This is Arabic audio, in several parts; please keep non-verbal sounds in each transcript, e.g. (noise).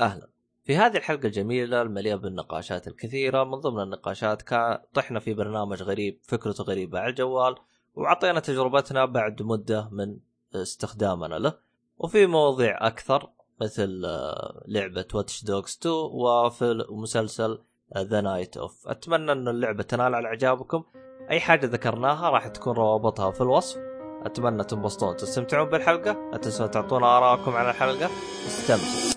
أهلا. في هذه الحلقة الجميلة المليئة بالنقاشات الكثيرة من ضمن النقاشات كان طحنا في برنامج غريب فكرته غريبة على الجوال وعطينا تجربتنا بعد مدة من استخدامنا له. وفي مواضيع أكثر مثل آه، لعبة Watch Dogs 2 وفي مسلسل The Night Of أتمنى أن اللعبة تنال على إعجابكم. أي حاجة ذكرناها راح تكون روابطها في الوصف. أتمنى تنبسطون وتستمتعون بالحلقة. لا تنسوا تعطونا ارائكم على الحلقة. استمتعوا.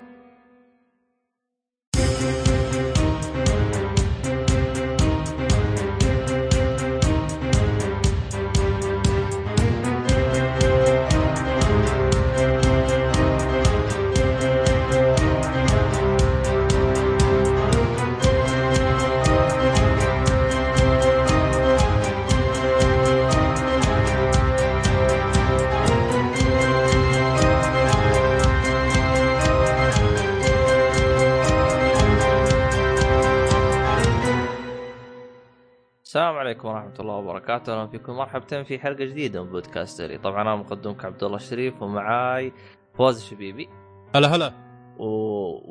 ورحمة الله وبركاته، أهلا فيكم. مرحبتين في حلقة جديدة من بودكاستري، طبعا أنا مقدمك عبد الله الشريف ومعاي فوز الشبيبي. هلا هلا. و...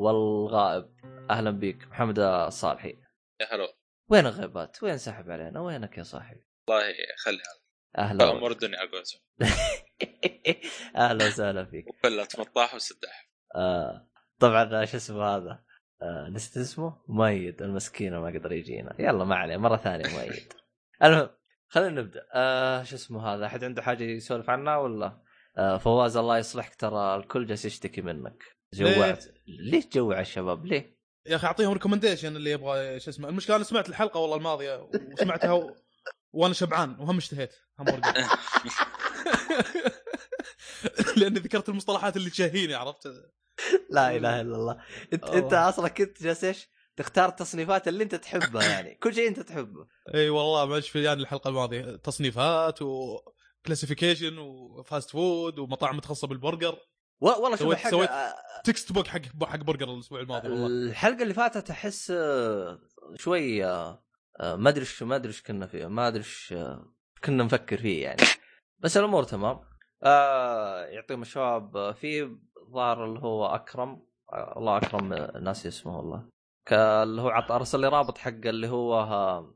والغائب. أهلا بك محمد الصالحي. يا هلا. وين الغيبات؟ وين سحب علينا؟ وينك يا صاحبي؟ والله خلي أهلا امور الدنيا على قولتهم أهلا وسهلا فيك. وكلها مطاح وسداح. آه. طبعا شو اسمه هذا؟ آه نسيت اسمه؟ مؤيد المسكين ما قدر يجينا، يلا ما عليه. مرة ثانية. مؤيد. المهم خلينا نبدأ. آه شو اسمه هذا؟ أحد عنده حاجة يسولف عنها ولا؟ آه فواز الله يصلحك ترى الكل جالس يشتكي منك. جوعت ليه؟ تجوع الشباب ليه؟ يا أخي أعطيهم recommendation اللي يبغى شو اسمه المشكلة أنا سمعت الحلقة والله الماضية وسمعتها و... (laughs) وأنا شبعان وهم اشتهيت. همبرجر (laughs) لأني ذكرت المصطلحات اللي تشهيني عرفت؟ لا إله إلا الله. انت. أنت أصلا كنت جالس إيش؟ تختار التصنيفات اللي انت تحبها يعني. كل شيء انت تحبه. (laughs) إي والله ما في يعني الحلقة الماضية. تصنيفات و classification و fast food ومطاعم متخصصة بالبرجر. و- والله شوف الحلقة سويت- آه، textbook حق حق برجر الأسبوع الماضي والله. الحلقة اللي فاتت أحس آه، شوي آه، آه، ما أدري إيش ما أدري إيش كنا فيه ما أدري إيش آه، كنا نفكر فيه يعني. بس الأمور تمام. آه يعطيهم الشباب آه، في ظاهر اللي هو أكرم. آه الله أكرم آه، ناسي اسمه والله اللي هو عط أرسل لي رابط حق اللي هو ها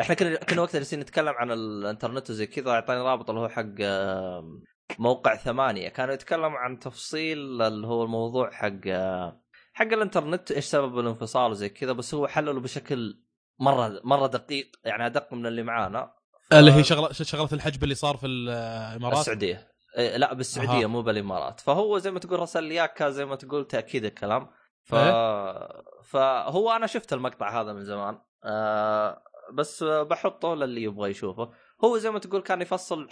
إحنا كنا كنا وقتها جالسين نتكلم عن الإنترنت وزي كذا اعطاني رابط اللي هو حق موقع ثمانية. كانوا يتكلموا عن تفصيل اللي هو الموضوع حق حق الإنترنت إيش سبب الانفصال وزي كذا بس هو حلله بشكل مرة مرة دقيق يعني أدق من اللي معانا. ف- اللي هي شغلة شغلة الحجب اللي صار في الإمارات؟ السعودية. إيه لا بالسعودية أها. مو بالإمارات. فهو زي ما تقول رسل لي زي ما تقول تأكيد الكلام. ف... إيه. فهو أنا شفت المقطع هذا من زمان آه بس بحطه للي يبغى يشوفه هو زي ما تقول كان يفصل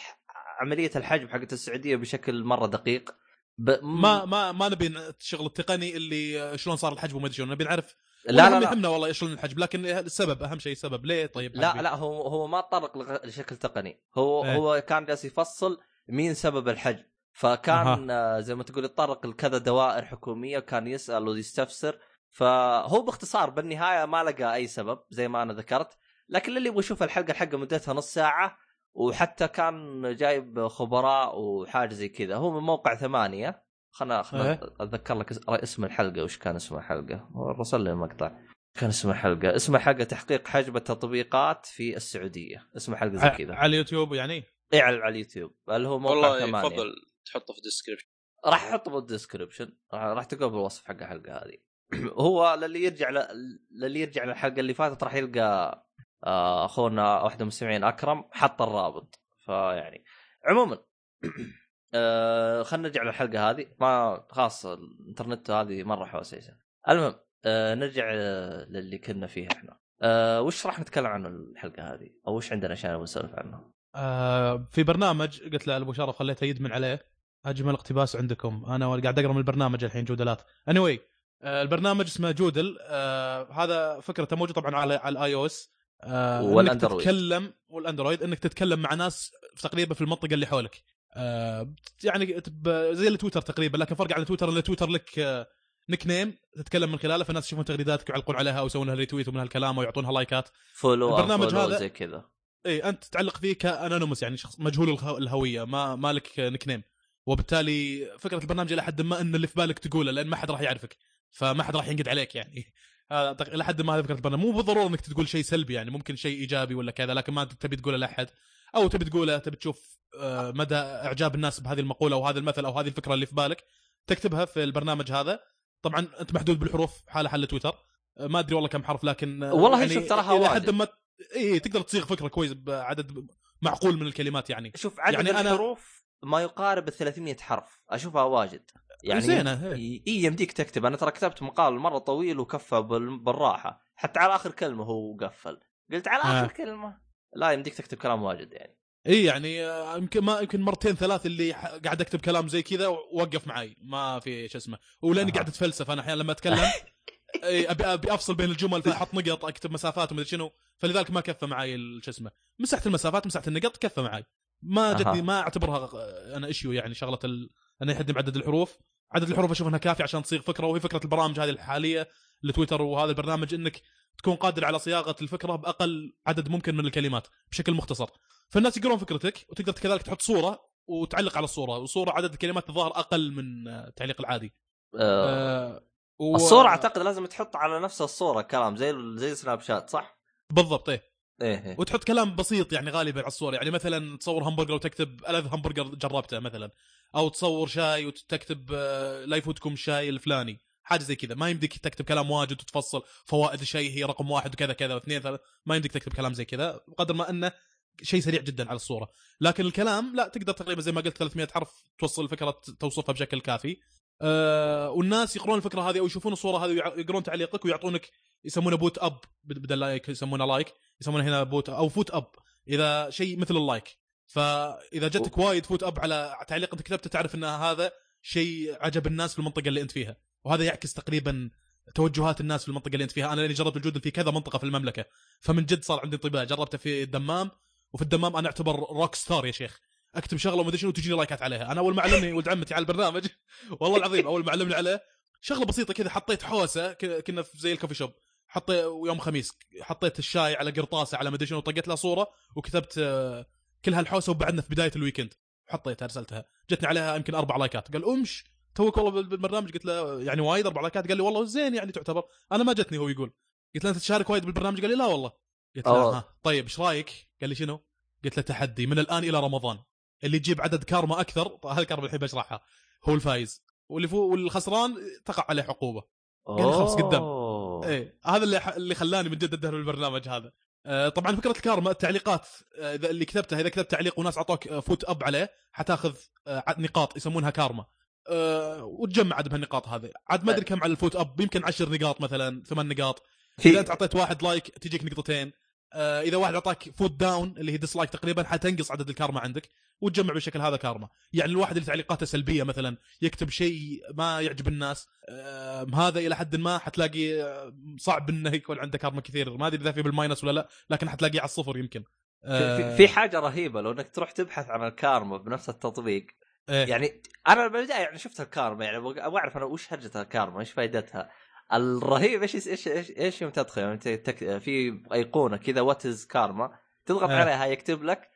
عملية الحجب حقت السعودية بشكل مرة دقيق ب... ما ما ما نبي الشغل التقني اللي شلون صار الحجب وما أدري شلون نبي نعرف لا لا يهمنا والله شلون الحجب لكن السبب أهم شيء السبب ليه طيب لا؟ لا هو هو ما تطرق لشكل تقني هو إيه. هو كان جالس يفصل مين سبب الحجب فكان آه زي ما تقول يتطرق لكذا دوائر حكومية وكان يسأل ويستفسر. فهو باختصار بالنهاية ما لقى أي سبب زي ما أنا ذكرت. لكن اللي يبغى يشوف الحلقة الحلقة مدتها نص ساعة وحتى كان جايب خبراء وحاجة زي كذا. هو من موقع ثمانية. خلنا خلنا إيه. أتذكر لك إس- اسم الحلقة. وش كان اسم الحلقة؟ رسل لي المقطع. كان اسم الحلقة. اسم الحلقة تحقيق حجب التطبيقات في السعودية. اسم الحلقة زي كذا. على اليوتيوب يعني؟ اي على على اليوتيوب. اللي هو موقع والله ثمانية. يفضل تحطه في ال description راح احطه بال description راح راح تلقاه بالوصف حق الحلقة هذه. (clears throat) هو للي يرجع ل... للي يرجع للحلقة اللي فاتت راح يلقى آه، أخونا واحد من المستمعين أكرم حط الرابط. فيعني عموما (clears throat) آه خلينا نرجع للحلقة هذه. ما خلاص الانترنت هذه مره حوسيسه المهم آه نرجع للي كنا فيه إحنا. آه وش راح نتكلم عن الحلقة هذه؟ أو وش عندنا اشياء نبغى نسولف عنها آه في برنامج قلت له أبو شرف خليته يدمن عليه. أجمل اقتباس عندكم. أنا قاعد أقرأ من البرنامج الحين جودلات اني anyway, آه البرنامج اسمه جودل. آه هذا فكرته موجود طبعا على على ال iOS آه إنك والأندرويد. تتكلم والأندرويد إنك تتكلم مع ناس تقريبا في المنطقة اللي حولك. آه يعني زي التويتر تقريبا لكن فرق عن التويتر ان تويتر لك آه nickname تتكلم من خلاله فالناس يشوفون تغريداتك ويعلقون عليها أو يسوون لها retweet ومن هالكلام ويعطونها لايكات follow البرنامج follow هذا- زي كذا. اي أنت تعلق فيه ك anonymous يعني شخص مجهول الهو- الهوية ما مالك nickname وبالتالي فكرة البرنامج إلى حد ما ان اللي في بالك تقوله لأن ما حد راح يعرفك فما حد راح ينقد عليك يعني. (laughs) هذا إلى حد ما هذه فكرة البرنامج. مو بالضرورة إنك تقول شيء سلبي يعني ممكن شيء إيجابي ولا كذا لكن ما تبي تقوله لأحد. أو تبي تقوله تبي تشوف آه، مدى إعجاب الناس بهذه المقولة أو هذا المثل أو هذه الفكرة اللي في بالك تكتبها في البرنامج هذا. طبعا أنت محدود بالحروف حالة حل تويتر. آه، ما أدري والله كم حرف لكن آه، والله شوف تراها إلى واجد. حد ما اي تقدر تصيغ فكرة كويس بعدد معقول من الكلمات يعني. شوف عدد يعني يعني الحروف ما يقارب ال 300 حرف. أشوفها واجد. يعني زينة، إي يمديك تكتب. أنا ترى كتبت مقال مرة طويل وكفى بال- بالراحة. حتى على آخر كلمة هو قفل. قلت على آه. اخر كلمة. لا يمديك تكتب كلام واجد يعني. إي يعني آه، يمكن ما يمكن مرتين ثلاث اللي قاعد أكتب كلام زي كذا ووقف معي. ما في شو اسمه. ولأني. قاعد أتفلسف. أنا أحيانا لما أتكلم (laughs) أبي أبي أفصل بين الجمل فاحط نقط أكتب مسافات ومدري شنو. فلذلك ما كفى معي شو اسمه. مسحت المسافات مسحت النقط كفى معي. ما. جتني ما أعتبرها آه، أنا ايشيو يعني شغلة ال... أنا يحدد عدد الحروف عدد الحروف أشوف إنها كافية عشان تصيغ فكرة وهي فكرة البرامج هذه الحالية لتويتر وهذا البرنامج إنك تكون قادر على صياغة الفكرة بأقل عدد ممكن من الكلمات بشكل مختصر فالناس يقرون فكرتك وتقدر كذلك تحط صورة وتعلق على الصورة والصورة عدد الكلمات الظاهر أقل من آه، التعليق العادي آه. آه و... الصورة أعتقد لازم تحط على نفس الصورة كلام زي زي سناب شات صح؟ بالضبط إيه إيه. وتحط كلام بسيط يعني غالبا على الصور يعني مثلا تصور همبرجر وتكتب ألذ همبرجر جربته مثلا. أو تصور شاي وتكتب آه، لا يفوتكم الشاي الفلاني. حاجة زي كذا. ما يمديك تكتب كلام واجد وتفصل. فوائد الشاي هي رقم واحد وكذا كذا واثنين ثلاثة. ما يمديك تكتب كلام زي كذا. بقدر ما أنه شيء سريع جدا على الصورة. لكن الكلام لا تقدر تقريبا زي ما قلت 300 حرف توصل الفكرة توصفها بشكل كافي. أه والناس يقرون الفكرة هذه أو يشوفون الصورة هذه ويقرون تعليقك ويعطونك يسمونه vote up بدل like يسمونه like يسمونه هنا vote أو vote up إذا شيء مثل ال like. فإذا جتك وايد vote up على تعليق أنت كتبته تعرف إن هذا شيء عجب الناس في المنطقة اللي أنت فيها. وهذا يعكس تقريبا توجهات الناس في المنطقة اللي أنت فيها. أنا لأني جربت الجودل في كذا منطقة في المملكة فمن جد صار عندي انطباع جربته في الدمام وفي الدمام أنا أعتبر rockstar يا شيخ. اكتب شغلة وما ادري شنو وتجيني لايكات عليها. أنا أول ما علمني ولد عمتي على البرنامج (laughs) والله العظيم أول ما علمني عليه شغلة بسيطة كذا حطيت حوسة كنا في زي ال coffee shop. حطيت يوم خميس حطيت الشاي على قرطاسة على مدري شنو طقيت لها صورة وكتبت آه، كل هالحوسه وبعدنا في بداية ال weekend. حطيتها أرسلتها. جتني عليها يمكن أربع لايكات. قال أمش توك والله بال- بالبرنامج. قلت له يعني وايد أربع لايكات؟ قال لي والله زين يعني تعتبر. أنا ما جتني هو يقول. قلت له أنت تشارك وايد بالبرنامج؟ قال لي لا والله. قلت له أوه. ها طيب إيش رأيك؟ قال لي شنو؟ قلت له تحدي من الآن إلى رمضان. اللي يجيب عدد كارما أكثر طيب هذه الكارما الحين بشرحها هو الفايز. واللي فوق والخسران تقع عليه عقوبه قال لي خلاص قدام. إيه هذا اللي اللي خلاني من جد أدهر بالبرنامج هذا. آه، طبعا فكرة الكارما التعليقات آه، إذا اللي كتبتها إذا كتبت تعليق وناس أعطوك آه، vote up عليه حتاخذ آه، نقاط يسمونها كارما. آه، وتجمع عاد بهالنقاط هذه. عاد ما أدري كم على ال vote up يمكن عشر نقاط مثلا ثمان نقاط. إذا أنت أعطيت واحد like تجيك نقطتين. آه، إذا واحد أعطاك vote down اللي هي dislike تقريبا حتنقص عدد الكارما عندك وتجمع بالشكل هذا كارما. يعني الواحد اللي تعليقاته سلبية مثلا يكتب شيء ما يعجب الناس آه، هذا إلى حد ما حتلاقي آه، صعب إنه يكون عنده كارما كثير. ما أدري إذا في بال minus ولا لا لكن حتلاقيه على الصفر يمكن. آه، في, حاجة رهيبة لو إنك تروح تبحث عن الكارما بنفس التطبيق إيه. يعني أنا بالبداية يعني شفت الكارما يعني أبغى أعرف أنا وش هرجة الكارما إيش فائدتها الرهيب إيش إيش إيش إيش يوم تدخل؟ يعني انت تك... في أيقونة كذا what is karma تضغط آه. عليها يكتب لك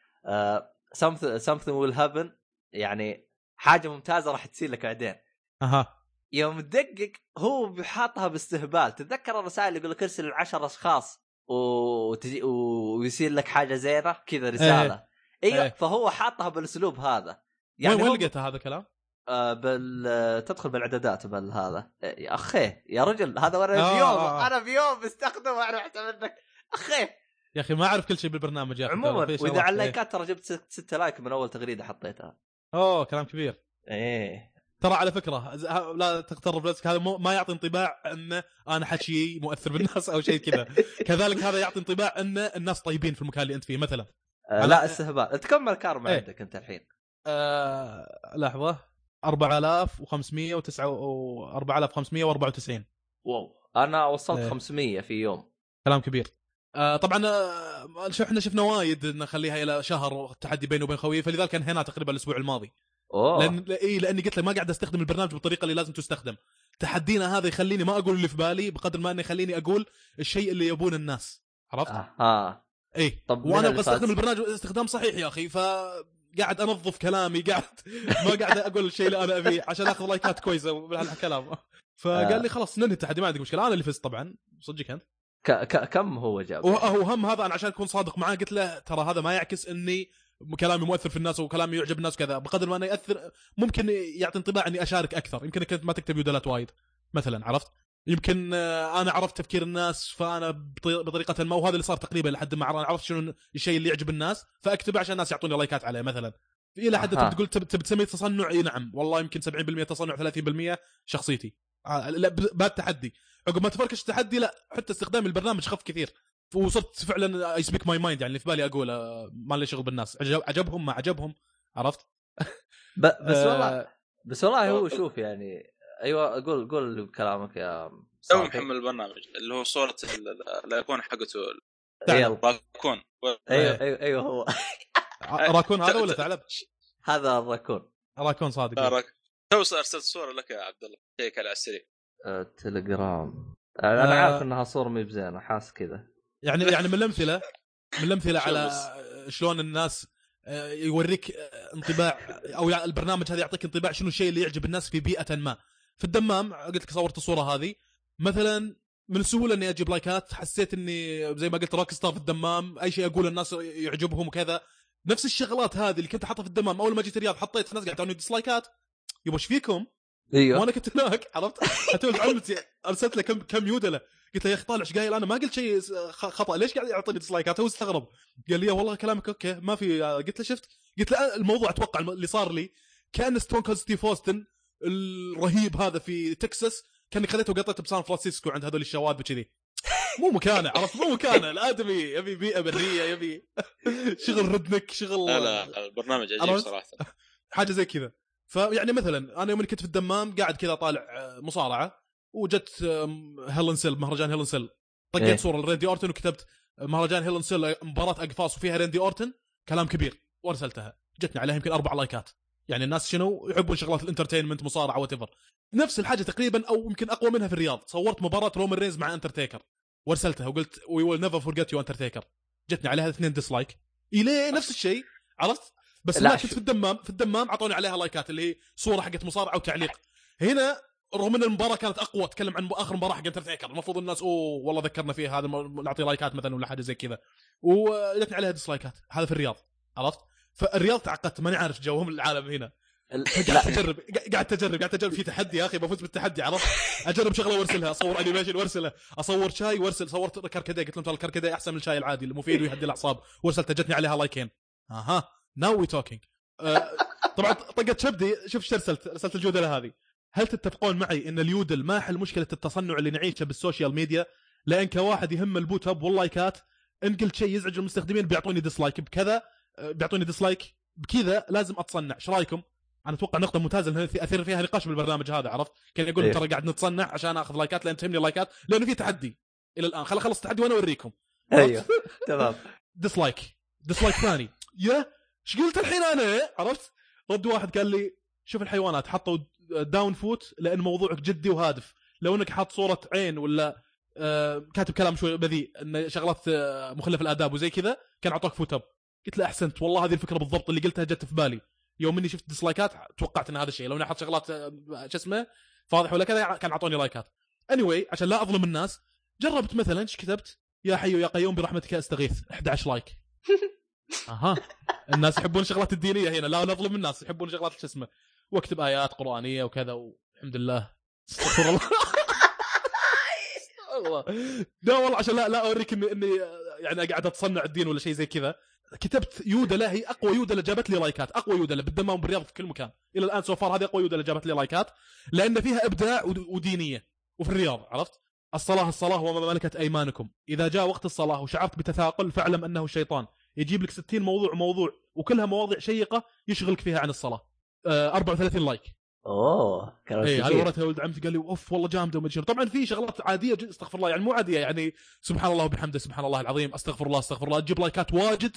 something something will happen. يعني حاجة ممتازة راح تصير لك بعدين. أها. يوم تدقق هو بحاطها باستهبال. تتذكر الرسائل اللي يقول لك ارسل لعشر أشخاص وتجي ويصير لك حاجة زينة؟ كذا رسالة. أيوه إيه. فهو حاطها بالأسلوب هذا. يعني وين هم- لقيت هذا الكلام؟ آه بال آه، تدخل بالاعدادات بالهذا يا أخي يا رجل هذا وأنا آه، بيوم آه، آه. أنا بيوم بستخدمه وأنا منك أخي. يا أخي ما أعرف كل شيء بالبرنامج يا أخي. عموما. وإذا على إيه. اللايكات ترى جبت ست- ستة like من أول تغريدة حطيتها. أوه كلام كبير. إيه. ترى على فكرة لا تغتر بنفسك هذا ما يعطي انطباع أن أنا حشي مؤثر بالناس أو شيء كذا. (laughs) كذلك هذا يعطي انطباع أن الناس طيبين في المكان اللي أنت فيه مثلا. على- لا استهبال. تكمل كارما إيه. عندك أنت الحين. آه لحظة. 4509 و 4594 واو. أنا وصلت إيه. 500 في يوم. كلام كبير. آه طبعا آه شو- إحنا شفنا وايد نخليها إلى شهر تحدي بيني وبين خويي فلذلك انهينا تقريبا الأسبوع الماضي. أوه. لأن إي لأني قلت لك ما قاعد أستخدم البرنامج بالطريقة اللي لازم تستخدم. تحدينا هذا يخليني ما أقول اللي في بالي بقدر ما إنه يخليني أقول الشيء اللي يبون الناس. عرفت؟ آه. إي. طب وأنا أبغى استخدم؟ البرنامج استخدام صحيح يا أخي ف قاعد انظف كلامي قاعد ما قاعد أقول الشيء اللي أنا ابيه عشان اخذ لايكات كويسة بهالكلام. فقال. لي خلاص ننهي التحدي ما عندك مشكلة. أنا اللي فزت طبعا. صدقك أنت؟ ك... ك... كم هو جاب؟ وهو هم هذا أنا عشان أكون صادق معاه قلت له ترى هذا ما يعكس إني كلامي مؤثر في الناس وكلامي يعجب الناس كذا بقدر ما انه يأثر ممكن يعطي انطباع إني أشارك أكثر. يمكن كنت ما تكتب يودلات وايد مثلا عرفت؟ يمكن آه، أنا عرفت تفكير الناس فأنا بطريقة ما وهذا اللي صار تقريبا لحد ما عرفت شنو الشيء اللي يعجب الناس فأكتبه عشان الناس يعطوني لايكات عليه مثلا. إلى حد. تبي تقول تبي تسميه تصنع؟ إي نعم. والله يمكن 70% تصنع 30% شخصيتي. آه، لا بعد تحدي. عقب ما تفركش التحدي لا حتى استخدام البرنامج خف كثير. وصرت فعلا I speak my mind يعني اللي في بالي أقول آه، ما لي شغل بالناس. عجب عجبهم ما عجبهم عرفت؟ بس آه، والله بس والله هو شوف يعني أيوه قول قول كلامك يا تو. محمل البرنامج اللي هو صورة ال- ال- الأيقونة حقته. يلا. راكون أيوه أيوه أيوه هو. (laughs) راكون هذا ولا ثعلب؟ (laughs) هذا الراكون. راكون صادق. تو أرسلت صورة لك يا عبد الله. شيك على السريع. آه، تليجرام. أنا آه. عارف إنها صورة مي بزينة حاس كذا. يعني يعني من الأمثلة من الأمثلة (laughs) على؟ شلون الناس آه، يوريك انطباع أو يعني البرنامج هذا يعطيك انطباع شنو الشيء اللي يعجب الناس في بيئة ما. في الدمام قلت لك صورت الصورة هذه. مثلا من السهولة إني أجيب لايكات حسيت إني زي ما قلت rock star في الدمام أي شيء أقول الناس يعجبهم وكذا. نفس الشغلات هذه اللي كنت أحطها في الدمام أول ما جيت الرياض حطيت ناس قاعد يعطوني ديسلايكات يبا إيش فيكم؟ أيوه. وأنا كنت هناك عرفت؟ (laughs) حتى ولد عمتي أرسلت له كم كم يودله قلت له يا أخي طالع إيش قايل أنا؟ ما قلت شيء خطأ. ليش قاعد يعطيني ديسلايكات هو استغرب. قال لي والله كلامك okay ما في قلت له شفت؟ قلت له الموضوع أتوقع اللي صار لي كأن Stone Cold Steve Austin الرهيب هذا في تكساس كاني خذيته وقطيته بسان فرانسيسكو عند هذول الشواذ كذي مو مكانه عرفت؟ مو مكانه. الآدمي يبي بيئة بريه يبي (laughs) شغل redneck شغل لا لا البرنامج عجيب؟ صراحة. حاجة زي كذا. فيعني مثلا أنا يوم كنت في الدمام قاعد كذا طالع آه، مصارعة وجت Hell in a Cell مهرجان Hell in a Cell. طقيت إيه. صورة لريندي أورتن وكتبت آه، مهرجان Hell in a Cell مباراة أقفاص وفيها ريندي أورتن كلام كبير وأرسلتها. جتني عليها يمكن أربع لايكات. يعني الناس شنو يحبون شغلات ال entertainment مصارعة what نفس الحاجة تقريبا أو يمكن أقوى منها في الرياض. صورت مباراة رومان رينز مع انترتيكر. وارسلتها وقلت we will never forget you Undertaker. جتني عليها اثنين dislike إلى نفس الشيء عرفت؟ بس لا، كنت في الدمام. في الدمام أعطوني عليها لايكات اللي هي صورة حقت مصارعة وتعليق. هنا رغم ان المباراة كانت أقوى أتكلم عن آخر مباراة حق انترتيكر. المفروض الناس أوه والله ذكرنا فيها هذا نعطي لايكات مثلا ولا حاجة زي كذا. وجتني عليها ديسلايكات هذا في الرياض عرفت؟ فالرياض تعقدت ماني عارف جوهم العالم هنا. قاعد تجرب قاعد تجرب قاعد تجرب في تحدي يا أخي بفوز بالتحدي عرفت؟ أجرب شغلة وأرسلها أصور animation وارسله أصور شاي وأرسل صورت كركديه قلت لهم ترى الكركديه أحسن من الشاي العادي المفيد ويهدي الأعصاب. وارسلته جتني عليها لايكين. أها now we talking طبعا طقت شبدي شوف إيش أرسلت أرسلت الجودله هذه هل تتفقون معي إن ال Jodel ما حل مشكلة التصنع اللي نعيشه بال social media؟ لأن كواحد يهم ال vote up واللايكات إن قلت شيء يزعج المستخدمين بيعطوني dislike بكذا. بيعطوني dislike بكذا لازم أتصنع. إيش رأيكم؟ أنا أتوقع نقطة ممتازة لأن أثير فيها نقاش بالبرنامج هذا عرفت؟ كان يقول إيه. ترى قاعد نتصنع عشان آخذ لايكات لأن تهمني لايكات لأنه في تحدي إلى الآن. خل اخلص التحدي وأنا أوريكم. أيوه. (laughs) تمام. dislike dislike ثاني. يا إيش قلت الحين أنا؟ عرفت؟ رد واحد قال لي شوف الحيوانات حطوا down vote لأن موضوعك جدي وهادف. لو إنك حاط صورة عين ولا آه، كاتب كلام شوي بذيء إن شغلات آه، مخلف الآداب وزي كذا كان أعطوك vote up قلت له أحسنت والله هذه الفكرة بالضبط اللي قلتها جت في بالي. يوم إني شفت ديسلايكات توقعت إن هذا الشيء. لو اني أحط شغلات شو اسمه فاضح ولا كذا كان اعطوني لايكات اني anyway, عشان لا أظلم الناس جربت مثلا إيش كتبت؟ يا حي يا قيوم برحمتك أستغيث 11 like (laughs) أها. الناس يحبون الشغلات الدينية هنا لا نظلم الناس يحبون شغلات شو اسمه وأكتب آيات قرآنية وكذا والحمد لله. استغفر الله. (laughs) والله. لا والله عشان لا لا أوريك إني إني يعني قاعد أتصنع الدين ولا شيء زي كذا. كتبت يودله هي أقوى يودله جابت لي لايكات. أقوى يودله بالدمام بالرياض في كل مكان. إلى الآن so far هذه أقوى يودله جابت لي لايكات. لأن فيها إبداع ود- ودينية. وفي الرياض عرفت؟ الصلاة الصلاة وما ملكت أيمانكم. إذا جاء وقت الصلاة وشعرت بتثاقل فاعلم أنه الشيطان يجيب لك 60 موضوع موضوع وكلها مواضيع شيقة يشغلك فيها عن الصلاة. آه 34 like. أوه كلام اي هذه ولد عمتي قال لي أوف والله جامده وما شنو. طبعا في شغلات عادية جد استغفر الله يعني مو عادية يعني سبحان الله وبحمده سبحان الله العظيم أستغفر الله أستغفر الله تجيب لايكات واجد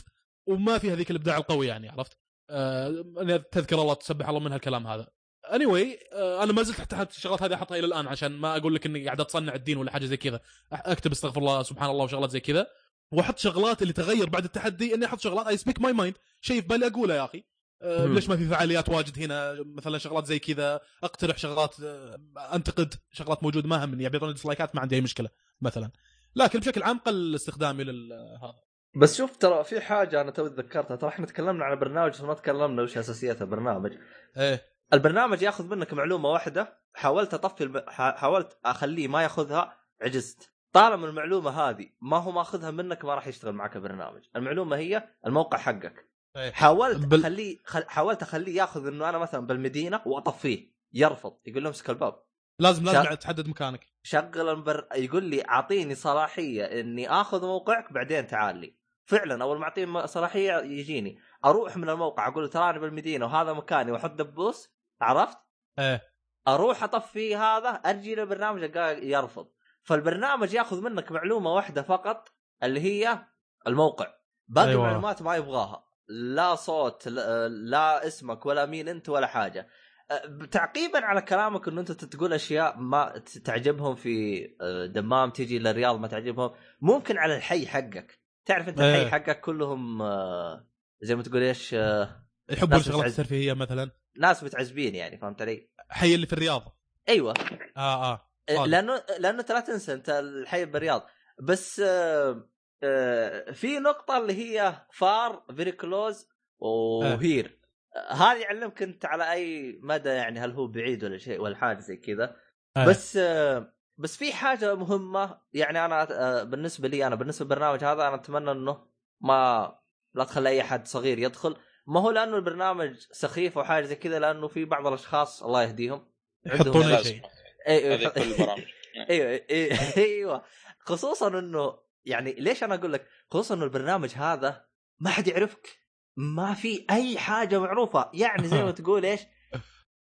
وما في هذيك الإبداع القوي يعني عرفت؟ آه تذكر الله تسبح الله من هالكلام هذا. اني anyway, آه أنا ما زلت تحت الشغلات هذه أحطها إلى الآن عشان ما أقول لك إني قاعد أتصنع الدين ولا حاجة زي كذا. أكتب استغفر الله سبحان الله وشغلات زي كذا. وأحط شغلات اللي تغير بعد التحدي إني أحط شغلات I speak my mind شيء في بالي أقوله يا أخي. آه،. ليش ما في فعاليات واجد هنا؟ مثلا شغلات زي كذا أقترح شغلات آه، أنتقد شغلات موجوده ما همني. يبي يعطوني ديسلايكات ما عندي أي مشكلة مثلا. لكن بشكل عام قل استخدامي لل هذا. بس شوف ترى في حاجة أنا توي تذكرتها. ترى إحنا تكلمنا عن البرنامج بس ما تكلمنا وش أساسيات البرنامج. إيه. البرنامج ياخذ منك معلومة واحدة. حاولت أطفي الم... حاولت أخليه ما ياخذها عجزت. طالما المعلومة هذه ما هو ماخذها منك ما راح يشتغل معك البرنامج. المعلومة هي الموقع حقك. إيه. حاولت بال- اخليه خل... حاولت أخليه ياخذ إنه أنا مثلا بالمدينة وأطفيه. يرفض. يقول له امسك الباب لازم لازم شا- تحدد مكانك. شغل المبر... يقول لي أعطيني صلاحية إني آخذ موقعك بعدين تعال لي. فعلا أول ما أعطيه صلاحية يجيني. أروح من الموقع أقول له تراني بالمدينة وهذا مكاني وأحط دبوس عرفت؟ إيه. أروح أطفي هذا أرجي للبرنامج يرفض. فالبرنامج يأخذ منك معلومة واحدة فقط اللي هي الموقع. باقي أيوة. المعلومات ما يبغاها. لا صوت لا, اسمك ولا مين أنت ولا حاجة. أه، تعقيبا على كلامك إنه أنت تقول أشياء ما تعجبهم في أه، دمام تجي للرياض ما تعجبهم. ممكن على الحي حقك. تعرف انت إيه. الحي حقك كلهم أه، زي ما تقول إيش يحبون ناس الشغلات بتعز- الترفيهيه مثلا ناس متعزبين يعني فهمت علي؟ حي اللي في الرياض أيوه آه آه صادق. لأنه لأنه ترى تنسى أنت الحي بالرياض بس آه، آه، في نقطة اللي هي far very close وهير آه، هذه يعلمك أنت على أي مدى يعني هل هو بعيد ولا شيء ولا حاجة زي كذا إيه. بس آه، بس في حاجة مهمة يعني أنا آه، بالنسبة لي أنا بالنسبة للبرنامج هذا أنا أتمنى إنه ما لا تخلي أي حد صغير يدخل. ما هو لأنه البرنامج سخيف أو حاجة زي كذا لأنه في بعض الأشخاص الله يهديهم. يحطون شيء. أيوه أيوه أيوه أيوه. خصوصا إنه يعني ليش أنا أقول لك خصوصا إنه البرنامج هذا ما حد يعرفك. ما في أي حاجة معروفة. يعني زي ما (laughs) تقول إيش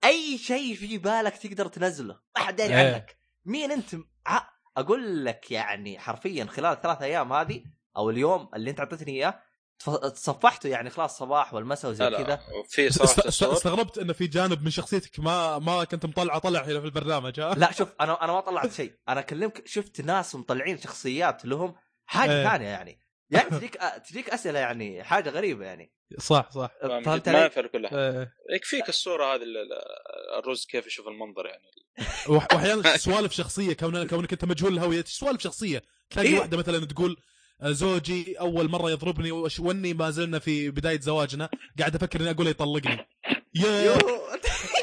أي شيء في بالك تقدر تنزله. ما حد داري إيه. عنك. مين انت؟ أقول لك يعني حرفيا خلال الثلاث أيام هذه أو اليوم اللي أنت أعطيتني إياه تصفحته يعني خلاص صباح والمساء وزي كذا. صراحة الصور استغربت إنه في جانب من شخصيتك ما ما كنت مطلع طلع هنا في البرنامج ها؟ لا شوف (laughs) أنا أنا ما طلعت شيء. أنا أكلمك شفت ناس مطلعين شخصيات لهم حاجة إيه. ثانية يعني. يعني تجيك تجيك أسئلة يعني حاجة غريبة يعني. صح صح. فهمت ما؟ ينفع كل احد إيه. يكفيك الصورة هذه ال- ال- الرز كيف يشوف المنظر يعني. وأحيانا (laughs) سوالف شخصية كون كونك أنت مجهول الهويه سوالف شخصية؟ تلاقي إيه. واحدة مثلا تقول آه، زوجي أول مرة يضربني وش- واني ما زلنا في بداية زواجنا قاعد أفكر إني أقول له يطلقني. يا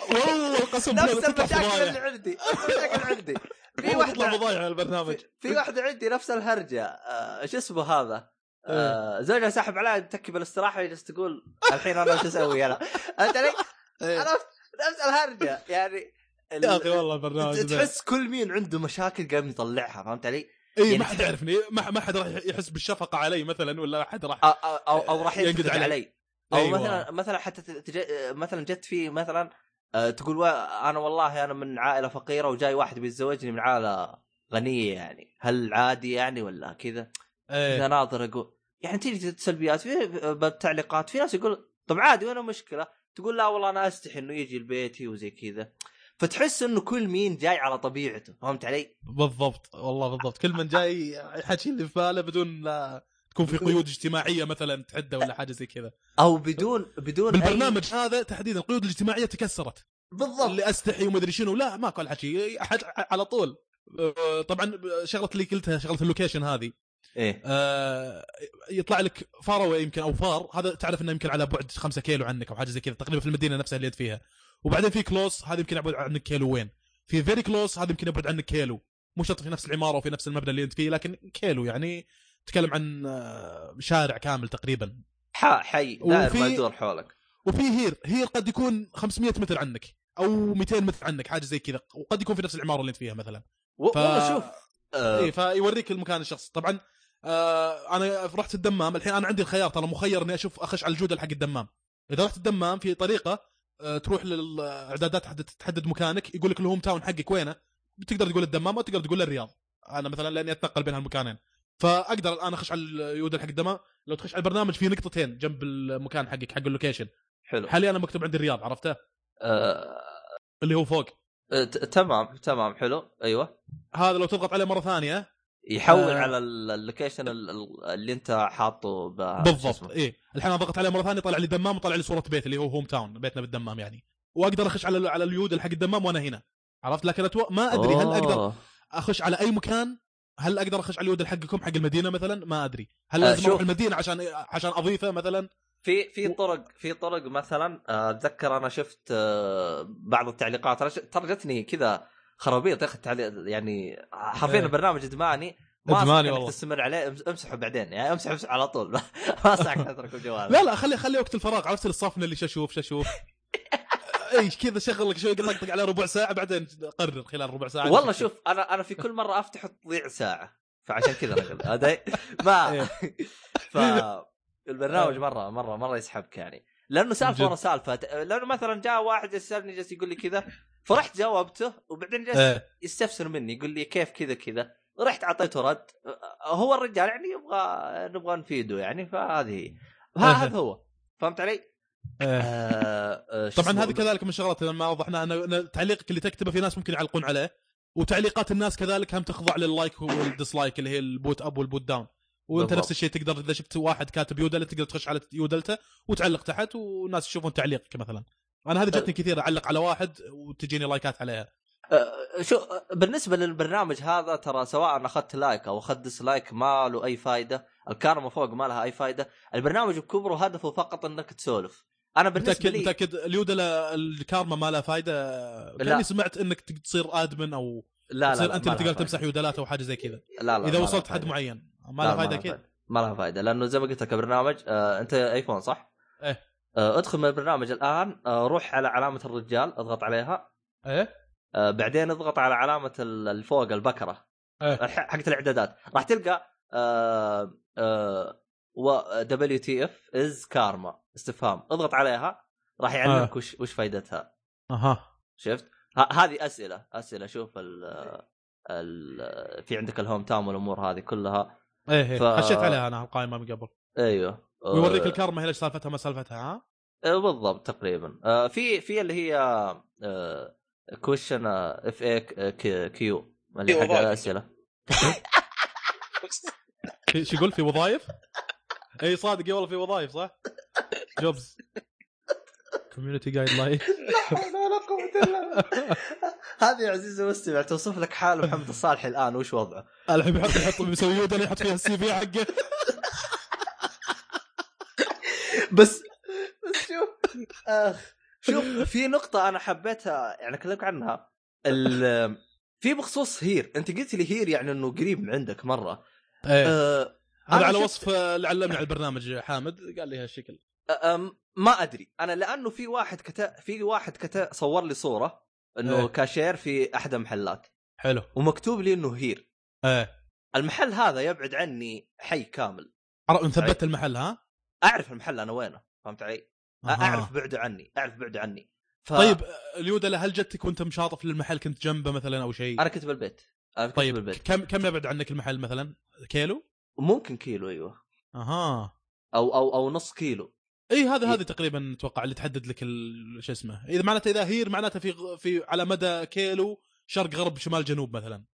والله قسم بالله نفس المشاكل اللي عندي نفس المشاكل اللي عندي. في واحدة فضايح على البرنامج في واحدة عندي نفس الهرجة آه، شو اسمه هذا آه، زوجها ساحب عليها تكي بالاستراحه وجالس تقول الحين أنا وش أسوي أنا (laughs) فهمت علي؟ إيه. عرفت نفس الهرجة يعني يا أخي والله البرنامج. تحس كل مين عنده مشاكل قام يطلعها فهمت علي؟ اي يعني ما حد يعرفني ما ما حد راح يحس بالشفقة علي مثلا ولا حد راح أو أو, أو, راح ينقد ينقد علي. علي أو أيوة. مثلا مثلا حتى تج... مثلا جت في مثلا آه، تقول و... أنا والله أنا من عائلة فقيرة وجاي واحد بيتزوجني من عائلة غنية يعني هل عادي يعني ولا كذا؟ إيه ناظر أقول يعني تيجي سلبيات في بالتعليقات في ناس يقول طب عادي وين المشكلة؟ تقول لا والله أنا أستحي إنه يجي لبيتي وزي كذا فتحس إنه كل مين جاي على طبيعته فهمت علي؟ بالضبط والله بالضبط كل من جاي يحكي اللي في باله بدون لا تكون في قيود اجتماعية مثلا تحده ولا حاجة زي كذا. أو بدون بدون أي- بالبرنامج هذا تحديدا القيود الاجتماعية تكسرت. بالضبط. اللي أستحي ومدري شنو لا ماكو الحكي أحد على طول. آه، طبعا شغلة اللي قلتها شغلة ال location هذه. إيه. آه، يطلع لك far away يمكن أو far. هذا تعرف إنه يمكن على بعد 5 كيلو عنك أو حاجة زي كذا تقريبا في المدينة نفسها اللي انت فيها. وبعدين في close هذا يمكن يبعد عنك كيلو وين. في very close هذا يمكن يبعد عنك كيلو. مو شرط في نفس العمارة وفي نفس المبنى اللي انت فيه لكن كيلو يعني تتكلم عن آه، شارع كامل تقريبا. ح- حي دائر ما يدور حولك. وفي here here قد يكون 500 متر عنك أو 200 متر عنك حاجة زي كذا. وقد يكون في نفس العمارة اللي أنت فيها مثلا. و- ف... والله شوف آه اي فيوريك المكان الشخصي طبعا آه أنا رحت الدمام الحين أنا عندي الخيار ترى مخير إني أشوف أخش على اليودل حق الدمام. إذا رحت الدمام في طريقة آه تروح للإعدادات تحدد تحدد مكانك يقول لك ال home town حقك وينه؟ بتقدر تقول الدمام أو تقدر تقول الرياض أنا مثلا لأني أتنقل بين هالمكانين. فاقدر الآن أخش على اليودل حق الدمام لو تخش على البرنامج في نقطتين جنب المكان حقك حق ال location. حلو. حاليا أنا مكتوب عندي الرياض عرفته؟ آه اللي هو فوق. آه، ت- تمام تمام حلو. أيوه. هذا لو تضغط عليه مرة ثانية. يحول آه. على ال- ال location ال- ال- اللي أنت حاطه ب- بالضبط. إيه. الحين أنا ضغط عليه مرة ثانية طلع لي دمام وطلع لي صورة بيت اللي هو home town بيتنا بالدمام يعني. وأقدر أخش على على اليود حق الدمام وأنا هنا. عرفت؟ لكن أتو... ما أدري هل أقدر أوه. أخش على أي مكان هل أقدر أخش على اليود حقكم حق المدينة مثلا؟ ما أدري. هل آه، لازم أروح شوف. المدينة عشان عشان أضيفه مثلا؟ في في طرق في طرق مثلا آه، أتذكر أنا شفت آه، بعض التعليقات. ترى جتني كذا خرابيط يا أخي يعني حرفيا إيه. البرنامج إدماني. ما إنك والله. تستمر عليه. امس- امسحه بعدين. يعني امسح امسح على طول. (laughs) ما انصحك تترك الجوال لا لا خلي خلي وقت الفراغ. عرفت الصفنه اللي شاشوف شاشوف (laughs) اي كذا شغل لك شوي طقطق على ربع ساعة بعدين قرر خلال ربع ساعة والله شوف أنا أنا في كل مرة أفتح تضيع ساعة فعشان كذا أنا هذا ما (laughs) إيه. ف البرنامج مره مره مرة يسحبك يعني لأنه سالفة. ورا سالفة لأنه مثلا جاء واحد يسألني جالس يقول لي كذا فرحت جاوبته وبعدين جالس إيه يستفسر مني يقول لي كيف كذا كذا رحت أعطيته رد هو الرجال يعني يبغى نبغى نفيده يعني فهذه هي أها. هذا هو فهمت علي؟ إيه. آه آه طبعا؟ هذه كذلك من الشغلات لما وضحنا أن تعليقك اللي تكتبه في ناس ممكن يعلقون عليه وتعليقات الناس كذلك هم تخضع لل like وال dislike اللي هي ال vote up وال vote down وأنت بالضبط. نفس الشيء تقدر إذا شفت واحد كاتب يودل تقدر تخش على يودلته وتعلق تحت والناس يشوفون تعليقك مثلا أنا هذه جتني كثير أعلق على واحد وتجيني لايكات عليها آه، شو آه، بالنسبة للبرنامج هذا ترى سواء أخذت like أو أخذت dislike ما له أي فائده الكارما فوق ما لها أي فائده البرنامج بكبره هدفه فقط إنك تسولف أنا بالنسبة متاكد لي متاكد اليودل الكارما ما لها فائده كاني سمعت إنك تصير admin أو لا لا, تصير لا أنت اللي تقدر تمسح. يودلات أو حاجة زي كذا لا لا إذا وصلت حد. معين ما لها فائده أكيد. ما لها فائده لأنه زي ما قلت لك البرنامج آه أنت ايفون صح؟ إيه. آه أدخل من البرنامج الآن آه روح على علامة الرجال اضغط عليها إيه آه بعدين اضغط على علامة ال- اللي فوق البكرة إيه حقت الإعدادات راح تلقى آه آه WTF is karma استفهام. اضغط عليها راح يعلمك آه. وش وش فائدتها أها. شفت؟ ه- هذه أسئلة. أسئلة شوف ال ال في عندك ال home town والأمور هذه كلها. إيه إيه. ف- خشيت عليها أنا القائمة من قبل. أيوه. ويوريك آه، الكارما هي ليش سالفتها ما سالفتها ها؟ آه، بالضبط تقريبا. في في اللي هي question FAQ اللي حق. الأسئلة. (laughs) (laughs) في شو يقول؟ في وظائف؟ (laughs) اي صادق والله في وظائف صح؟ jobs community guideline هذه يا عزيزي المستمع توصف لك حال محمد الصالح الآن وش وضعه؟ الحين بيحط يحط بيسوي يودل يحط فيها ال CV حقه. بس بس شوف أخ شوف في نقطة أنا حبيتها يعني أكلمك عنها. ال- في بخصوص here. أنت قلت لي here يعني إنه قريب من عندك مرة. إيه. أه هذا أنا على شفت- وصف آه، اللي علمني على البرنامج حامد قال لي هالشكل ما أدري أنا لأنه في واحد كتا في واحد كتا صور لي صورة إنه إيه. كاشير في أحد المحلات حلو ومكتوب لي إنه here إيه المحل هذا يبعد عني حي كامل ثبت المحل ها؟ أعرف المحل أنا وينه فهمت علي؟ أها. أعرف بعده عني أعرف بعده عني ف... طيب آه، اليودلة هل جتك وأنت مشاطف للمحل كنت جنبه مثلا أو شيء؟ أنا كنت بالبيت أنا كنت طيب بالبيت كم كم يبعد عنك المحل مثلا؟ كيلو؟ ممكن كيلو أيوه. أها. أو أو أو نص كيلو. اي هذا. هذه تقريبا أتوقع اللي تحدد لك شو اسمه. إذا معناته إذا هير معناته في في على مدى كيلو شرق غرب شمال جنوب مثلا.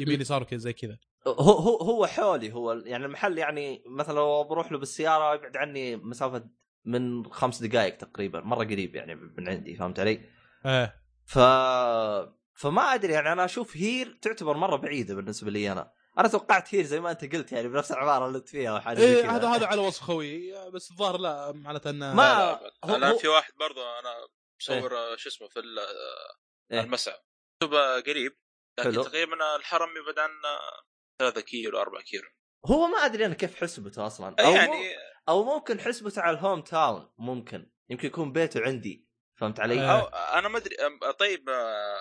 يمين يسار زي كذا. هو هو هو حولي هو يعني المحل يعني مثلا لو بروح له بالسيارة يبعد عني مسافة من خمس دقائق تقريبا مرة قريب يعني من عندي فهمت علي؟ إيه. ف فما أدري يعني أنا أشوف هير تعتبر مرة بعيدة بالنسبة لي أنا. أنا توقعت هير زي ما أنت قلت يعني بنفس العباره اللي أنت فيها أو حاجة زي إيه. هذا هذا على وصف خوي بس الظاهر لا معناته انه ما- لا، هو- أنا هو- في واحد برضه أنا مصور آه، شو اسمه في ال- إيه. المسعى مكتوب قريب لكن. تقريبا الحرم يبعد عن 3 كيلو 4 كيلو هو ما أدري أنا كيف حسبته أصلا أي أو يعني أو ممكن حسبته على ال home town ممكن يمكن يكون بيته عندي فهمت علي؟ أو أنا ما أدري طيب آه،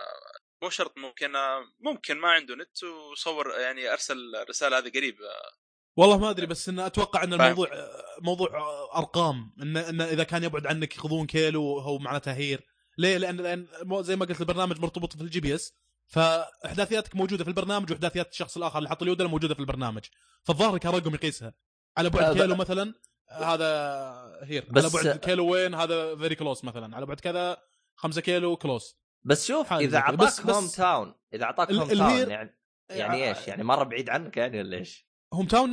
مو شرط ممكن ممكن ما عنده نت وصور يعني أرسل الرساله هذه قريب والله ما أدري بس انه أتوقع إن. الموضوع موضوع أرقام انه انه إذا كان يبعد عنك ياخذون كيلو هو معناته here. ليه؟ لأن لأن زي ما قلت البرنامج مرتبط في ال GPS فاحداثياتك موجودة في البرنامج وأحداثيات الشخص الآخر اللي حط ال Jodel موجودة في البرنامج. فالظاهر كرقم يقيسها. على بعد كيلو مثلا هذا here. بس- على بعد كيلو وين هذا very close مثلا. على بعد كذا 5 كيلو close بس شوف إذا. أعطاك hometown إذا أعطاك hometown يعني يعني إيش؟ يعني مره بعيد عنك يعني ولا إيش؟ hometown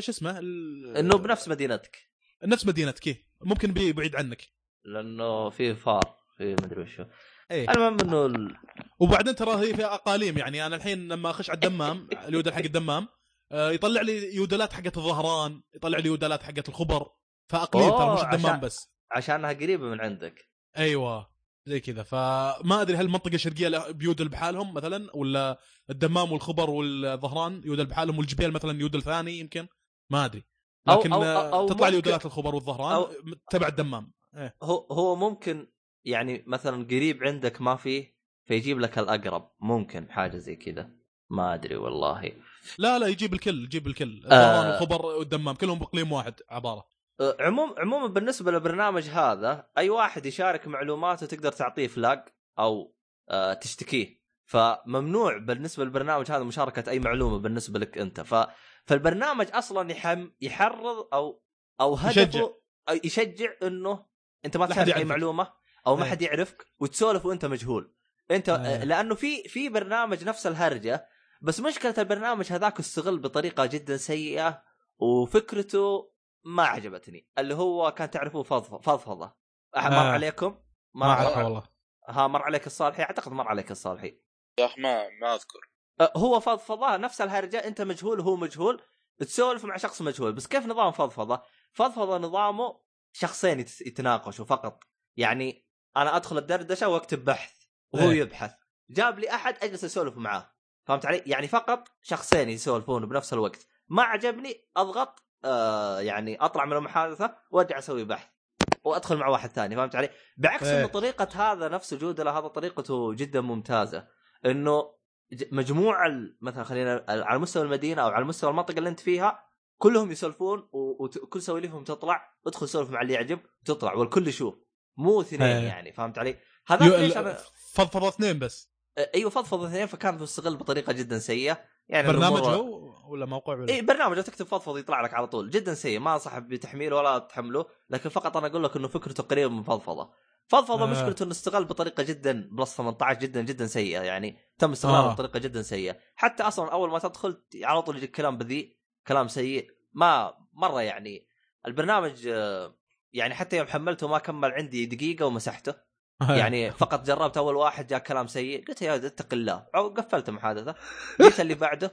شو اسمه؟ ال- إنه بنفس مدينتك. نفس مدينتك إيه. ممكن بي- بعيد عنك. لأنه في فار في مدري وشو. إيه. المهم إنه ال... وبعدين ترى هي فيها أقاليم يعني أنا الحين لما أخش على الدمام (laughs) اليودل حق الدمام آه، يطلع لي يودلات حقت الظهران يطلع لي يودلات حقت الخبر فأقليم ترى مش الدمام عشان- بس. عشانها قريبة من عندك. أيوه. زي كذا. فما أدري هل المنطقة الشرقيه بيودل بحالهم مثلا ولا الدمام والخبر والظهران يودل بحالهم والجبيل مثلا يودل ثاني يمكن؟ ما أدري. أو- لكن أو- آه، أو تطلع لي يودلات الخبر والظهران أو- تبع الدمام. إيه. هو هو ممكن يعني مثلا قريب عندك ما فيه فيجيب لك الأقرب ممكن حاجة زي كذا. ما أدري والله. لا لا يجيب الكل يجيب الكل. الظهران آه. والخبر والدمام كلهم بإقليم واحد عبارة. عموم عموما بالنسبة للبرنامج هذا أي واحد يشارك معلوماته تقدر تعطيه فلاج أو أه تشتكيه فممنوع بالنسبة للبرنامج هذا مشاركة أي معلومة بالنسبة لك أنت ف فالبرنامج أصلا يحم يحرض أو أو هدفه يشجع. أو يشجع إنه أنت ما تشارك أي. معلومة أو ما إيه. حد يعرفك وتسولف وأنت مجهول أنت إيه. لأنه في في برنامج نفس الهرجة بس مشكلة البرنامج هذاك استغل بطريقة جدا سيئة وفكرته ما عجبتني. اللي هو كان تعرفوه فضفضة. أح- مر آه. عليكم؟ ما مر أعرفه عليك والله. ها مر عليك الصالحي؟ أعتقد مر عليك الصالحي. صح ما ما أذكر. أه، هو فضفضة نفس الهرجة أنت مجهول وهو مجهول. تسولف مع شخص مجهول بس كيف نظام فضفضة؟ فضفضة نظامه شخصين يت- يتناقشوا فقط. يعني أنا أدخل الدردشة وأكتب بحث وهو إيه. يبحث. جاب لي أحد أجلس أسولف معاه. فهمت علي؟ يعني فقط شخصين يسولفون بنفس الوقت. ما عجبني أضغط آه يعني أطلع من المحادثة وأرجع أسوي بحث وأدخل مع واحد ثاني فهمت علي؟ بعكس إيه. انه طريقة هذا نفسه جودة هذا طريقته جدا ممتازة إنه مجموع مثلا خلينا على مستوى المدينة أو على مستوى المنطقة اللي أنت فيها كلهم يسولفون وكل سواليفهم تطلع ادخل سولف مع اللي يعجب وتطلع والكل يشوف مو اثنين إيه. يعني فهمت علي؟ هذا ليش أنا فضفضه اثنين بس أيوه فضفض اثنين فكان مستغل بطريقة جدا سيئة يعني برنامج هو ولا موقع ولا اي برنامج لو تكتب فضفض يطلع لك على طول جدا سيء ما انصح بتحميله ولا تحمله لكن فقط أنا أقول لك إنه فكرته قريبة من فضفضة فضفضة آه. مشكلته إنه استغل بطريقة جدا بلس 18 جدا جدا سيئة يعني تم استغلاله آه. آه. بطريقة جدا سيئة حتى أصلا أول ما تدخل على طول يجيك كلام بذيء كلام سيء ما مرة يعني البرنامج آه، يعني حتى يوم حملته ما كمل عندي دقيقة ومسحته يعني فقط جربت أول واحد جاء كلام سيء قلت يا ولد اتق الله قفلت المحادثه جيت اللي بعده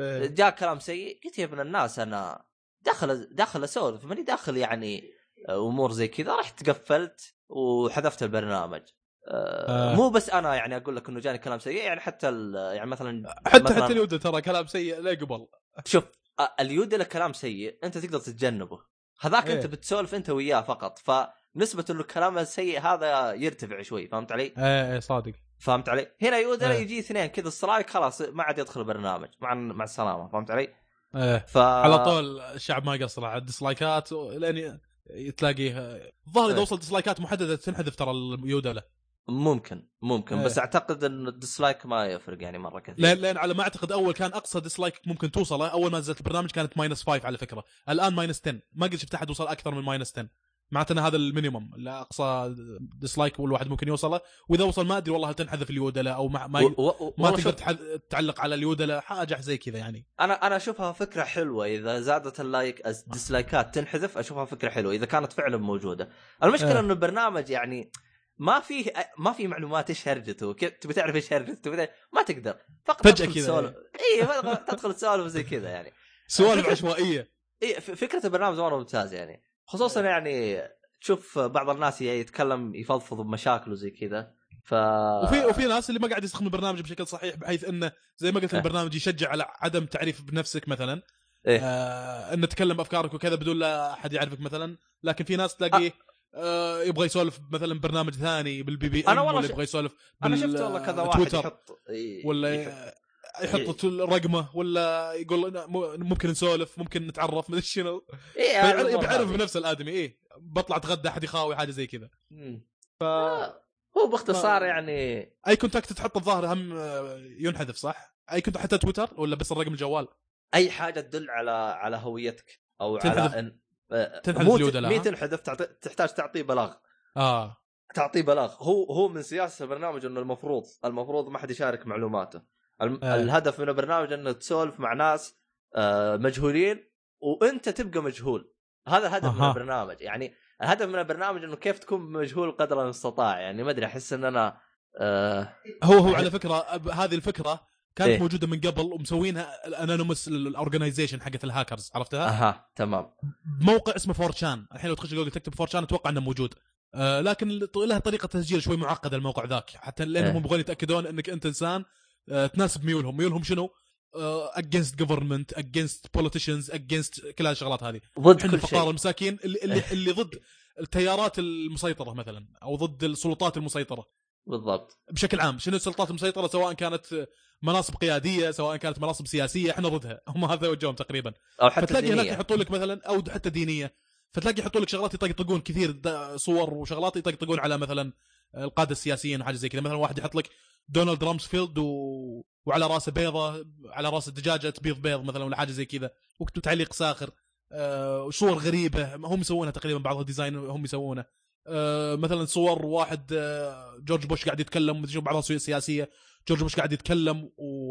إيه. جاء كلام سيء قلت يا ابن الناس أنا داخل داخل أسولف ماني داخل يعني أمور زي كذا رحت قفلت وحذفت البرنامج آه. آه. مو بس أنا يعني أقول لك إنه جاني كلام سيء يعني حتى يعني مثلا حتى مثلاً- حتى اليودة ترى كلام سيء لا قبل شوف آه، اليود له كلام سيء أنت تقدر تتجنبه هذاك إيه. انت بتسولف أنت وياه فقط فنسبه إنه الكلام السيء هذا يرتفع شوي فهمت علي؟ إيه إيه صادق فهمت علي؟ هنا يودنا إيه. يجي اثنين كذا سترايك خلاص ما عاد يدخل البرنامج مع مع السلامة فهمت علي؟ إيه ف على طول الشعب ما يقصر على ال dislike ات لين تلاقيه الظاهر إذا إيه. وصل dislike ات محددة تنحذف ترى اليودلة ممكن ممكن إيه. بس أعتقد إن ال dislike ما يفرق يعني مرة كثير لين لين على ما أعتقد أول كان أقصى dislike ممكن توصله أول ما نزلت البرنامج كانت minus 5 على فكرة الآن minus 10 ما قد شفت أحد وصل أكثر من minus 10 معناته إن هذا ال minimum أقصى dislike والواحد ممكن يوصله. وإذا وصل ما أدري والله هل تنحذف اليودلة أو ما ما, و... و... ما تقدر شوف تعلق على اليودلة حاجة زي كذا يعني. أنا أنا أشوفها فكرة حلوة. إذا زادت ال like ال dislike ات تنحذف أشوفها فكرة حلوة. إذا كانت فعلا موجودة. المشكلة إيه. إنه البرنامج يعني ما فيه ما في معلومات إيش هرجته تبي تعرف إيش هرجته ما تقدر. فقط تدخل كذا، إي تدخل تسولف زي كذا يعني. (laughs) سوالف عشوائية. إي فكرة البرنامج مرة ممتازة يعني. خصوصا يعني تشوف بعض الناس يتكلم يفضفض بمشاكله زي كذا ف وفي وفي ناس اللي ما قاعد يستخدم البرنامج بشكل صحيح بحيث إنه زي ما قلت إيه. البرنامج يشجع على عدم تعريف بنفسك مثلا إيه. آه إنه تتكلم بأفكارك وكذا بدون لا أحد يعرفك مثلا لكن في ناس تلاقيه آه يبغى يسولف مثلا برنامج ثاني بالبي بي إم والله ولا ش- يبغى يسولف أنا شفت والله كذا واحد يحط ولا يحط- يحط الرقمه ولا يقول ممكن نسولف ممكن نتعرف مدري شنو إيه بيعرف هذه. بنفس الآدمي إيه بطلع أتغدى أحد يخاوي حاجة زي كذا. ف هو باختصار ما- يعني أي contact تحط الظاهر هم آه، ينحذف صح؟ أي account حتى تويتر ولا بس الرقم الجوال؟ أي حاجة تدل على على هويتك أو تنحذف- على. آه، تنحذف مو ت- اليودلة، مي ها؟ تنحذف تعطي... تحتاج تعطيه بلاغ آه تعطيه بلاغ هو هو من سياسة البرنامج إنه المفروض المفروض ما حد يشارك معلوماته الم- آه. الهدف من البرنامج إنه تسولف مع ناس آه، مجهولين وأنت تبقى مجهول هذا الهدف من أها. البرنامج يعني الهدف من البرنامج إنه كيف تكون مجهول قدر المستطاع يعني ما أدري أحس إن أنا آه هو هو على فكرة هذه الفكرة كانت إيه. موجودة من قبل ومسوينها ال Anonymous ال organization حقت الهاكرز عرفتها؟ أها تمام موقع اسمه 4chan الحين لو تخش جوجل تكتب 4chan أتوقع إنه موجود آه لكن لها طريقة تسجيل شوي معقدة الموقع ذاك حتى لأنهم إيه. يبغون يتأكدون إنك أنت إنسان تناسب ميولهم. ميولهم شنو؟ against government against politicians against كل هالشغلات هذه. ضد كل الفقراء شيء. المساكين اللي, اللي, اللي ضد التيارات المسيطرة مثلا أو ضد السلطات المسيطرة. بالضبط. بشكل عام شنو السلطات المسيطرة؟ سواء كانت مناصب قيادية سواء كانت مناصب سياسية إحنا ضدها. (laughs) هم هذا وجههم تقريبا. أو حتى فتلاقي هناك. يحطون لك مثلا أو حتى دينية. فتلاقي يحطون لك شغلات يطقطقون كثير صور وشغلات يطقطقون على مثلا القادة السياسيين وحاجة زي كذا. مثلا واحد يحط لك دونالد رامسفيلد و... وعلى رأسه بيضة على راس الدجاجه تبيض بيض مثلا ولا حاجة زي كذا. وكتب تعليق ساخر آه، وصور غريبة هم يسوونها تقريبا بعضها design هم يسوونه. آه، مثلا صور واحد آه، جورج بوش قاعد يتكلم مدري شو بعضها سي- سياسيه جورج بوش قاعد يتكلم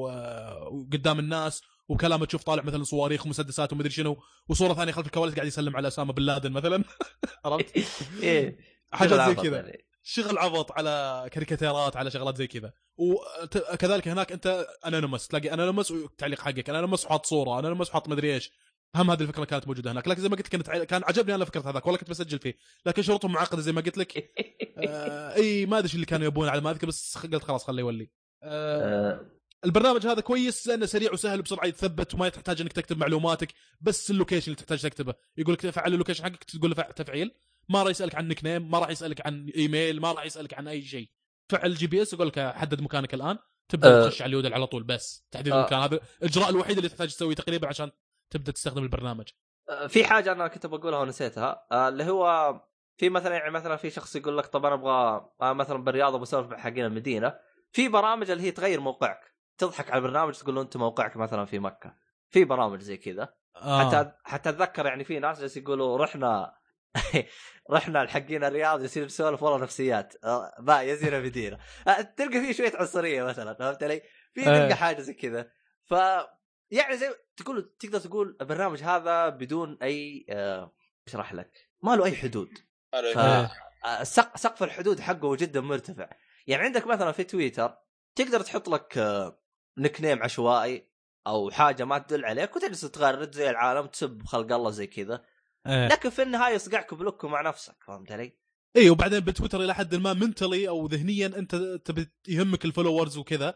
آه، وقدام الناس وكلامه تشوف طالع مثلا صواريخ ومسدسات ومدري شنو وصورة ثانية خلف الكواليس قاعد يسلم على أسامة بن لادن مثلا. (laughs) عرفت؟ (laughs) إيه. حاجات زي كذا. يعني. شغل عبط على كاريكاتيرات على شغلات زي كذا. وكذلك هناك أنت anonymous تلاقي anonymous والتعليق حقك anonymous وحاط صورة anonymous وحاط مدري إيش. هم هذه الفكرة كانت موجودة هناك. لكن زي ما قلت كانت كان عجبني أنا فكرة هذاك والله كنت بسجل فيه. لكن شروطهم معقدة زي ما قلت لك. (laughs) آه إي ما أدري إيش اللي كانوا يبون على ما أذكر بس قلت خلاص خليه يولي. آه آه، البرنامج هذا كويس لأنه سريع وسهل بسرعة يتثبت وما تحتاج إنك تكتب معلوماتك بس ال location اللي تحتاج تكتبه. يقول لك فعل ال location حقك تقول له تفعيل. ما راح يسألك عن nickname ما راح يسألك عن ايميل ما راح يسألك عن أي شيء فعل ال GPS يقول لك حدد مكانك الآن تبدأ أه. تخش على ال Jodel على طول بس تحديد أه. المكان هذا الإجراء الوحيد اللي تحتاج تسويه تقريبا عشان تبدأ تستخدم البرنامج آه، في حاجة أنا كنت بقولها ونسيتها آه، اللي هو في مثلا يعني مثلا في شخص يقول لك طب أنا أبغى آه، مثلا بالرياض بسولف مع حقين المدينة في برامج اللي هي تغير موقعك تضحك على البرنامج تقول له أنت موقعك مثلا في مكة في برامج زي كذا آه. حتى حتى أتذكر يعني في ناس جالس يقولوا رحنا (laughs) رحنا لحقين الرياض جالسين نسولف والله نفسيات. آه، يا زين المدينة آه، تلقى فيه شوية عنصرية مثلا فهمت علي؟ في إيه. تلقى حاجة زي كذا. ف يعني زي تقول تقدر تقول البرنامج هذا بدون أي آه، اشرح لك؟ ما له أي حدود. ف... آه، سق- سقف الحدود حقه جدا مرتفع. يعني عندك مثلا في تويتر تقدر تحط لك آه، nickname عشوائي أو حاجة ما تدل عليك وتجلس تغرد زي العالم تسب خلق الله زي كذا. إيه. لكن في النهاية يصقعك block مع نفسك فهمت علي؟ اي وبعدين بتويتر إلى حد ما mentally أو ذهنيا أنت تبي يهمك ال followers وكذا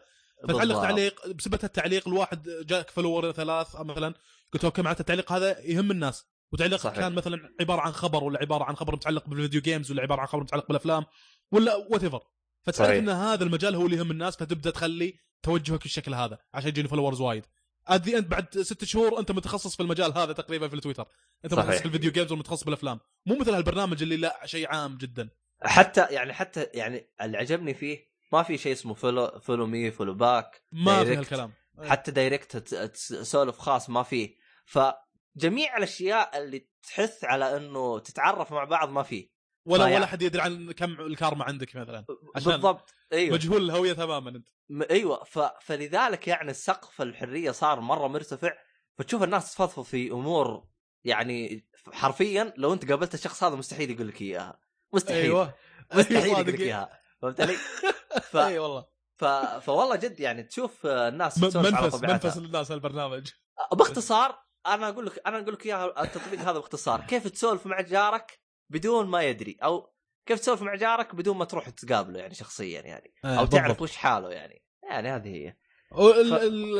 فتعلق. تعليق بسبب التعليق الواحد جاك follower ثلاث مثلا قلت okay معناته التعليق هذا يهم الناس وتعليق صحيح. كان مثلا عبارة عن خبر ولا عبارة عن خبر متعلق بال video games ولا عبارة عن خبر متعلق بالأفلام ولا whatever فتعرف. إن هذا المجال هو اللي يهم الناس فتبدأ تخلي توجهك بالشكل هذا عشان يجيني followers وايد at the end بعد ست شهور أنت متخصص في المجال هذا تقريبا في التويتر. أنت صحيح. متخصص في ال video games ومتخصص بالأفلام. مو مثل هالبرنامج اللي لا شيء عام جدا. حتى يعني حتى يعني اللي عجبني فيه ما في شيء اسمه follow follow me follow back ما في. هالكلام. حتى direct تسولف خاص ما فيه فجميع الأشياء اللي تحث على إنه تتعرف مع بعض ما فيه ولا ولا حد يدري عن كم الكارما عندك مثلا. عشان بالضبط أيوه. مجهول الهويه تماما أنت. أيوه ف... فلذلك يعني سقف الحرية صار مرة مرتفع. فتشوف الناس تفضفض في أمور يعني حرفيا لو أنت قابلت الشخص هذا مستحيل يقول لك إياها. مستحيل. أيوه. (laughs) مستحيل أيوة، يقول لك. إياها. فهمت علي؟ (laughs) ف... اي والله. ف... فوالله جد يعني تشوف الناس تسولف على منفس طبيعتها. منفس للناس هالبرنامج باختصار أنا أقول لك أنا أقول لك إياها التطبيق هذا باختصار. كيف تسولف مع جارك بدون ما يدري. أو كيف تسولف مع جارك بدون ما تروح تقابله يعني شخصيا يعني. أو تعرف وش حاله يعني. يعني هذه هي. ف- ال-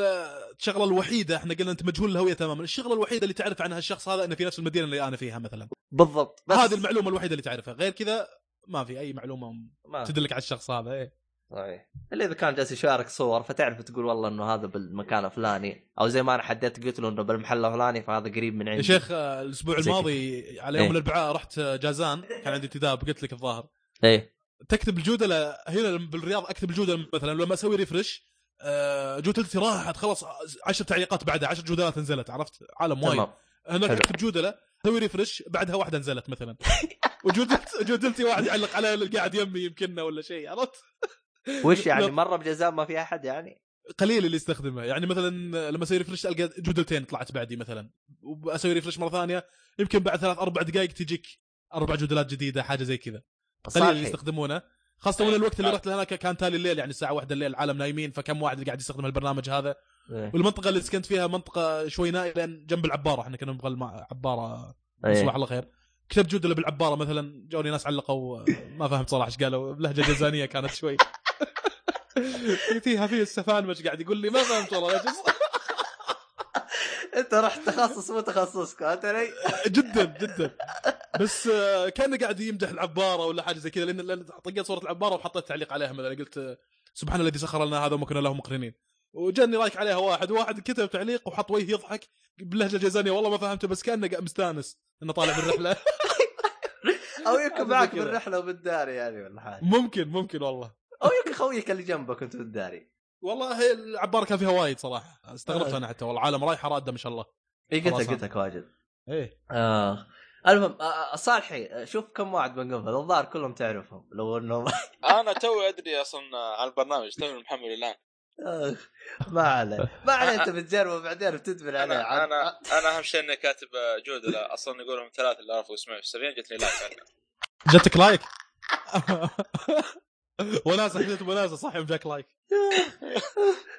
الشغلة الوحيدة إحنا قلنا أنت مجهول الهويه تماما. الشغلة الوحيدة اللي تعرف عن هالشخص هذا إنه في نفس المدينة اللي أنا فيها مثلا. بالضبط. بس هذه المعلومة الوحيدة اللي تعرفها. غير كذا ما في أي معلومة ما. تدلك على الشخص هذا إيه. صحيح. إلا إذا كان جالس يشارك صور فتعرف تقول والله إنه هذا بالمكان الفلاني أو زي ما أنا حددت قلت له إنه بالمحل الفلاني فهذا قريب من عندي. يا شيخ الأسبوع الماضي على يوم إيه. الأربعاء رحت جازان كان عندي انتداب قلت لك الظاهر. إيه. تكتب الجودلة هنا بالرياض أكتب الجودلة مثلا لما أسوي refresh آه، جودلتي راحت خلاص عشر تعليقات بعدها عشر جودلات نزلت عرفت؟ عالم وايد. هناك. أكتب جودلة أسوي refresh بعدها واحدة نزلت مثلا. (laughs) وجودلت جودلتي واحد يعلق على اللي قاعد يمي يمكننا ولا شيء عرفت؟ وش يعني. مرة بجازان ما في أحد يعني؟ قليل اللي يستخدمه. يعني مثلا لما أسوي ريفرش ألقى جدولتين طلعت بعدي مثلا. وأسوي ريفرش مرة ثانية يمكن بعد ثلاث أربع دقائق تجيك أربع جدولات جديدة حاجة زي كذا. قليل اللي يستخدمونه. خاصة وأنا الوقت اللي رحت لهناك كان تالي الليل يعني الساعة واحدة الليل العالم نايمين فكم واحد قاعد يستخدم البرنامج هذا؟ إيه. والمنطقة اللي سكنت فيها منطقة شوي نائيه لأن جنب العبارة. إحنا كنا نبغى الم- عبارة إيه. صباح الله خير. كتبت جدله بالعبارة مثلا جوني ناس علقوا ما فهمت صراحة إيش قالوا بلهجه جزانية كانت شوي. فيها في السفان مش قاعد يقول لي ما فهمت والله انت رحت تخصص مو تخصصك انت لي جدا جدا. بس آه، كان قاعد يمدح العبارة ولا حاجة زي كذا لأن طقيت صورة العبارة وحطيت تعليق عليها مثلا قلت آه، سبحان الذي سخر لنا هذا وما كنا له مقرنين. وجاني رايك عليها واحد واحد كتب تعليق وحط وجه يضحك باللهجة الجزانيه والله ما فهمته بس كأنه مستانس إنه طالع بالرحله (laughs) أو (laughs) زي معك. بالرحله وبالداري يعني ولا حاجة. ممكن ممكن والله. أو يمكن خويك اللي جنبك أنت بالداري والله العبارة كان فيها وايد صراحة. استغربت آه. أنا حتى والله العالم رايحة رادة ما شاء الله. اي قلت خلاص. لك قلت لك واجد إيه. آه. المهم آه، صالحي آه، شوف كم واحد بنقفل الظاهر كلهم تعرفهم لو إنه (laughs) أنا توي أدري أصلا عن البرنامج توي محمل الآن. آه، ما عليه. ما عليه أنت بتجربه بعدين بتدبر عليه. أنا أنا أنا أهم شيء إني كاتب جودة. أصلا يقولوا من ثلاثة اللي اعرفه اسمه 70 جتني لايك. جتك لايك؟ (laughs) وناسه حدث وناسه صح يوم جاك لايك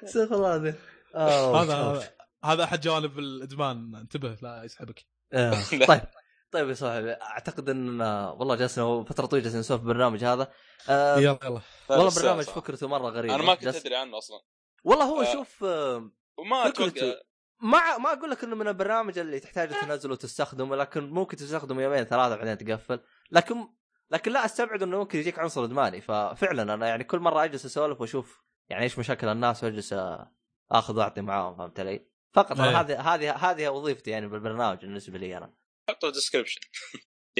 استغفر الله العظيم. آه، هذا. هذا هذا أحد جوانب الإدمان انتبه لا يسحبك آه، (laughs) طيب طيب يا صاحبي أعتقد اننا والله جلسنا فترة طويلة جالسين نسولف بالبرنامج هذا آه، يلا يلا والله برنامج. فكرته مرة غريبه أنا ما كنت أدري عنه أصلا والله هو. شوف وما أتوقع ما ما أقول لك إنه من البرنامج اللي تحتاج تنزله وتستخدمه لكن ممكن تستخدمه يومين ثلاثة بعدين تقفل لكن لكن لا أستبعد إنه ممكن يجيك عنصر إدماني ففعلا أنا يعني كل مرة أجلس أسولف وأشوف يعني إيش مشاكل الناس وأجلس آخذ وأعطي معاهم فهمت علي؟ فقط إيه. هذه هذه هذه وظيفتي يعني بالبرنامج بالنسبة لي أنا حطوا (laughs) description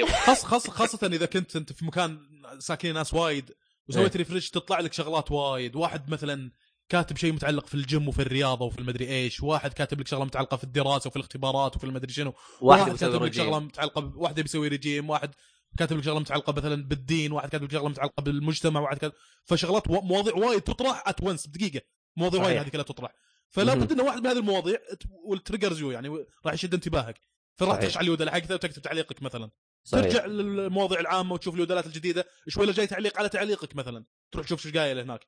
خاص خاص خاصة إذا كنت أنت في مكان ساكنين ناس وايد وسويت إيه. refresh تطلع لك شغلات وايد واحد مثلا كاتب شيء متعلق في الجيم وفي الرياضة وفي المدري إيش واحد كاتب لك شغلة متعلقة في الدراسة وفي الاختبارات وفي المدري شنو واحد واحد كاتب لك. شغلة متعلقة ب... واحد بيسوي رجيم واحد كاتب لك شغلة متعلقة مثلا بالدين واحد كاتب لك شغلة متعلقة بالمجتمع واحد كاتب فشغلات. مواضيع وايد تطرح at once بدقيقة مواضيع وايد. هذه كلها تطرح فلا. بد ان واحد من هذه المواضيع وال triggers you يعني راح يشد انتباهك فراح. تخش على الجودلة حقته وتكتب تعليقك مثلا صحيح. ترجع للمواضيع العامة وتشوف الجودلات الجديدة شوي جاي تعليق على تعليقك مثلا تروح تشوف إيش قايل هناك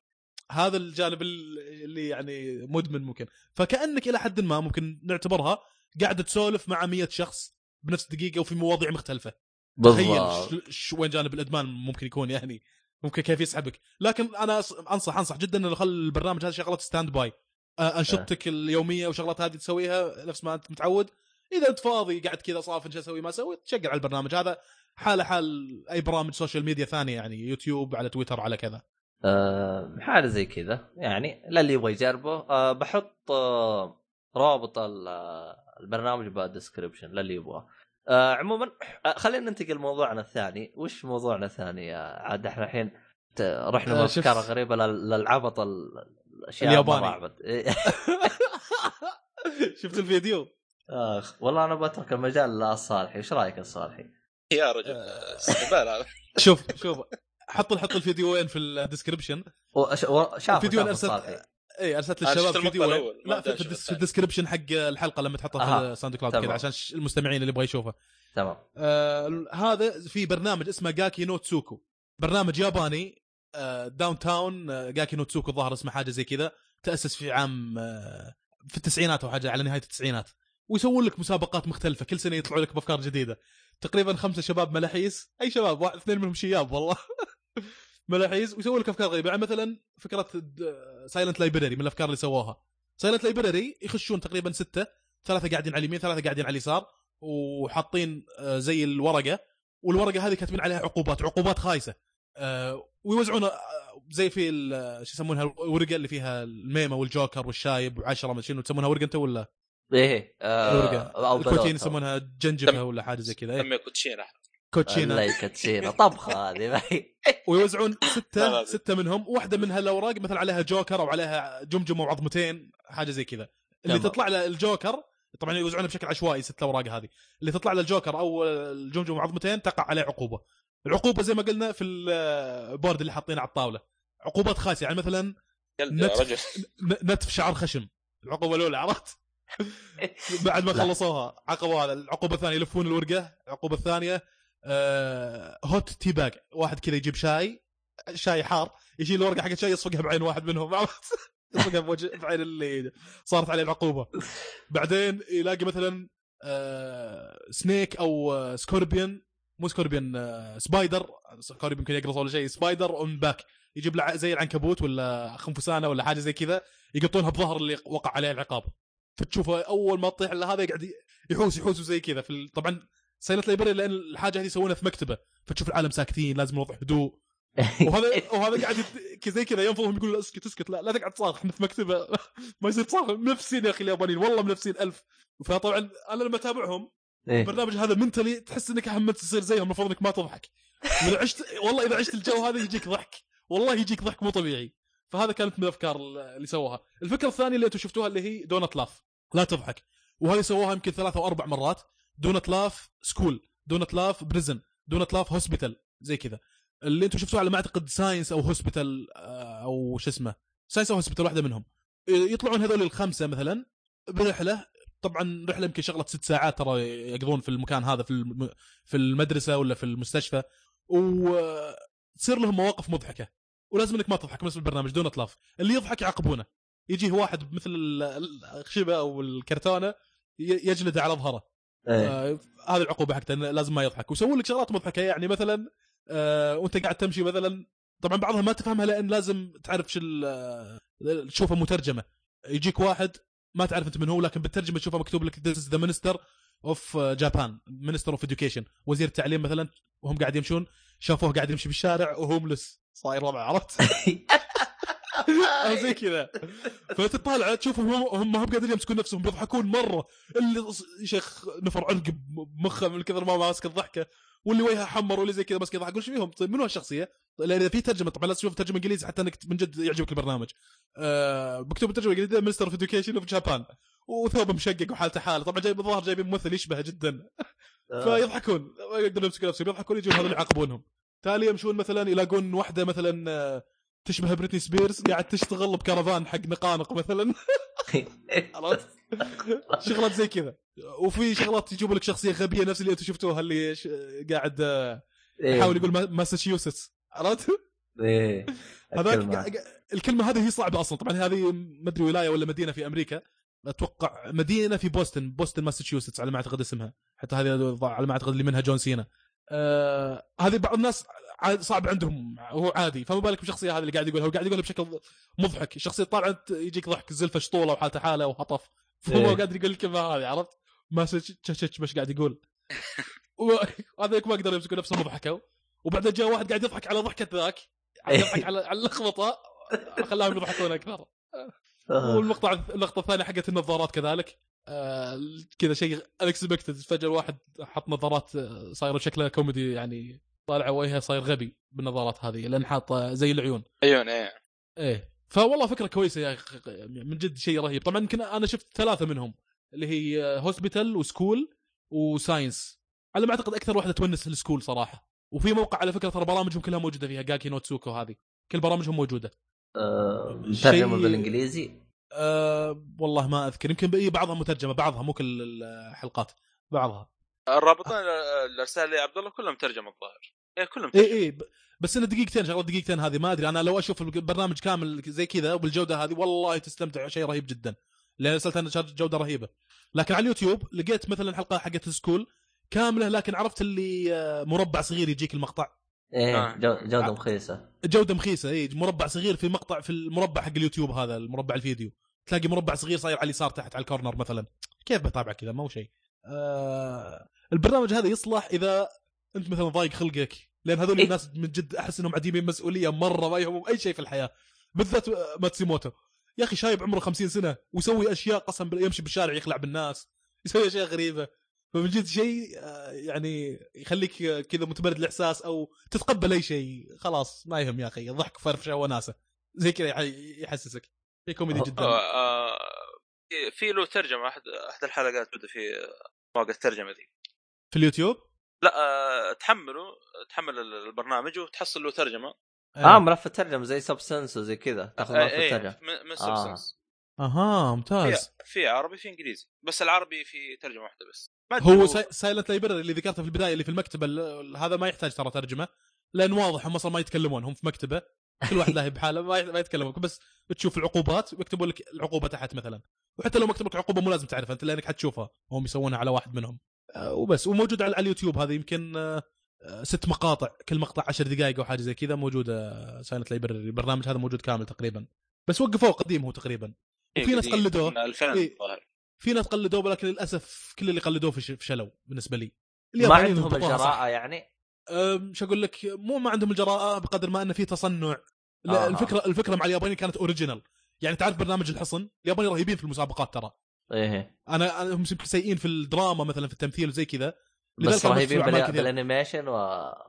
هذا الجانب ال- اللي يعني مدمن ممكن فكأنك إلى حد ما ممكن نعتبرها قاعدة تسولف مع مية شخص بنفس دقيقة وفي مواضيع مختلفة بالضبط. وين جانب الإدمان ممكن يكون يعني. ممكن كيف يسحبك. لكن أنا انصح أنصح جدا إنه خل البرنامج هذا شغلات standby أنشطتك اليومية وشغلات هذه تسويها نفس ما أنت متعود. إذا أنت فاضي قاعد كذا صافن شو أسوي ما أسوي تشغل على البرنامج هذا. حاله حال أي برامج social media ثانية يعني يوتيوب على تويتر على كذا. آه، حاجة زي كذا. يعني للي يبغى يجربه آه، بحط آه، رابط ال- البرنامج بالدسكربشن للي يبغى آه، عموما آه، خلينا ننتقل لموضوعنا الثاني. وش موضوعنا الثاني يا عاد؟ إحنا الحين رحنا آه، بافكار شفت- غريبة لل- للعبط ال- الأشياء الياباني. (laughs) (laughs) شفت الفيديو؟ آخ والله أنا بترك المجال للصالحي. إيش رأيك الصالحي؟ يا رجل. آه. استهبال شوف شوف حط حط الفيديوين في ال description شاف الفيديو شاف أنا أرسلت- الصالحي. اي أرسلت للشباب فيديو لا في. ال description حق الحلقة لما تحطها. في ال SoundCloud. كذا عشان المستمعين اللي يبغى يشوفه تمام. آه هذا في برنامج اسمه Gaki no Tsukai. برنامج ياباني آه Downtown آه Gaki no Tsukai الظاهر اسمه حاجة زي كذا. تأسس في عام آه في التسعينات أو حاجة على نهاية التسعينات. ويسوون لك مسابقات مختلفة. كل سنة يطلعوا لك بأفكار جديدة. تقريبا خمسة شباب ملاحيس أي شباب؟ واحد اثنين منهم شياب والله. (laughs) ملاحيس ويسوون لك افكار غريبه يعني مثلا فكرة silent library من الأفكار اللي سووها silent library يخشون تقريبا ستة ثلاثة قاعدين على اليمين ثلاثة قاعدين على اليسار وحاطين آه، زي الورقة. والورقة هذه كاتبين عليها عقوبات عقوبات خايسة. آه، ويوزعون آه، زي في شو يسمونها الورقة اللي فيها الميمه والجوكر والشايب وعشرة ما شنو تسمونها ورقة أنت ولا؟ إيه آه، ورقه أو الكوتين بلوت. يسمونها جنجفه تم- ولا حاجة زي كذا إيه. سمي كوتشينة. كوتشينا الله كوتشينة طبخة هذه ويوزعون لا. ستة منهم واحدة من هالاوراق مثلا عليها جوكر أو عليها جمجمة وعظمتين حاجة زي كذا اللي تمام. تطلع له الجوكر طبعا يوزعونها بشكل عشوائي ست اوراق هذه اللي تطلع له الجوكر أو الجمجمة وعظمتين تقع عليه عقوبة العقوبة زي ما قلنا في ال board اللي حاطينه على الطاولة عقوبات خايسة يعني مثلا نتف. نتف شعر خشم العقوبة الأولى عرفت؟ (laughs) بعد ما. خلصوها عقبوا هذا العقوبة الثانية يلفون الورقة العقوبة الثانية آه hot tea bag واحد كذا يجيب شاي شاي حار يشيل الورقة حقت شاي يصفقها بعين واحد منهم؟ (laughs) يصفقها بوجه بعين اللي صارت عليه العقوبة. بعدين يلاقي مثلا آه snake أو آه scorpion. مو scorpion spider. scorpion يمكن يقرص ولا شيء. spider on back يجيب له زي العنكبوت ولا خنفسانة ولا حاجة زي كذا يقطونها بظهر اللي وقع عليه العقاب. فتشوفه أول ما تطيح الا هذا يقعد يحوس يحوس زي كذا. في طبعا silent library لأن الحاجة هذه يسوونها في مكتبة فتشوف العالم ساكتين لازم نوضع هدوء. (laughs) وهذا وهذا قاعد زي كذا ينفضهم يقول اسكت اسكت لا لا تقعد تصارخ إحنا في مكتبة. (laughs) ما يصير تصارخ. منافسين يا أخي اليابانيين والله منافسين ألف. فطبعا أنا لما أتابعهم إيه. البرنامج هذا mentally تحس إنك هم تصير زيهم المفروض إنك ما تضحك. واذا عشت والله إذا عشت الجو هذا يجيك ضحك. والله يجيك ضحك مو طبيعي. فهذا كانت من الأفكار اللي سووها. الفكرة الثانية اللي أنتم شفتوها اللي هي don't laugh لا تضحك. وهذه سووها يمكن ثلاث أو أربع مرات. don't laugh school don't laugh prison don't laugh hospital زي كذا. اللي أنتم شفتوها على ما اعتقد science أو hospital أو شو اسمه. science أو hospital واحدة منهم. يطلعون هذول الخمسة مثلا برحلة. طبعا رحلة يمكن شغله ست ساعات ترى يقضون في المكان هذا في في المدرسة ولا في المستشفى. وتصير لهم مواقف مضحكة. ولازم إنك ما تضحك نفس البرنامج دون اطلاف اللي يضحك يعاقبونه. يجيه واحد مثل ال- الخشبه أو الكرتونة ي- يجلده على ظهره. إيه. آه هذه العقوبة حقته لازم ما يضحك ويسوون لك شغلات مضحكة يعني مثلا آه وأنت قاعد تمشي مثلا طبعا بعضها ما تفهمها لأن لازم تعرف شو آه، تشوفها مترجمة يجيك واحد ما تعرف أنت من هو لكن بالترجمة تشوفها مكتوب لك this the minister of Japan minister of education وزير التعليم مثلا وهم قاعد يمشون شافوه قاعد يمشي بالشارع و homeless صاير وضع عرفت؟ (laughs) (laughs) أو زي كذا. فتطالع تشوفهم هم هم هم قاعدين يمسكون نفسهم بيضحكون مرة. اللي يا شيخ نفر عنق بمخه من كثر ما ماسك الضحكة واللي وجهه حمر واللي زي كذا ماسك يضحك شو فيهم؟ طيب منو هالشخصية؟ لأن إذا في ترجمة طبعا لازم تشوف ترجمة إنجليزي حتى إنك من جد يعجبك البرنامج. آه مكتوب الترجمة الإنجليزية minister of education of Japan وثوبه مشقق وحالته حالة. طبعا جايب الظاهر جايبين ممثل يشبهه جدا. آه. فيضحكون. ما يقدرون يمسكون نفسهم يضحكون يجون هذول يعاقبونهم. تالي يمشون مثلا يلاقون واحدة مثلا آه، تشبه بريتني سبيرز قاعد تشتغل بكرفان حق نقانق مثلا. (laughs) عرفت؟ شغلات زي كذا. وفي شغلات يجيبوا لك شخصية غبية نفس اللي أنتم شفتوها اللي ش... قاعد آه، إيه. يحاول يقول ما- ماساتشيوستس. عرفت؟ إيه. هذاك الكلمة هذه هي صعبة أصلا. طبعا هذه ما أدري ولاية ولا مدينة في أمريكا. أتوقع مدينة في بوسطن بوسطن ماساتشوستس على ما أعتقد اسمها. حتى هذه على ما أعتقد اللي منها جون سينا. آه هذه بعض الناس صعب عندهم. هو عادي. فما بالك بالشخصيه هذه اللي قاعد يقولها هو قاعد يقولها بشكل مضحك. الشخصيه طالعه يجيك ضحك زلفة شطولة وحالته حالة وهطف. (laughs) فهو إيه. قاعد يقول الكلمة هذه عرفت؟ ما تشتش مش قاعد يقول. (laughs) وهذاك ما قدروا يمسكوا نفسهم وضحكوا. وبعدين جاء واحد قاعد يضحك على ضحكة ذاك. يضحك على على اللخبطة. خلاهم يضحكون أكثر. آه. والمقطع اللقطة الثانية حقت النظارات كذلك. آه كذا شيء انكسبكتد فجأة الواحد حط نظارات آه، صايرة شكلها كوميدي يعني طالع وجهه صاير غبي بالنظارات هذه لأن حاطه زي العيون. عيون إيه. إيه. فوالله فكرة كويسة يا أخي من جد شيء رهيب. طبعا يمكن أنا شفت ثلاثة منهم اللي هي hospital و school و science على ما أعتقد أكثر واحدة تونس ال school صراحة. وفي موقع على فكرة ترى برامجهم كلها موجودة فيها جاكي نوتسوكو هذه. كل برامجهم موجودة. شيء- ترجمه بالإنجليزي؟ أه والله ما أذكر. يمكن بعضها مترجمة بعضها مو كل الحلقات بعضها. الرابطين الأرسال لي عبد الله كلهم ترجمة الظاهر. إيه كلهم اي ترجمة. اي ب- بس انه دقيقتين شغله دقيقتين هذه ما أدري أنا لو أشوف البرنامج كامل زي كذا وبالجودة هذه والله تستمتع شيء رهيب جدا. لأن أرسلت أنا جودة رهيبة. لكن على اليوتيوب لقيت مثلا حلقه حقت school كاملة لكن عرفت اللي آه، مربع صغير يجيك المقطع. إيه آه. جو- جودة مخيسة. جودة مخيسة اي مربع صغير في مقطع في المربع حق اليوتيوب هذا المربع الفيديو. تلاقي مربع صغير صاير على اليسار تحت على ال corner مثلا. كيف بتابع كذا؟ ما هو شيء. آه البرنامج هذا يصلح إذا أنت مثلا ضايق خلقك لأن هذول إيه. الناس من جد أحس إنهم عديمين مسؤولية مرة ما يهمهم أي شيء في الحياة بالذات آه، ماتسيموتو. يا أخي شايب عمره 50 سنة ويسوي أشياء قسم بالله يمشي بالشارع يخلع بالناس (laughs) يسوي أشياء غريبة. فمن جد شيء آه، يعني يخليك آه، كذا متبرد الإحساس أو تتقبل أي شيء خلاص ما يهم يا أخي ضحك وفرفشة وناسة. زي كذا يح- يحسسك. شيء كوميدي أه، جدا. آه، آه، في- في له ترجمة احد أحد الحلقات بدأ في مواقع الترجمة ذي. في اليوتيوب؟ لا آه، تحمله تحمل البرنامج وتحصل له ترجمة. آه ملف الترجمه زي subscene وزي كذا تاخذ ملف إيه الترجمه من, من آه. subscene أها في, ممتاز. في عربي في إنجليزي. بس العربي في ترجمة واحدة بس. هو Silent Library اللي ذكرته في البداية اللي في المكتبة ال- هذا ما يحتاج ترى ترجمة لأن واضح هم أصلا ما يتكلمون هم في مكتبة. كل واحد له بحاله ما ما يتكلمون. بس تشوف العقوبات ويكتبوا لك العقوبة تحت مثلا. وحتى لو مكتوب لك عقوبة مو لازم تعرفها انت لأنك حتشوفها. هم يسوونها على واحد منهم. آه، وبس. وموجود على على اليوتيوب هذا يمكن آه، آه، ست مقاطع كل مقطع عشر دقائق أو حاجة زي كذا موجوده Silent Library البرنامج هذا موجود كامل تقريبا. بس وقفوه قديم هو تقريبا. وفي ناس قلدوه. من 2000 إيه. في ناس قلدوه ولكن للأسف كل اللي قلدوه فش- فشلوا بالنسبة لي. ما عندهم. الجراءة يعني؟ شو أقول لك مو ما عندهم الجراءة بقدر ما إنه في تصنع. لا آه. الفكرة الفكرة مع اليابانيين كانت original يعني تعرف برنامج الحصن؟ اليابانيين رهيبين في المسابقات ترى. إيه أنا أنا هم سيئين في الدراما مثلا في التمثيل وزي كذا. بس رهيبين. بال animation و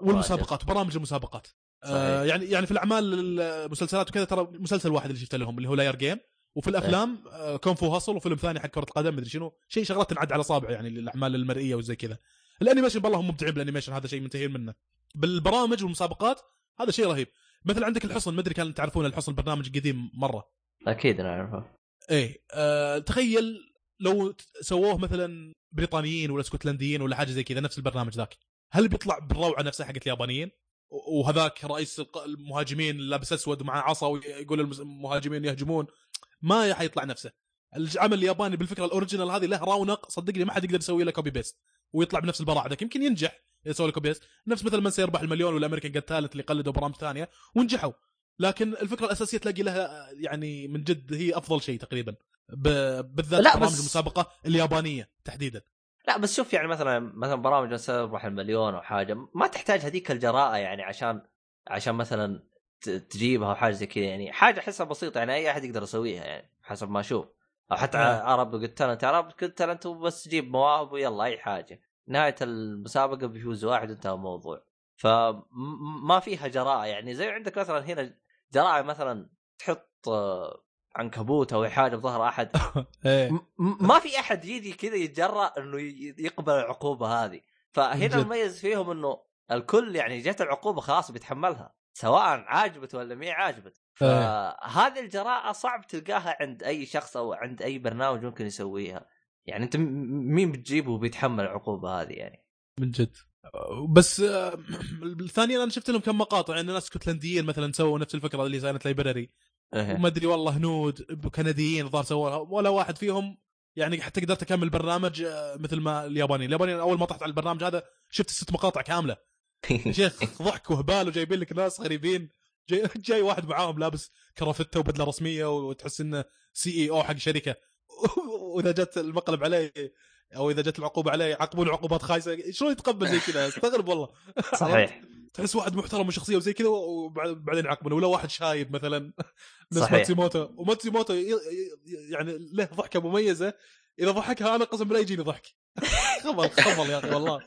والمسابقات برامج المسابقات. آه. يعني يعني في الأعمال المسلسلات وكذا ترى مسلسل واحد اللي شفته لهم اللي هو Liar Game. وفي الأفلام آه Kung Fu Hustle وفيلم ثاني حق كرة القدم مدري شنو. شيء شغلات تنعد على صابع يعني الاعمال المرئية وزي كذا. ال animation بالله هم مبدعين بال animation هذا شيء منتهين منه. بالبرامج والمسابقات هذا شيء رهيب. مثل عندك الحصن ما أدري كان تعرفون الحصن برنامج قديم مرة. أكيد نعرفه إيه آه تخيل لو سووه مثلا بريطانيين ولا اسكتلنديين ولا حاجة زي كذا نفس البرنامج ذاك. هل بيطلع بالروعة نفسها حقت اليابانيين؟ وهذاك رئيس المهاجمين لابس أسود ومعه عصا ويقول المهاجمين يهجمون. ما حيطلع نفسه. العمل الياباني بالفكرة ال original هذه له رونق صدقني ما حد يقدر يسوي له copy paste ويطلع بنفس البراعة ذاك. يمكن ينجح له copy paste نفس مثل من سيربح المليون وال America's Got Talent اللي قلدوا برامج ثانية ونجحوا. لكن الفكرة الأساسية تلاقي لها يعني من جد هي أفضل شيء تقريبا. بالذات لا، برامج بس- المسابقة اليابانية تحديدا. لا بس شوف يعني مثلا مثلا برامج سيربح المليون أو حاجة ما تحتاج هذيك الجراءة يعني عشان عشان مثلا تجيبها أو حاجة زي كذا يعني. حاجة احسها بسيطة يعني أي أحد يقدر يسويها يعني حسب ما أشوف. أو حتى آه. عرب قلت تالنت عرب قلت تالنت بس جيب مواهب ويلا أي حاجة. نهاية المسابقة بيفوز واحد وانتهى الموضوع. فما فيها جراءة يعني زي عندك مثلا هنا جراءة مثلا تحط آه، عنكبوت أو حاجة بظهر أحد. (laughs) م- ما في أحد يجي كذا يتجرأ إنه يقبل العقوبة هذه. فهنا. المميز فيهم إنه الكل يعني جت العقوبة خلاص بيتحملها سواء عاجبت ولا مي عاجبت. فهذه الجراءة صعب تلقاها عند أي شخص أو عند أي برنامج ممكن يسويها. يعني أنت مين بتجيبه وبيتحمل العقوبة هذه يعني؟ من جد. بس آه، (clears throat) ثانيا أنا شفت لهم كم مقاطع ان ناس اسكتلنديين مثلا سووا نفس الفكرة اللي Silent Library إيه. وما أدري والله هنود كنديين الظاهر سووها ولا واحد فيهم يعني حتى قدرت أكمل برنامج آه، مثل ما اليابانيين، اليابانيين أول ما طحت على البرنامج هذا شفت ست مقاطع كاملة. (laughs) شيخ ضحك وهبال وجايبين لك ناس غريبين. جاي, (laughs) جاي واحد معاهم لابس كرافتة وبدلة رسمية وتحس إنه CEO حق شركة. (laughs) وإذا جت المقلب عليه أو إذا جت العقوبة عليه يعاقبون عقوبات خايسة. شلون يتقبل زي كذا؟ استغرب والله. (laughs) صحيح. تحس واحد محترم وشخصية وزي كذا وبعدين يعاقبونه ولا واحد شايب مثلا. نفس صحيح. ماتسيموتو. وماتسيموتو يعني له ضحكة مميزة. إذا ضحكها أنا قسم بالله يجيني ضحك. خبل خبل يا أخي والله.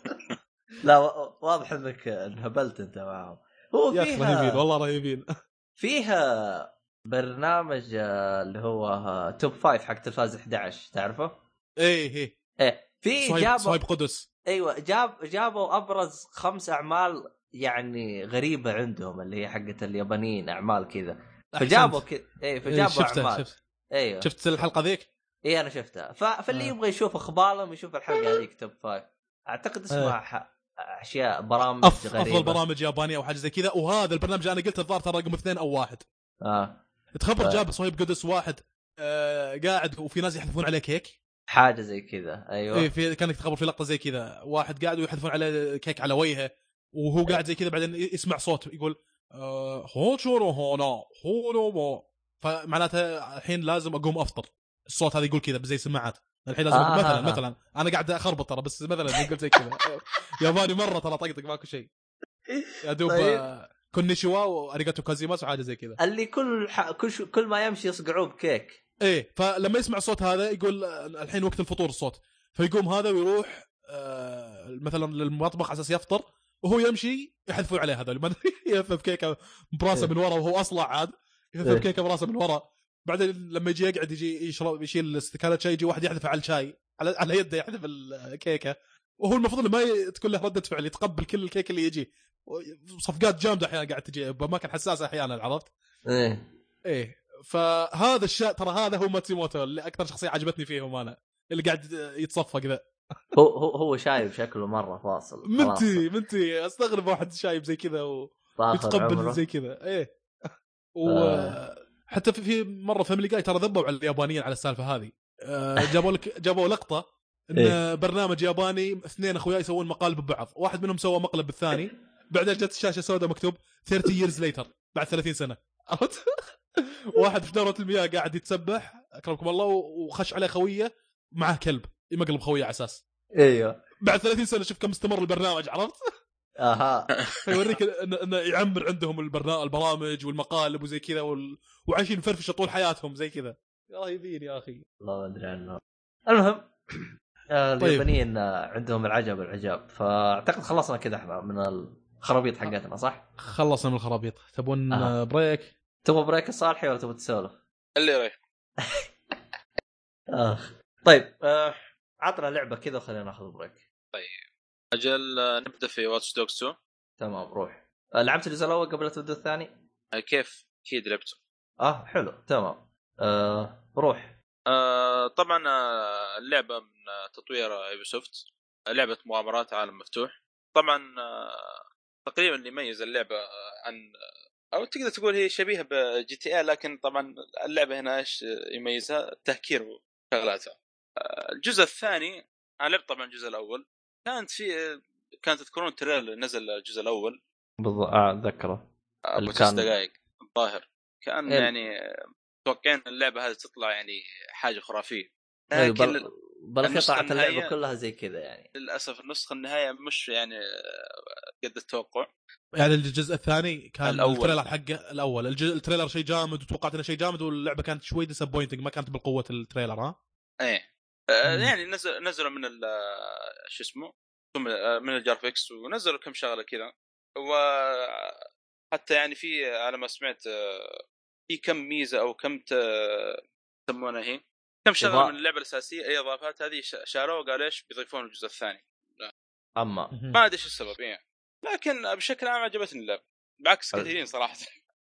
لا واضح إنك انهبلت أنت معهم. هو يا أخي رهيبين فيها والله رهيبين (laughs) فيها برنامج آه، اللي هو آه، Top 5 حق تلفاز 11 تعرفه؟ إيه إيه إيه في جابوا صهيب قدس أيوه جاب جابوا أبرز خمس أعمال يعني غريبة عندهم اللي هي حقت اليابانيين أعمال كذا فجابوا. كذا إيه إيه، فجابوا شفتها أعمال شفت أيوه شفت الحلقة ذيك؟ إيه أنا شفتها. فاللي آه. يبغى يشوف إخبارهم يشوف الحلقة هذيك Top 5 أعتقد اسمها آه. أشياء برامج أف... غريبة. أفضل برامج يابانية أو حاجة زي كذا. وهذا البرنامج أنا قلت الظاهر ترى رقم اثنين أو واحد. آه. تخبر آه. جاب صهيب قدس واحد. آه قاعد وفي ناس يحذفون عليه كيك. حاجة زي كذا. أيوه. إيه في كأنك تخبر في لقطة زي كذا. واحد قاعد ويحذفون عليه كيك على وجهه وهو قاعد زي كذا بعدين يسمع صوت يقول آه، هوتشورو هونا هونو فمعناته الحين لازم أقوم أفطر. الصوت هذا يقول كذا زي سماعات الحين لازم آه، مثلا آه، آه. مثلا. أنا قاعد أخربط ترى بس مثلا يقول زي كذا. (laughs) ياباني مرة ترى طقطق ماكو شيء. يا دوب طيب. آه، こんにちは و ありがとうございます وحاجة زي كذا. اللي كل ح... كل ش... كل ما يمشي يصقعوه بكيك. إيه فلما يسمع الصوت هذا يقول آه، الحين وقت الفطور الصوت. فيقوم هذا ويروح آه، مثلا للمطبخ على أساس يفطر وهو يمشي يحذفون عليه هذا لما يلفف كيكة براسه إيه. من ورا وهو أصلع عاد. إيه. يلفف كيكة براسه من ورا. بعدين لما يجي يقعد يجي يشرب يشيل استكانه شاي يجي واحد يحذف على الشاي على على يده يحذف الكيكة وهو المفروض ما ي- تكون له ردة فعل يتقبل كل الكيك اللي يجي صفقات جامدة أحيانا قاعد تجي باماكن حساسة أحيانا عرفت؟ إيه إيه فهذا الشيء ترى هذا هو ماتسيموتو اللي أكثر شخصية عجبتني فيهم أنا اللي قاعد يتصفق ذا هو هو هو شايب شكله مرة فاصل. منتي منتي أستغرب واحد شايب زي كذا ويتقبل. زي كذا إيه آه. وحتى في, مرة Family Guy ترى ذبوا على اليابانيين على السالفة هذه آه، (laughs) جابوا لك جابوا لقطة إن إيه. برنامج ياباني اثنين اخويا يسوون مقالب ببعض واحد منهم سوى مقلب بالثاني بعدين جت الشاشة سوداء مكتوب 30 years later بعد 30 سنة (laughs) عرفت؟ واحد في دورة المياه قاعد يتسبح أكرمكم الله وخش عليه خوية معاه كلب يمقلب خوية على أساس أيوه بعد 30 سنة شوف كم استمر البرنامج عرفت؟ أها (laughs) فيوريك انه إنه يعمر عندهم البرنامج البرامج والمقالب وزي كذا وال... وعايشين فرفشه طول حياتهم زي كذا رهيبين يا أخي والله ما أدري عنه المهم (clears throat) آه، طيب. اليابانيين آه، عندهم العجب العجاب فأعتقد خلصنا كذا إحنا من الخرابيط حقتنا صح؟ خلصنا من الخرابيط تبون. آه. break تبغى break الصالحي ولا تبغى تسولف؟ اللي رايح (laughs) اخ طيب آه، عطنا لعبة كذا وخلينا ناخذ break أجل نبدأ في Watch Dogs 2 تمام روح. آه، لعبت الجزء الأول قبل لا تبدأ الثاني؟ آه، كيف؟ أكيد لعبته. آه حلو تمام. آه روح. آه طبعا آه، اللعبة من تطوير Ubisoft لعبة مغامرات عالم مفتوح. طبعا تقريبا اللي يميز اللعبة عن أو تقدر تقول هي شبيهة ب GTA لكن طبعا اللعبة هنا إيش يميزها؟ التهكير وشغلاتها الجزء الثاني أنا لعبت طبعا الجزء الأول. كانت في كانت تذكرون ال trailer اللي نزل الجزء الأول؟ بالضبط آه أتذكره. ابو اللي ست كان- دقائق. الظاهر. كان إيه. يعني متوقعين اللعبة هذه تطلع يعني حاجة خرافية. أيوة، لكن بل... بل قطعت اللعبة كلها زي كذا يعني. للأسف النسخة النهائية مش يعني آه، قد التوقع. يعني الجزء الثاني كان الأول. ال trailer حقه الأول. الجزء ال trailer شيء جامد وتوقعت إنه شيء جامد واللعبة كانت شوي disappointing ما كانت بالقوة ال trailer ها؟ إيه. آه،. يعني نزل نزلوا من ال- آه، شو اسمه ثم آه، من ال graphics ونزلوا كم شغلة كذا. وحتى يعني في على ما سمعت آه، في كم ميزة أو كم يسمونها هي كم شغلة. من اللعبة الأساسية إي إضافات هذه ش- شالوها وقالوا إيش؟ بيضيفون الجزء الثاني. أما. ما أدري إيش السبب يعني لكن بشكل عام عجبتني اللعبة. بعكس. كثيرين صراحة.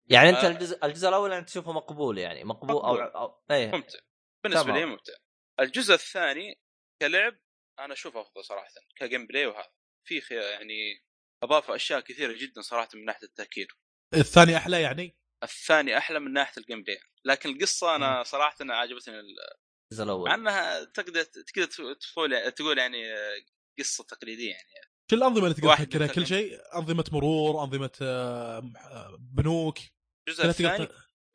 يعني أنت آه. الجزء الجزء الأول أنت تشوفه مقبول يعني مقبول أو, مقبول. أو... إيه. ممتع. بالنسبة. لي ممتع. الجزء الثاني كلعب أنا أشوفه أفضل صراحة ك gameplay وهذا. في خي- يعني أضاف أشياء كثيرة جدا صراحة من ناحية التهكير الثاني أحلى يعني؟ الثاني أحلى من ناحية ال gameplay لكن القصة أنا صراحة أنا عجبتني ال- الجزء الأول. مع إنها تقدر تقدر تقول تقول يعني قصة تقليدية يعني. شو الأنظمة اللي تقدر تفكرها. كل شيء أنظمة مرور أنظمة آه، بنوك. الجزء الثاني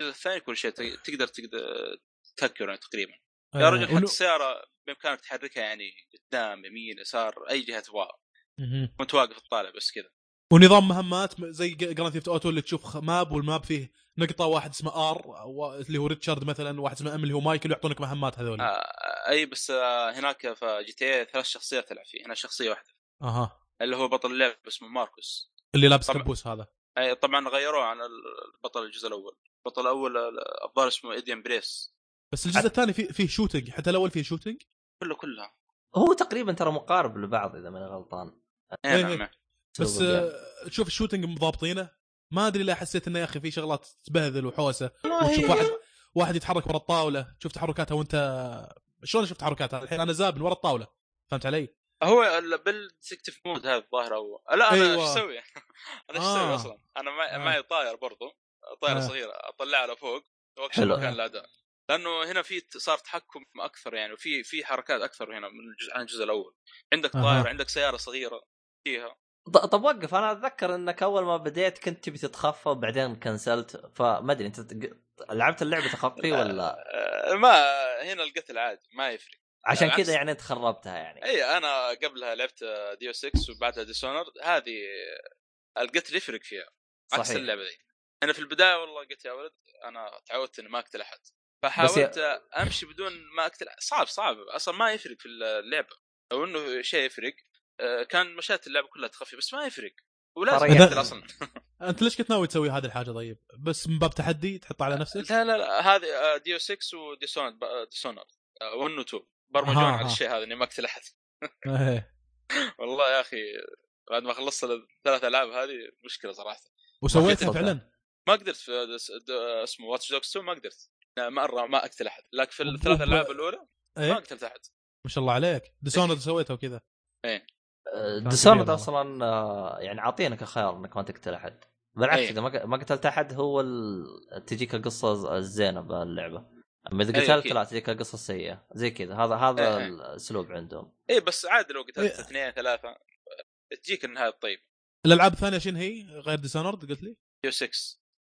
الجزء الثاني كل شيء تق- تقدر تقدر يعني تقريبا. يا رجل حتى ونو- السياره بإمكانك تحركها يعني قدام يمين يسار أي جهة تبغاها. وانت واقف تطالع بس كذا. ونظام مهمات زي Grand Theft Auto اللي تشوف map وال map فيه نقطة واحد اسمه R اللي هو ريتشارد مثلا واحد اسمه M اللي هو مايكل يعطونك مهمات هذول. آه أي بس آه هناك في GTA ثلاث شخصيات تلعب فيه. هنا شخصية واحدة. أها. اللي هو بطل اللعبه اسمه ماركوس. اللي لابس طبعاً. كبوس هذا. أي طبعا غيروه عن البطل الجزء الأول. البطل الأول آه، الظاهر اسمه إيدن بيرس. بس الجزء الثاني فيه فيه shooting حتى الأول فيه shooting كله كلها هو تقريبا ترى مقارب لبعض إذا ماني غلطان اي إيه، نعم إيه. بس آه، تشوف ال shooting مضابطينه ما أدري لا حسيت إنه يا أخي في شغلات تبهذل وحوسة وتشوف واحد واحد يتحرك ورا الطاولة تشوف تحركاته وانت شلون شفت تحركاته الحين أنا زابن ورا الطاولة فهمت علي؟ هو ال- بال detective mode هذا الظاهر أو لا أنا أيوة. إيش أسوي؟ (laughs) أنا إيش آه. أسوي أصلا؟ أنا معي, آه. معي طاير برضو طايرة آه. صغيرة أطلعها لفوق واكشف حلو. مكان الاعداء لأنه هنا في صار تحكم أكثر يعني وفي في حركات أكثر هنا من الجزء عن الجزء الأول. عندك. طائرة عندك سيارة صغيرة فيها. طب وقف أنا أتذكر إنك أول ما بديت كنت تبي تتخفى وبعدين كنسلت فما أدري أنت لعبت اللعبة تخفي ولا؟ آه، ما هنا القتل عادي ما يفرق. عشان. كذا يعني أنت خربتها يعني. إي أنا قبلها لعبت Deus Ex وبعدها Dishonored هذه القتل يفرق فيها عكس صحيح. اللعبة ذي. أنا في البداية والله قلت يا ولد أنا تعودت إني ما أقتل أحد. فحاولت امشي بدون ما اقتل صعب صعب. أصلا ما يفرق في اللعبة. لو إنه شيء يفرق آه، كان مشاهد اللعبة كلها تخفي بس ما يفرق. ولازم يعني- أصلا. (laughs) أنت ليش كنت ناوي تسوي هذه الحاجة طيب؟ بس من باب تحدي تحطها على نفسك؟ لا لا لا. هذه آه، Deus Ex و Dishonored Dishonored 1 و 2 برمجون أها، على أها. الشيء هذا إني ما اقتل أحد. إيه. (laughs) والله يا أخي بعد ما خلصت الثلاث ألعاب هذه مشكلة صراحة. وسويتها فعلا؟ ما قدرت. في اسمه Watch Dogs 2 ما قدرت. مره ما أقتل أحد. لكن في الثلاث وب- ألعاب الأولى ما إيه قتلت أحد. ما شاء الله عليك. Dishonored سويتها وكذا. Dishonored كبير أصلا آه، يعني عاطينك الخيار إنك ما تقتل أحد. بالعكس أي. إذا ما ق- ما قتلت أحد هو ال... تجيك القصة الزينة باللعبة. أما إذا أي، قتلت. لا تجيك القصة السيئة. زي كذا. هذا هذا أي، أي. الأسلوب عندهم. اي بس عادي لو قتلت إيه. اثنين ثلاثة. تجيك النهايه الطيب الألعاب الثانية شنو هي؟ غير Dishonored قلت لي؟ ديو 6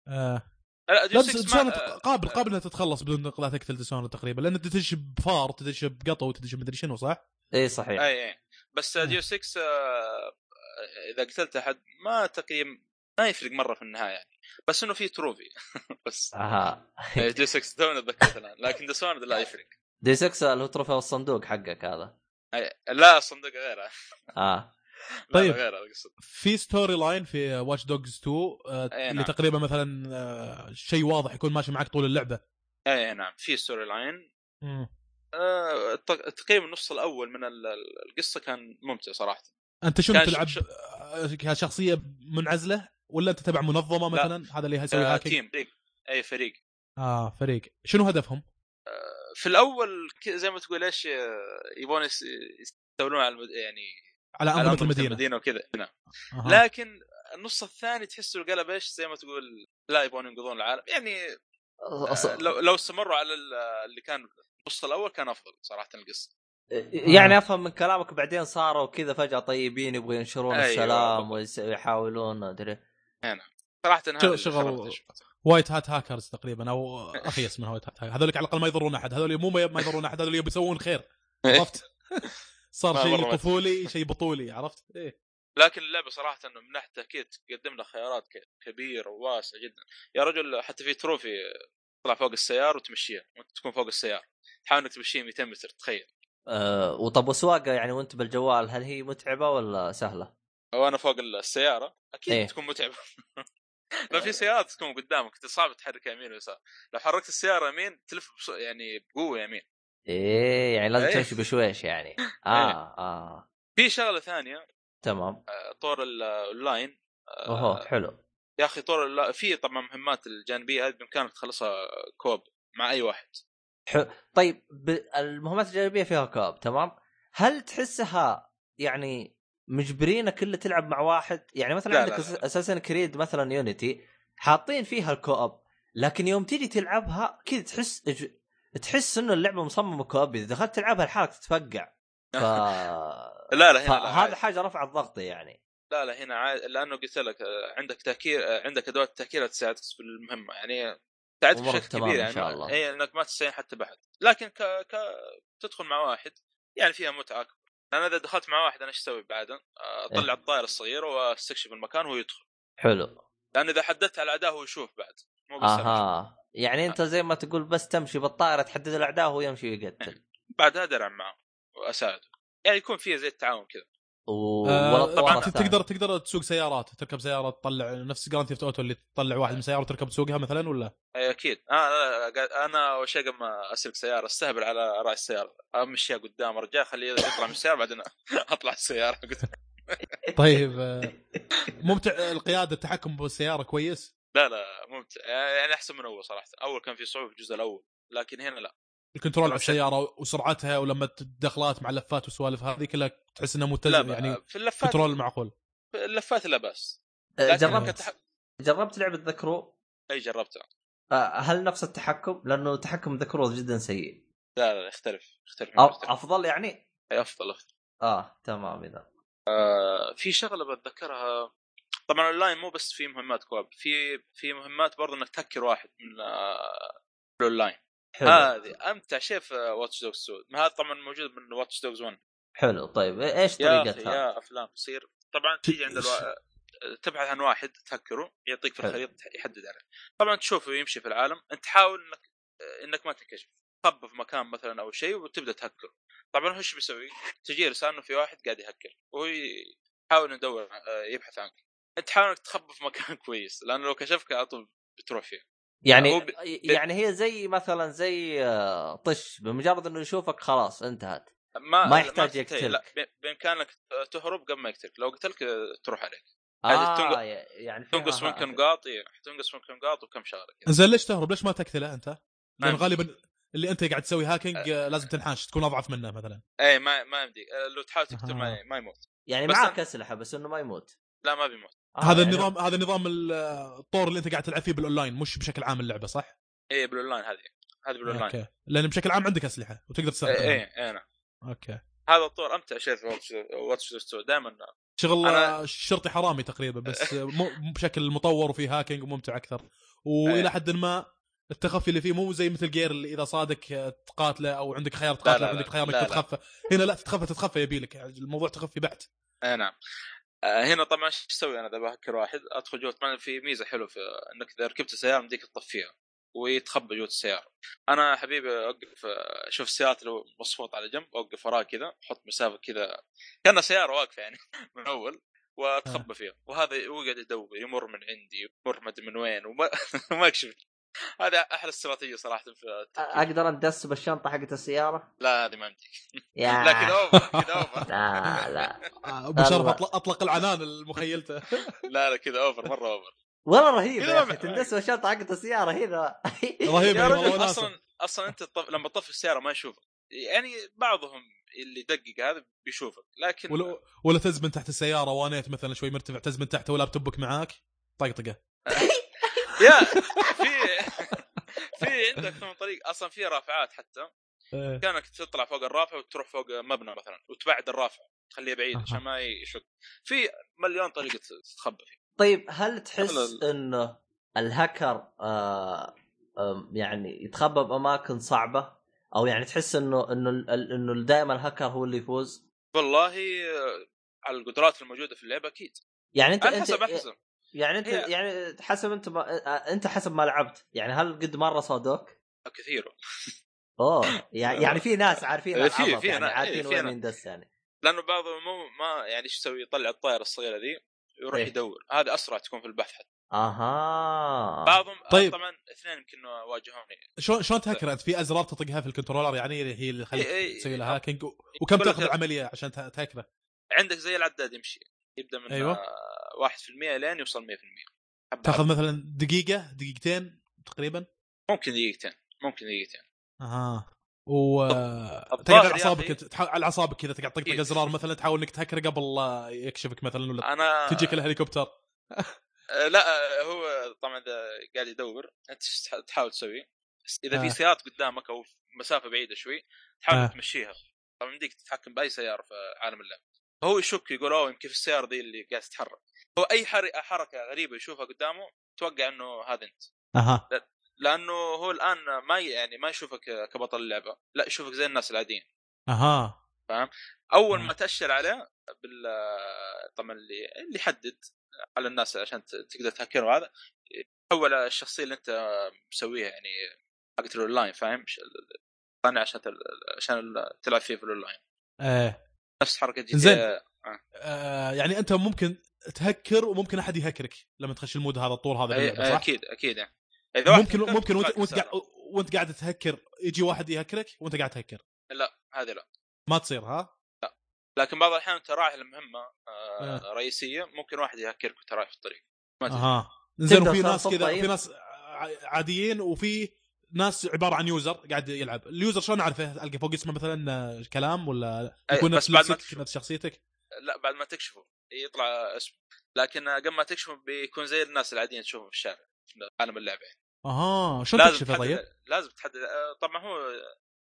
آه. لا لا Deus Ex ما Dishonored آه، قابل قابل إنها تتخلص بدون انك لا تقتل Dishonored تقريبا لأن تدش بفار تدش بقطو تدش مدري شنو صح؟ اي صحيح. اي اي بس إيه. Deus Ex آه، إذا قتلت أحد ما تقييم ما يفرق مرة في النهاية يعني. بس إنه في trophy. (laughs) بس. أها. Deus Ex تونا تذكرت الآن. لكن Dishonored لا يفرق. Deus Ex اللي هو trophy الصندوق حقك هذا. أي- لا الصندوق غيره. آه. طيب. في story line في Watch Dogs 2 آه أي اللي نعم. تقريبا مثلا آه شيء واضح يكون ماشي معك طول اللعبة أي نعم في story line. آه، تقريبا النص الأول من ال- ال- القصة كان ممتع صراحة أنت شنو تلعب ش- آه، كشخصية منعزلة ولا أنت تبع منظمة لا. مثلا هذا اللي يسوي آه، hacking team فريق أي فريق آه فريق شنو هدفهم؟ في الأول زي ما تقول إيش آه، يبون يس- يستولون على المد... يعني على على أنظمة أنظمة المدينة. المدينة وكذا. نعم. أها. لكن النص الثاني تحسه انقلب إيش زي ما تقول لا يبون ينقذون العالم. يعني آه، أص- لو لو استمروا على ال- اللي كان النص الأول كان أفضل صراحة القصة. يعني أفهم من كلامك بعدين صاروا كذا فجأة طيبين يبغوا ينشرون أيوة، السلام. ويحاولون أدري. صراحة شغل-. white hat hackers تقريبا أو اخيس من white hat hackers. هذول على الأقل ما يضرون أحد. هذول مو ما ما يضرون أحد. هذول يبي يسوون خير. (laughs) عرفت؟ (laughs) صار شيء طفولي شيء بطولي عرفت؟ إيه. لكن اللعبة صراحة إنه من ناحية تأكيد تقدم لك خيارات ك- كبيرة وواسعة جدا. يا رجل حتى في trophy تطلع فوق السيارة وتمشيها وأنت تكون فوق السيارة. تحاول إنك تمشيها 200 متر تخيل. آه وطب وسواقة يعني وأنت بالجوال هل هي متعبة ولا سهلة؟ وأنا فوق السيارة أكيد إيه. تكون متعبة. (laughs) لو في سيارات تكون قدامك صعب تحركها يمين ويسار. لو حركت السيارة يمين تلف بص- يعني بقوة يمين. إيه يعني لازم إيه. تمشي بشويش يعني. (laughs) آه آه. في شغلة ثانية تمام. آه، طور ال- الاونلاين آه، اوه حلو. يا أخي طور في طبعا مهمات الجانبية هذه بإمكانك تخلصها كوب مع أي واحد. حلو. طيب ب... المهمات الجانبية فيها كوب تمام. هل تحسها يعني مجبرينك إلا تلعب مع واحد؟ يعني مثلا لا، عندك. أساسا كريد مثلا يونيتي حاطين فيها الكوب لكن يوم تيجي تلعبها كذا تحس تحس إنه اللعبة مصممة كوب إذا دخلت تلعبها لحالك تتفقع. (laughs) ف لا لا هنا عادي. حاجة رفعت ضغطي يعني. لا لا هنا عادي. لأنه قلت لك عندك تاكير آه، عندك أدوات تاكير تساعدك في المهمة. يعني تساعدك بشكل كبير يعني. شاء الله. إي إنك ما تستعين حتى بحد لكن ك... ك... تدخل مع واحد يعني فيها متعة أكبر. لأن إذا دخلت مع واحد أنا إيش أسوي بعد؟ آه، أطلع إيه. الطائره الصغيره وأستكشف المكان وهو يدخل حلو. لأن إذا حددت على الاعداء هو يشوف بعد. مو بس. أها يعني انت زي ما تقول بس تمشي بالطائرة تحدد الأعداء وهو يمشي ويقتل. بعدها درع معه وأساعده. يعني يكون فيها زي التعاون كذا. و... آه طبعا تقدر تقدر تسوق سيارات. تركب سيارة تطلع نفس Grand Theft Auto اللي تطلع واحد من سيارة وتركب تسوقها مثلا ولا؟ أي أكيد. آه لا- لا، أنا أول شيء قبل ما اسلك سيارة أستهبل على راعي السيارة. أمشيها قدام رجال خليه يطلع من السيارة بعدين (laughs) أطلع السيارة قلت طيب آه، ممتع القيادة التحكم بالسيارة كويس؟ لا لا ممتع يعني أحسن من أول صراحة أول كان في صعوبة في الجزء الأول لكن هنا لا ال control على. السيارة وسرعتها ولما الدخلات مع اللفات والسوالف هذه كلها تحس إنها لا متزن يعني في اللفات control معقول اللفات لا بأس لكن جربت كتح... جربت لعبة The Crew أي جربتها آه، هل نفس التحكم؟ لأنه تحكم The Crew جدا سيء لا لا يختلف يختلف. أفضل يعني؟ أي أفضل أفضل آه تمام إذا آه في شغلة بتذكرها طبعا اونلاين مو بس في مهمات co-op في في مهمات برضه إنك تهكر واحد من آه الاونلاين هذه أمتع شيء في Watch Dogs 2 هذا طبعا موجود من Watch Dogs 1 حلو. طيب إيش يا أخي طريقتها؟ يا أفلام تصير. طبعا تيجي عند الوا... تبحث عن واحد تهكره يعطيك في. الخريطة يحدد عليه. طبعا تشوفه يمشي في العالم أنت تحاول إنك إنك ما تنكشف. تخبى في مكان مثلا أو شيء وتبدأ تهكره. طبعا هو إيش بيسوي؟ تجي رسالة إنه في واحد قاعد يهكر وهو يحاول يدور آه، يبحث عنك. تحاول انك تخبى في مكان (laughs) كويس لأنه لو كشفك على طول بتروح فيه. يعني هو ب- يعني هي زي مثلا زي آه، طش بمجرد إنه يشوفك خلاص انتهت. ما ما يحتاج تنتهي، يقتلك. لا بإمكانك تهرب قبل ما يقتلك. لو قتلك تروح عليك. هذه تنق- آه يعني تنقص منك نقاط إيه، تنقص منك نقاط وكم شغله كذا زين ليش تهرب؟ ليش ما تقتله أنت؟ لأن يمدي. غالبا اللي أنت قاعد تسوي هاكينج آه، لازم تنحاش تكون أضعف منه مثلا. اي ما ما يمدي. آه، لو تحاول تقتل أها. ما, ما يموت. يعني معك أسلحة بس إنه ما يموت. لا ما بيموت. آه هذا يعني النظام هذا نظام ال- الطور اللي انت قاعد تلعب فيه بالأونلاين مش بشكل عام اللعبة صح؟ اي بالأونلاين هذه هذه بال online. okay. لأن بشكل عام عندك أسلحة وتقدر تستخدمها. اي اي أنا okay. هذا الطور أمتع شيء في Watch Dogs. شغل أنا- شرطي حرامي تقريبا بس مو مو بشكل مطور وفي hacking وممتع أكثر. وإلى إيه. حد ما التخفي اللي فيه مو زي Metal Gear اللي إذا صادك تقاتله أو عندك خيار تقاتله عندك خيار انك. تتخفى هنا لا تتخفى تتخفى يبي لك الموضوع تخفي بحت اي نعم. هنا طبعا إيش أسوي أنا؟ إذا بهكر واحد أدخل جوة طبعا في ميزة حلوة في إنك إذا ركبت السياره مديك تطفيها ويتخبى جوة السيارة. أنا حبيبي أوقف آه، أشوف السيارات لو مصفوط على جنب أوقف وراه كذا أحط مسافة كذا كأنها سيارة واقفة يعني (laughs) من أول وأتخبى فيها. وهذا يقعد يدور يمر من عندي يمر ما من وين وما (laughs) ما يكشف هذا أحلى استراتيجيه صراحة في التركيب. أقدر أندس بالشنطة حقت السيارة؟ لا هذه ما يمديك يا. (laughs) لا كذا أوفر كذا أوفر. لا لا. آه، أبو شرف. اطلق, أطلق العنان لمخيلته (laughs) لا لا كذا أوفر مرة أوفر. والله رهيب يا أخي تندس بالشنطة حقت السيارة هنا (laughs) رهيب يا رجل والله أصلا. أصلا أنت طف... لما تطفي السيارة ما يشوفك. يعني بعضهم اللي يدقق هذا بيشوفك لكن ولا ولا تزمن تحت السيارة وانيت مثلا شوي مرتفع تزمن تحت ولابتوبك معاك؟ طقطقة. يا. (laughs) في في عندك ثمان طريق أصلا في رافعات حتى. إيه. كانك تطلع فوق الرافع وتروح فوق مبنى مثلا وتبعد الرافع تخليه بعيد. عشان ما يشك في مليون طريقة تتخبى فيه. طيب هل تحس انه الهكر آه يعني يتخبى بأماكن صعبة؟ أو يعني تحس إنه إنه ال- إنه دائما الهكر هو اللي يفوز؟ والله آه، على القدرات الموجودة في اللعبة أكيد. يعني أنت على أنت حسب على حسب. يعني انت هي- يعني حسب انت ما انت حسب ما لعبت يعني هل قد مرة صادوك؟ كثير أوه يعني (laughs) يعني في ناس عارفين إيه، في- في يعني عارفين إيه، في وين. يندس يعني لأنه بعضهم مو ما يعني إيش يسوي يطلع الطائره الصغيرة ذي يروح إيه. يدور هذا أسرع تكون في البحث حتى أها بعضهم طيب. طبعا اثنين يمكن واجهوني شلون شلون تهكر انت في أزرار تطقها في ال controller يعني هي اللي تخليك إيه، إيه. تسوي لها hacking وكم تأخذ العملية عشان ته- تهكره؟ عندك زي العداد يمشي يبدأ من أيوة. آه، 1% لين يوصل 100% حبة تاخذ. مثلا دقيقة دقيقتين تقريبا ممكن دقيقتين ممكن دقيقتين أها و تقعد على أعصابك تح... على أعصابك كذا تقعد تطقطق إيه. ازرار مثلا تحاول إنك تهكر قبل لا يكشفك مثلا ولا أنا تجيك الهليكوبتر آه، لا آه، هو طبعا إذا قاعد يدور أنت تحاول تسوي إذا آه. في سيارات قدامك أو مسافة بعيدة شوي تحاول آه. تمشيها طبعا يمديك تتحكم بأي سيارة في عالم اللعب هو يشك يقول أوه يمكن في السيارة ذي اللي قاعد تتحرك. هو أي حر- حركة غريبة يشوفها قدامه توقع إنه هذا أنت. أها. لأنه هو الآن ما يعني ما يشوفك كبطل اللعبة لا يشوفك زي الناس العاديين. أها. أول مم. ما تأشر عليه بال طبعا اللي اللي يحدد على الناس عشان تقدر تهكره هذا حول الشخصية اللي أنت مسويها يعني حقت الأونلاين فاهم؟ طالع عشان عشان تلعب فيه في الأونلاين. إيه. نفس حركة GTA آه يعني أنت ممكن تهكر وممكن أحد يهكرك لما تخش ال mode هذا الطور هذا باللعبه صح؟ أكيد أكيد يعني إذا واحد ممكن ممكن وانت وأنت. قاعد وأنت قاعد تهكر يجي واحد يهكرك وأنت قاعد تهكر لا هذه لا ما تصير ها؟ لكن بعض الأحيان انت رايح لمهمة آه آه. رئيسية ممكن واحد يهكرك وأنت رايح في الطريق ما تدري أها زين وفي ناس كذا؟ في ناس عاديين وفي ناس عبارة عن user قاعد يلعب. ال user شلون اعرفه ألقى فوق اسمه مثلا آه، كلام ولا يكون بس نفس بعد ما. نفس شخصيتك؟ لا بعد ما تكشفه. يطلع اسمه لكن قبل ما تكشفه بيكون زي الناس العاديين تشوفه في الشارع. في عالم اللعبه يعني. أها. شلون لازم تكشفه تحدد طيب؟ لازم تحدد. آه، طبعا هو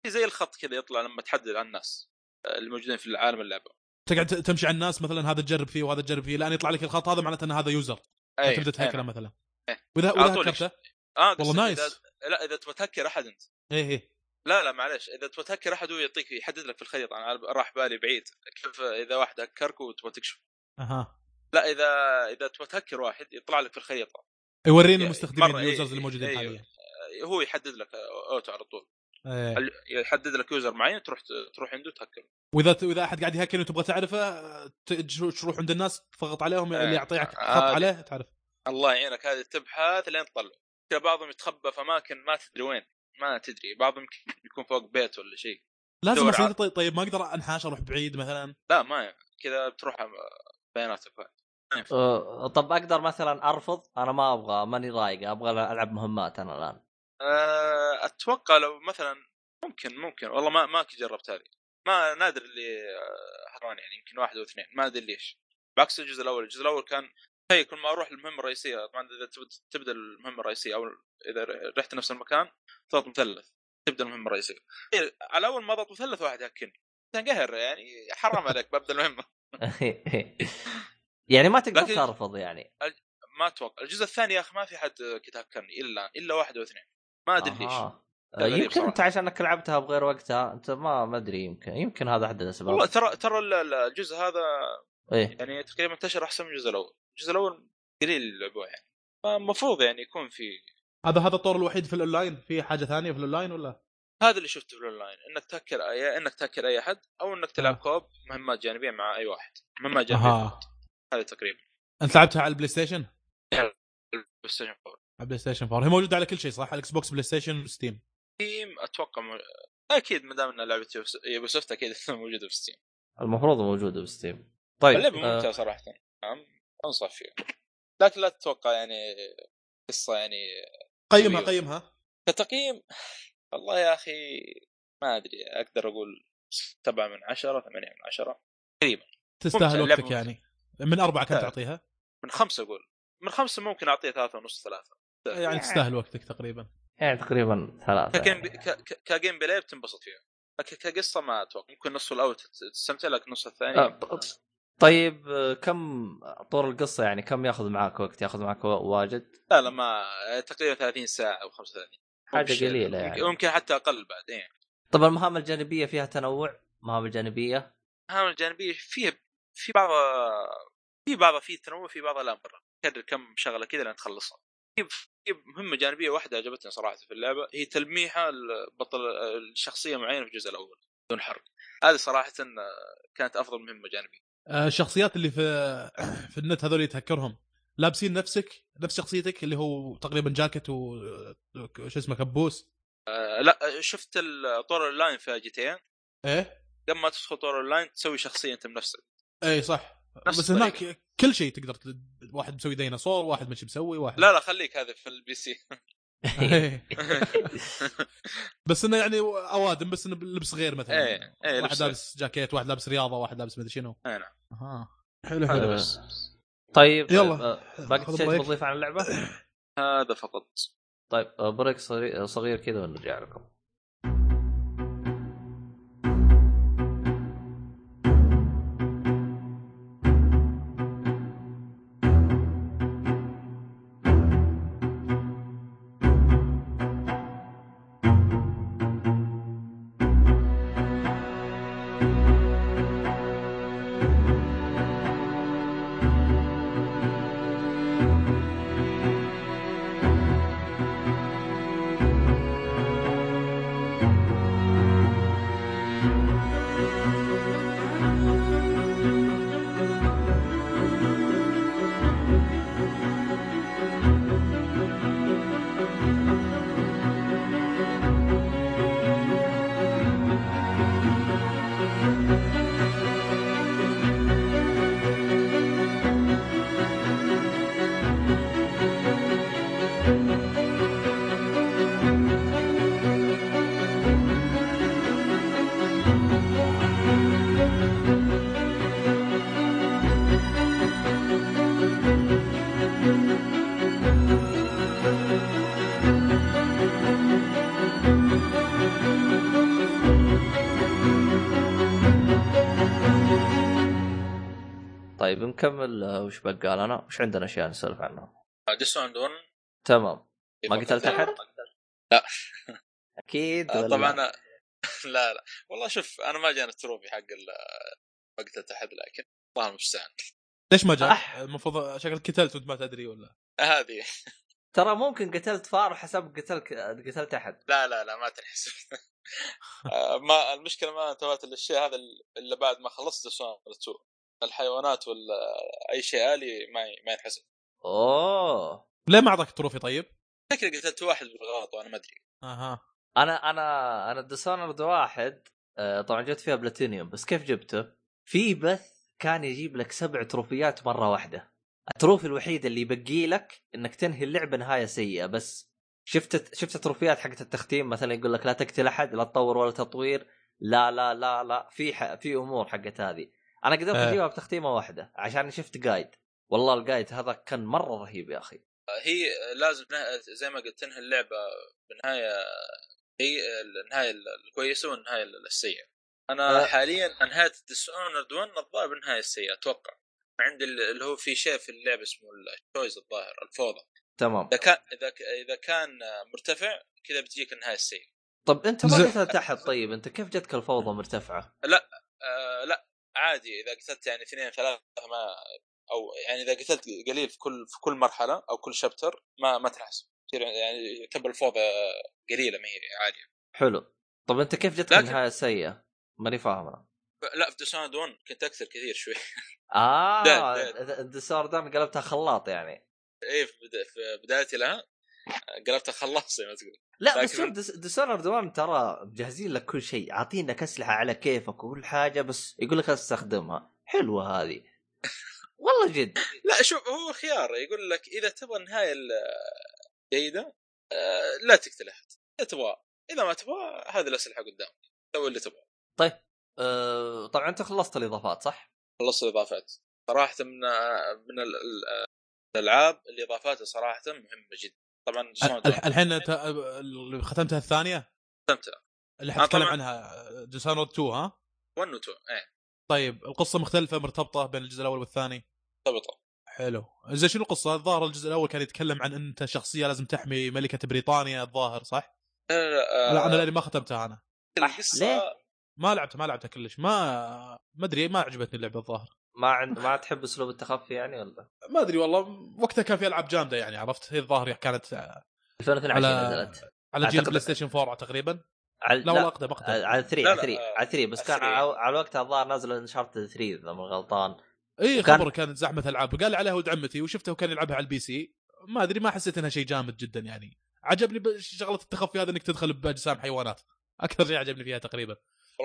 زي الخط كذا يطلع لما تحدد عن الناس آه، الموجودين في عالم اللعبة. تقعد تمشي على الناس مثلا هذا تجرب فيه وهذا تجرب فيه. لأن يطلع لك الخط هذا معناته إن هذا يوزر أي، تبدأ تهكره نعم. مثلا. إيه. واذا وإذا هكرته؟ آه والله nice. إذا... لا إذا تبغى تهكر أحد أنت. إيه إيه. لا لا معلش إذا تبغى تهكر أحد هو يعطيك يحدد لك في الخريطة أنا راح بالي بعيد. كيف إذا واحد هكرك وتبغى تكشف أها. لا إذا إذا تبغى تهكر واحد يطلع لك في الخريطة. يوريني يعني المستخدمين ال users إيه، اللي موجودين إيه، حاليا. آه، هو يحدد لك auto على طول. إيه. ال- يحدد لك user معين تروح تروح عنده تهكره. وإذا وإذا أحد قاعد يهكر وتبغى تعرفه تروح عند الناس تضغط عليهم آه، اللي يعطيك آه، خط عليه تعرف. الله يعينك. هذه تبحث لين تطلع. بعضهم يتخبى في اماكن ما تدري وين. ما تدري. بعضهم يمكن يكون فوق بيت ولا شيء. لازم اصير طيب, طيب ما أقدر أنحاش أروح بعيد مثلا؟ لا ما كذا بتروح بياناتك واحد. ما ينفع. أه، طب أقدر مثلا أرفض؟ أنا ما أبغى ماني رايق أبغى ألعب مهمات أنا الآن. آه، أتوقع لو مثلا ممكن ممكن. والله ما ما كنت جربت هذه. ما نادر اللي آه، حران يعني يمكن واحد أو اثنين. ما أدري ليش. بعكس الجزء الأول. الجزء الأول كان هي كل ما أروح المهمه الرئيسية طبعا إذا تبد- تبدأ المهمة الرئيسية أو إذا رحت نفس المكان تضغط مثلث تبدأ المهمة الرئيسية. إيه، على أول ما أضغط مثلث واحد هكني تنقهر يعني حرام عليك ببدأ المهمة. (laughs) يعني ما تقدر ترفض يعني. ما أتوقع. الجزء الثاني يا أخي ما في حد كذا هكرني إلا إلا واحد أو اثنين. ما أدري ليش. غريب يمكن أنت صراحة. عشانك لعبتها بغير وقتها أنت ما ما أدري يمكن يمكن هذا أحد الأسباب. والله ترى ترى ال- ال- الجزء هذا إيه. يعني تقريبا انتشر أحسن من الجزء الأول. الجزء الأول قليل اللي لعبوه يعني. فالمفروض يعني يكون في هذا هذا الطور الوحيد في الأونلاين؟ في حاجة ثانية في الأونلاين ولا؟ هذا اللي شفته في الأونلاين إنك تهكر يا إنك تهكر أي أحد أو إنك تلعب آه. co-op مهمات جانبية مع أي واحد مهمات جانبية. أها. هذا تقريبا. أنت لعبتها على البلاي ستيشن؟ البلاي ستيشن 4 على البلاي ستيشن 4 هي موجودة على كل شيء صح؟ على الاكس بوكس بلاي ستيشن ستيم ستيم أتوقع م... أكيد ما دام انها لعبة يوبي سوفت أكيد (laughs) موجودة في ستيم المفروض موجودة بستيم طيب اللعبة آه، ممتعة صراحة. نعم. أنصح فيها. لكن لا تتوقع يعني قصة يعني قيمها أيوه. قيمها. كتقييم؟ والله يا أخي ما أدري. أقدر أقول سبعة من عشرة ثمانية من عشرة. تستاهل ممتع، وقتك يعني. من أربعة كنت لا. تعطيها من خمسة أقول. من خمسة ممكن أعطيه ثلاثة ونص ثلاثة. يعني تستاهل وقتك تقريبا. يعني تقريبا ثلاثة كجيم يعني. ك- ك- كجيم بلاي بتنبسط فيها. لكن كقصة ما أتوقع. ممكن نص الأول تت- تستمتع لكن النص الثاني آه، طيب كم طور القصة؟ يعني كم ياخذ معك وقت؟ ياخذ معك واجد؟ لا لا ما تقريبا 30 ساعة أو 35 حاجة قليلة يعني. ممكن حتى أقل بعد إيه. طب المهام الجانبية فيها تنوع؟ مهام الجانبية؟ المهام الجانبية فيها في بعض في بعضها في تنوع في بعضها لا مرة كرر كم شغلة كذا لين تخلصها. في في مهمة جانبية واحدة عجبتني صراحة في اللعبة هي تلميحة البطل الشخصية معينة في الجزء الأول بدون حرق. هذه صراحة كانت أفضل مهمة جانبية. آه، الشخصيات اللي في (clears throat) في النت هذول اللي تهكرهم لابسين نفسك نفس شخصيتك اللي هو تقريبا جاكيت و شو اسمه كبوس. آه، لا شفت الطور اللاين في جي تي إيه؟ قبل ما تدخل طور اللاين تسوي شخصية أنت بنفسك. إيه صح. نفس بس. هناك كل شيء تقدر واحد مسوي ديناصور واحد مش مسوي واحد. لا لا خليك هذا في ال PC إيه. (laughs) بس إنه يعني أوادم بس إنه لبس غير مثلا إيه، إيه، واحد لابس جاكيت واحد لابس رياضة واحد لابس مدري شنو اي نعم أها حلو حلو. بس طيب يلا. آه، باقي شيء. تضيف عن اللعبة؟ هذا فقط طيب آه، بريك صغير صغير كذا ونرجع لكم نكمل آه، وش بقى لنا؟ وش عندنا أشياء نسولف عنها؟ Dishonored تمام. ما قتلت أحد؟ لا. (laughs) أكيد آه، ولا؟ طبعا لا؟ أنا- (laughs) لا لا. والله شوف أنا ما جاني ال trophy حق ال- ما قتلت أحد لكن الله المستعان. ليش ما جاء؟ المفروض شكلك قتلت وأنت ما تدري ولا؟ هذه. ترى ممكن قتلت فار وحسب قتلت قتلت أحد. لا لا لا ما تنحسب (laughs) آه، ما المشكلة ما انتبهت للشيء هذا الا بعد ما خلصت Dishonored 2 الحيوانات ولا أي شيء آلي ما ما ينحسب أوه. ليه ما أعطاك trophy طيب؟ شكلي قتلت واحد بالغلط وأنا ما أدري. أها. أنا أنا أنا Dishonored واحد آه، طبعا جبت فيها بلاتينيوم بس كيف جبته؟ في patch كان يجيب لك سبع trophy ات مرة واحدة. ال trophy الوحيد اللي يبقي لك إنك تنهي اللعبة نهاية سيئة بس. شفت شفت ال trophy ات حقت التختيم؟ مثلا يقول لك لا تقتل أحد لا تطور ولا تطوير لا لا لا لا. في ح... في أمور حقت هذه. أنا قدرت آه. أجيبها بتختيمة واحدة عشان شفت guide والله ال guide هذا كان مرة رهيب يا أخي. هي لازم نه- زي ما قلت تنهي اللعبة بنهايه هي النهاية الكويسة والنهاية السيئة. أنا أه. حاليا أنهيت Dishonored 1 الظاهر بالنهاية السيئة أتوقع. عندي اللي هو في شيء في اللعبة اسمه ال chaos الظاهر الفوضى. تمام. إذا كان إذا إذا كان مرتفع كذا بتجيك النهاية السيئة. طب أنت ما قلتها تحت طيب أنت كيف جتك الفوضى مرتفعة؟ آه لا. عادي إذا قتلت يعني اثنين ثلاثة ما أو يعني إذا قتلت قليل في كل في كل مرحلة أو كل شابتر ما ما تنحسب. تصير يعني يعتبر الفوضى قليلة ما هي عاليه حلو. طب أنت كيف جتك لكن- النهاية السيئة؟ ماني فاهمة. لا في ديسوند 1 كنت أكثر كثير شوي. آه (laughs) الدسار دام قلبتها خلاط يعني. إيه في بدايتي لها. قلبتها خلاص زي ما تقول لا بس شوف ديسونر دوام ترى مجهزين لك كل شيء عاطينك أسلحة على كيفك وكل حاجة بس يقول لك استخدمها. حلوة هذه. (laughs) والله جد. لا شوف هو خيار. يقول لك إذا تبغى النهايه ال- جيدة آه، لا تقتل احد إذا تبغى إذا ما تبغى هذه الأسلحة قدامك. سوي اللي تبغى. أه طبعا أنت خلصت الإضافات صح؟ خلصت الإضافات. صراحة من من ال- ال- الألعاب اللي اضافاتها صراحة مهمة جدا. طبعا الحين أنت اللي ختمتها الثانية؟ ختمتها. اللي آه، حتتكلم طبعاً. عنها ديسانود 2 ها؟ 1 و 2 إيه. طيب القصة مختلفة مرتبطة بين الجزء الأول والثاني؟ مرتبطة. حلو. زين شنو القصة؟ الظاهر الجزء الأول كان يتكلم عن أنت شخصية لازم تحمي ملكة بريطانيا الظاهر صح؟ لا لا, لا أنا آه، لأني ما ختمتها أنا. القصة ليه؟ ما لعبتها ما لعبتها كلش. ما ما أدري ما عجبتني اللعبة الظاهر. ما عند ما تحب أسلوب التخفي يعني ولا؟ ما أدري والله وقتها كان في ألعاب جامدة يعني عرفت؟ هي الظاهر كانت 2022 على نزلت. على جيل أعتقد- بلاي ستيشن 4 تقريبا. على لا والله أقدم أقدم. على 3 لا، على لا، 3 آه، على 3 بس كان 3. على على وقتها الظاهر نازل Uncharted 3 إذا ما غلطان. إي وكان- خبر كانت زحمة ألعاب قال عليها ولد عمتي وشفته وكان يلعبها على ال PC. ما أدري ما حسيت إنها شيء جامد جدا يعني. عجبني ب- شغلة التخفي هذا إنك تدخل باجسام حيوانات. أكثر شيء عجبني فيها تقريبا.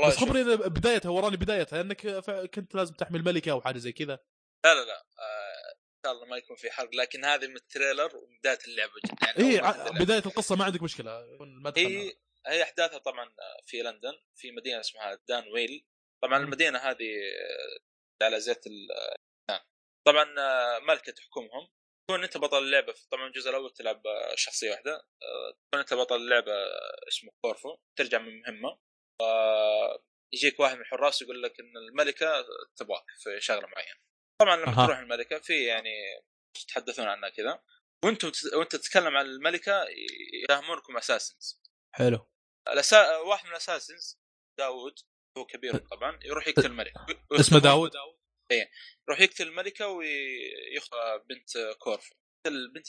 بس إن بدايتها وراني بدايتها انك كنت لازم تحمي الملكه أو حاجة زي كذا. لا لا لا آه، إن شاء الله ما يكون في حرق لكن هذه من ال trailer وبدايه اللعبة جدا. يعني اي اللعبة. بداية القصة ما عندك مشكلة المدخل هي هي أحداثها طبعا في لندن في مدينة اسمها Dunwall. طبعا. المدينة هذه آه، على زيت ال طبعا آه، ملكة تحكمهم تكون أنت بطل اللعبة طبعا الجزء الأول تلعب آه، شخصية واحدة آه، تكون أنت بطل اللعبة آه، اسمه كورفو ترجع من مهمة. يجيك واحد من الحراس يقول لك إن الملكة تبغاك في شغلة معينة. طبعا لما أها. تروح الملكة في يعني تتحدثون عنها كذا. وأنتم وأنت تتكلم عن الملكة يفهمونكم اساسنز حلو. الأسا... واحد من الاساسنز داوود هو كبير طبعا يروح يقتل الملك اسمه داود يروح يقتل الملكة ويخطى بنت كورفو. البنت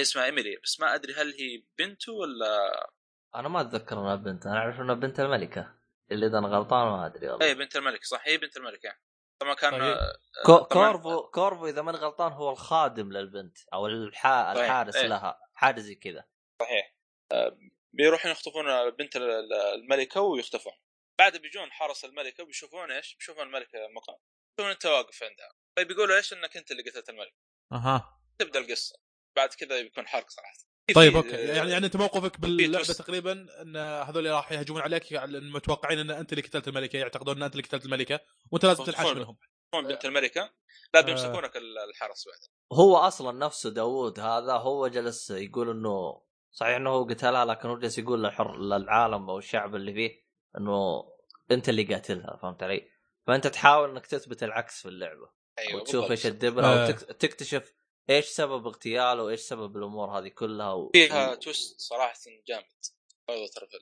اسمها ايميلي بس ما أدري هل هي بنته ولا أنا ما أتذكر إنها بنت أنا أعرف إنها بنت الملكة اللي إذا أنا غلطان ما أدري والله. اي بنت الملك صح هي بنت الملك يعني طبعا كان طيب. آه، كورفو كورفو إذا ماني غلطان هو الخادم للبنت أو الحا... صحيح. الحارس إيه. لها حاجة زي كذا. صحيح. آه، بيروحون يخطفون بنت ال- ال- الملكة ويختفون بعد بيجون حرس الملكة وبيشوفون إيش؟ بيشوفون الملكة مكان يشوفون أنت واقف عندها. طيب بيقولوا إيش إنك أنت اللي قتلت الملك أها. تبدأ القصة. بعد كذا بيكون حرق صراحة. طيب في- أوكي يعني يعني أنت موقفك باللعبة. تقريبا أن هذول راح يهجمون عليك يعني متوقعين أن أنت اللي قتلت الملكة يعتقدون أن أنت اللي قتلت الملكة وأنت لازم تنحاش يخطفون. منهم بنت الملكة لا آه. بيمسكونك ال- الحرس بعد هو أصلا نفسه داوود هذا هو جلس يقول إنه صحيح إنه هو قتلها لكن هو جالس يقول للحر للعالم أو الشعب اللي فيه إنه أنت اللي قاتلها فهمت علي؟ فأنت تحاول إنك تثبت العكس في اللعبة أيوه وتشوف. إيش الدبره آه. وتكتشف إيش سبب اغتياله؟ وايش سبب الأمور هذه كلها؟ و... فيها. twist صراحة جامد. برضه ترى في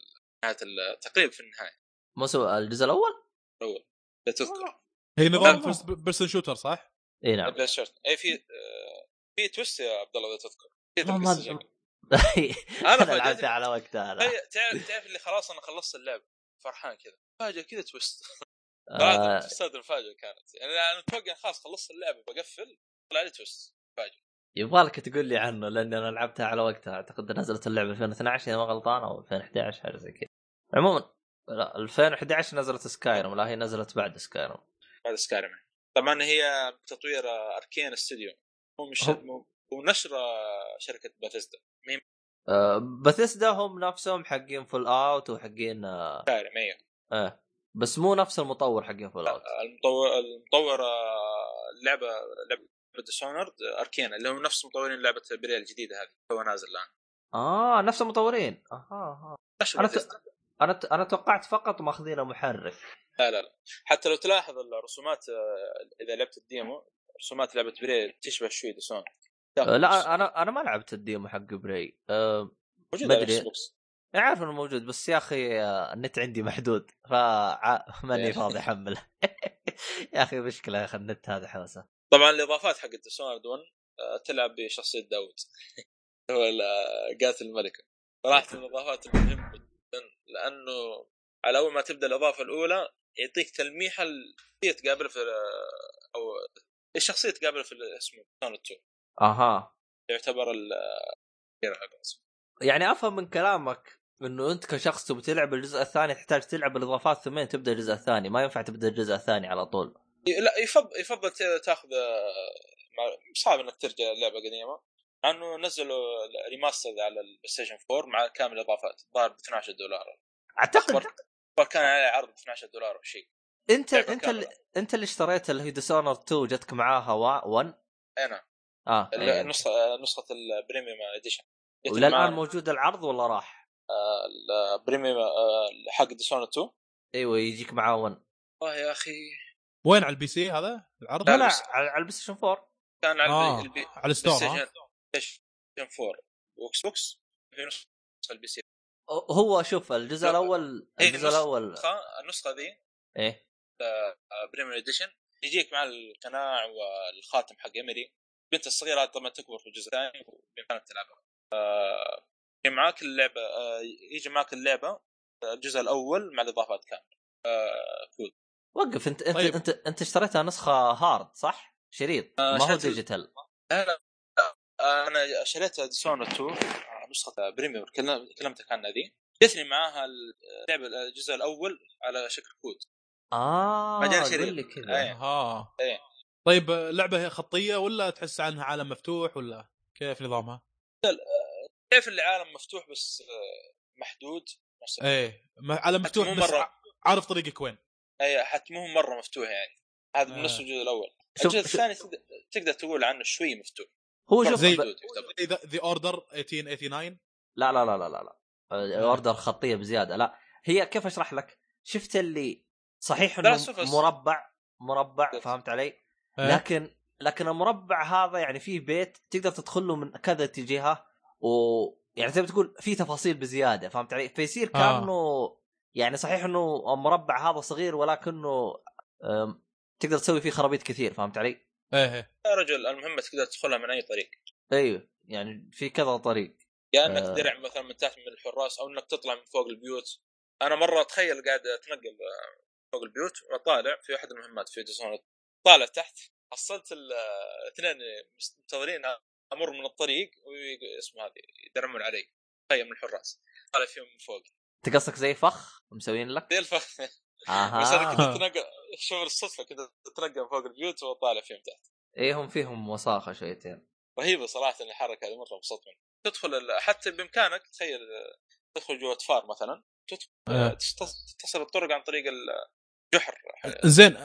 نهاية تقريبا في النهاية. مو سو... الجزء الأول؟ الأول. لا تذكر. هي نظام. first person shooter صح؟ إي نعم. إي في في twist يا عبد الله إذا تذكر. (laughs) أنا أنا لعبت فاجأتني. على وقتها أنا هي- تعرف تعرف اللي خلاص أنا خلصت اللعبه فرحان كذا. فجأة كذا twist twist ات المفاجاه كانت. يعني أنا متوقع خلاص خلصت اللعبه بقفل طلع لي twist فاجئ يبغالك تقول لي عنه لأن أنا لعبتها على وقتها. أعتقد نزلت اللعبة 2012 إذا ما غلطان أو 2011 حاجة زي كذا. عموما لا 2011 نزلت Skyrim لا هي نزلت بعد سكايرم بعد سكايرم طبعا هي تطوير Arkane Studio مو مش هو- مو- ونشر شركة باتيستا مين؟ آه هم نفسهم حقين Fallout وحقين آه Skyrim أيوه آه بس مو نفس المطور حقين Fallout المطور المطور آه، اللعبة لعبة Dishonored Arkane اللي هم نفس مطورين لعبة Prey الجديدة هذه هو نازل الآن. آه نفس المطورين. أها نشر أنا. ت... أنا ت... أنا توقعت فقط ماخذين محرك لا لا لا. حتى لو تلاحظ الرسومات آه، إذا لعبت ال demo رسومات لعبة Prey تشبه شوي Dishonored آه لا أنا أنا ما لعبت ال demo حق Prey آه موجود أنا عارف إنه موجود بس يا أخي آه، النت عندي محدود فماني. فاضي أحمله. (laughs) يا أخي مشكلة يا أخي النت هذا حوسه. طبعا الإضافات حق Dishonored 1 آه، تلعب بشخصية داود (laughs) هو آه، قاتل الملكة. صراحة من الإضافات المهمه جدا لأنه على أول ما تبدأ الإضافة الأولى يعطيك تلميحه الشخصيه تقابله في أو الشخصية تقابله في اسمه Dishonored 2 أها. يعتبر ال يعني أفهم من كلامك إنه أنت كشخص تبي تلعب الجزء الثاني تحتاج تلعب الإضافات ثم تبدأ الجزء الثاني ما ينفع تبدأ الجزء الثاني على طول. لا يفضل يفضل تاخذ آه، مع- صعب إنك ترجع لعبه قديمة لأنه نزلوا remaster على ال PlayStation 4 مع كامل الاضافات ظهر ب 12 دولار. أعتقد كان عليه عرض ب 12 دولار أو شيء. أنت أنت اللي. أنت اللي اشتريت اللي هي Dishonored 2 جتك معاها 1 أنا آه إيه. النسخه نسخة ال premium edition ولا الآن موجود العرض ولا راح؟ ال premium آه، حق Dishonored 2 إيوه يجيك معاه 1 والله يا أخي. وين على ال PC هذا؟ العرض؟ لا لا، على على ال PlayStation 4 كان على آه، البي- على ال store Play ها؟ Station PlayStation 4 و Xbox في نسخه ال PC. هو شوف الجزء لا، الأول إيه، الجزء الأول النسخة ذي. إيه. premium edition يجيك مع القناع والخاتم حق ايميلي البنت الصغيرة طبعا تكبر في الجزء الثاني بامكانك تلعبها. آه، يجي معاك اللعبة آه، يجي معاك اللعبة آه، الجزء الأول مع الإضافات كاملة. آه، كود. وقف انت انت طيب. انت انت اشتريتها نسخة hard صح؟ شريط آه، ما هو digital آه، أنا شريت Dishonored 2 آه، نسخة premium كلم- كلمتك عنها ذي جتني معاها اللعبة الجزء الأول على شكل كود آه جاني شريط. كذا إيه. أها إيه. طيب لعبه هي خطية ولا تحس عنها عالم مفتوح ولا كيف نظامها؟ كيف العالم مفتوح بس آه، محدود إيه عالم مفتوح بس مرة. ع- عارف طريقك وين أي حتى مو مرة مفتوح يعني هذا آه. بالنسبة للجزء الأول شوف- الجزء الثاني تقدر- تقول عنه شوي مفتوح هو شوف زي-. The Order 1889 لا لا لا لا لا لا Order خطية بزيادة لا هي كيف أشرح لك؟ شفت اللي صحيح إنه مربع مربع. فهمت علي؟ إيه. لكن لكن المربع هذا يعني فيه بيت تقدر تدخل له من كذا اتجاهه و يعني زي ما تقول في تفاصيل بزيادة فهمت علي؟ فيصير آه. يعني صحيح إنه المربع هذا صغير ولكنه تقدر تسوي فيه خرابيط كثير فهمت علي؟ إيه إيه. يا رجل المهمة تقدر تدخلها من أي طريق. أيوه يعني في كذا طريق. يا إنك آه. درع مثلا من تحت من الحراس أو إنك تطلع من فوق البيوت. أنا مرة أتخيل قاعد أتنقل آه، فوق البيوت وطالع في أحد المهمات في ديسونر طالع تحت حصلت الاثنين منتظرين أمر من الطريق واسمه هذه يدرمون علي تخيل من الحراس. طالع فيهم من فوق. انت قصدك زي فخ مسوين لك؟ زي الفخ. بس أها أنا كنت اتنقل شوف الصدفة كنت أتنقل من فوق البيوت وطالع فيهم تحت. إيه هم فيهم وساخة شويتين. رهيبة صراحة الحركة هذه مرة انبسطت منها. تدخل حتى بإمكانك تخيل تدخل جوة فار مثلا تدخل آه. الطرق عن طريق الجحر زين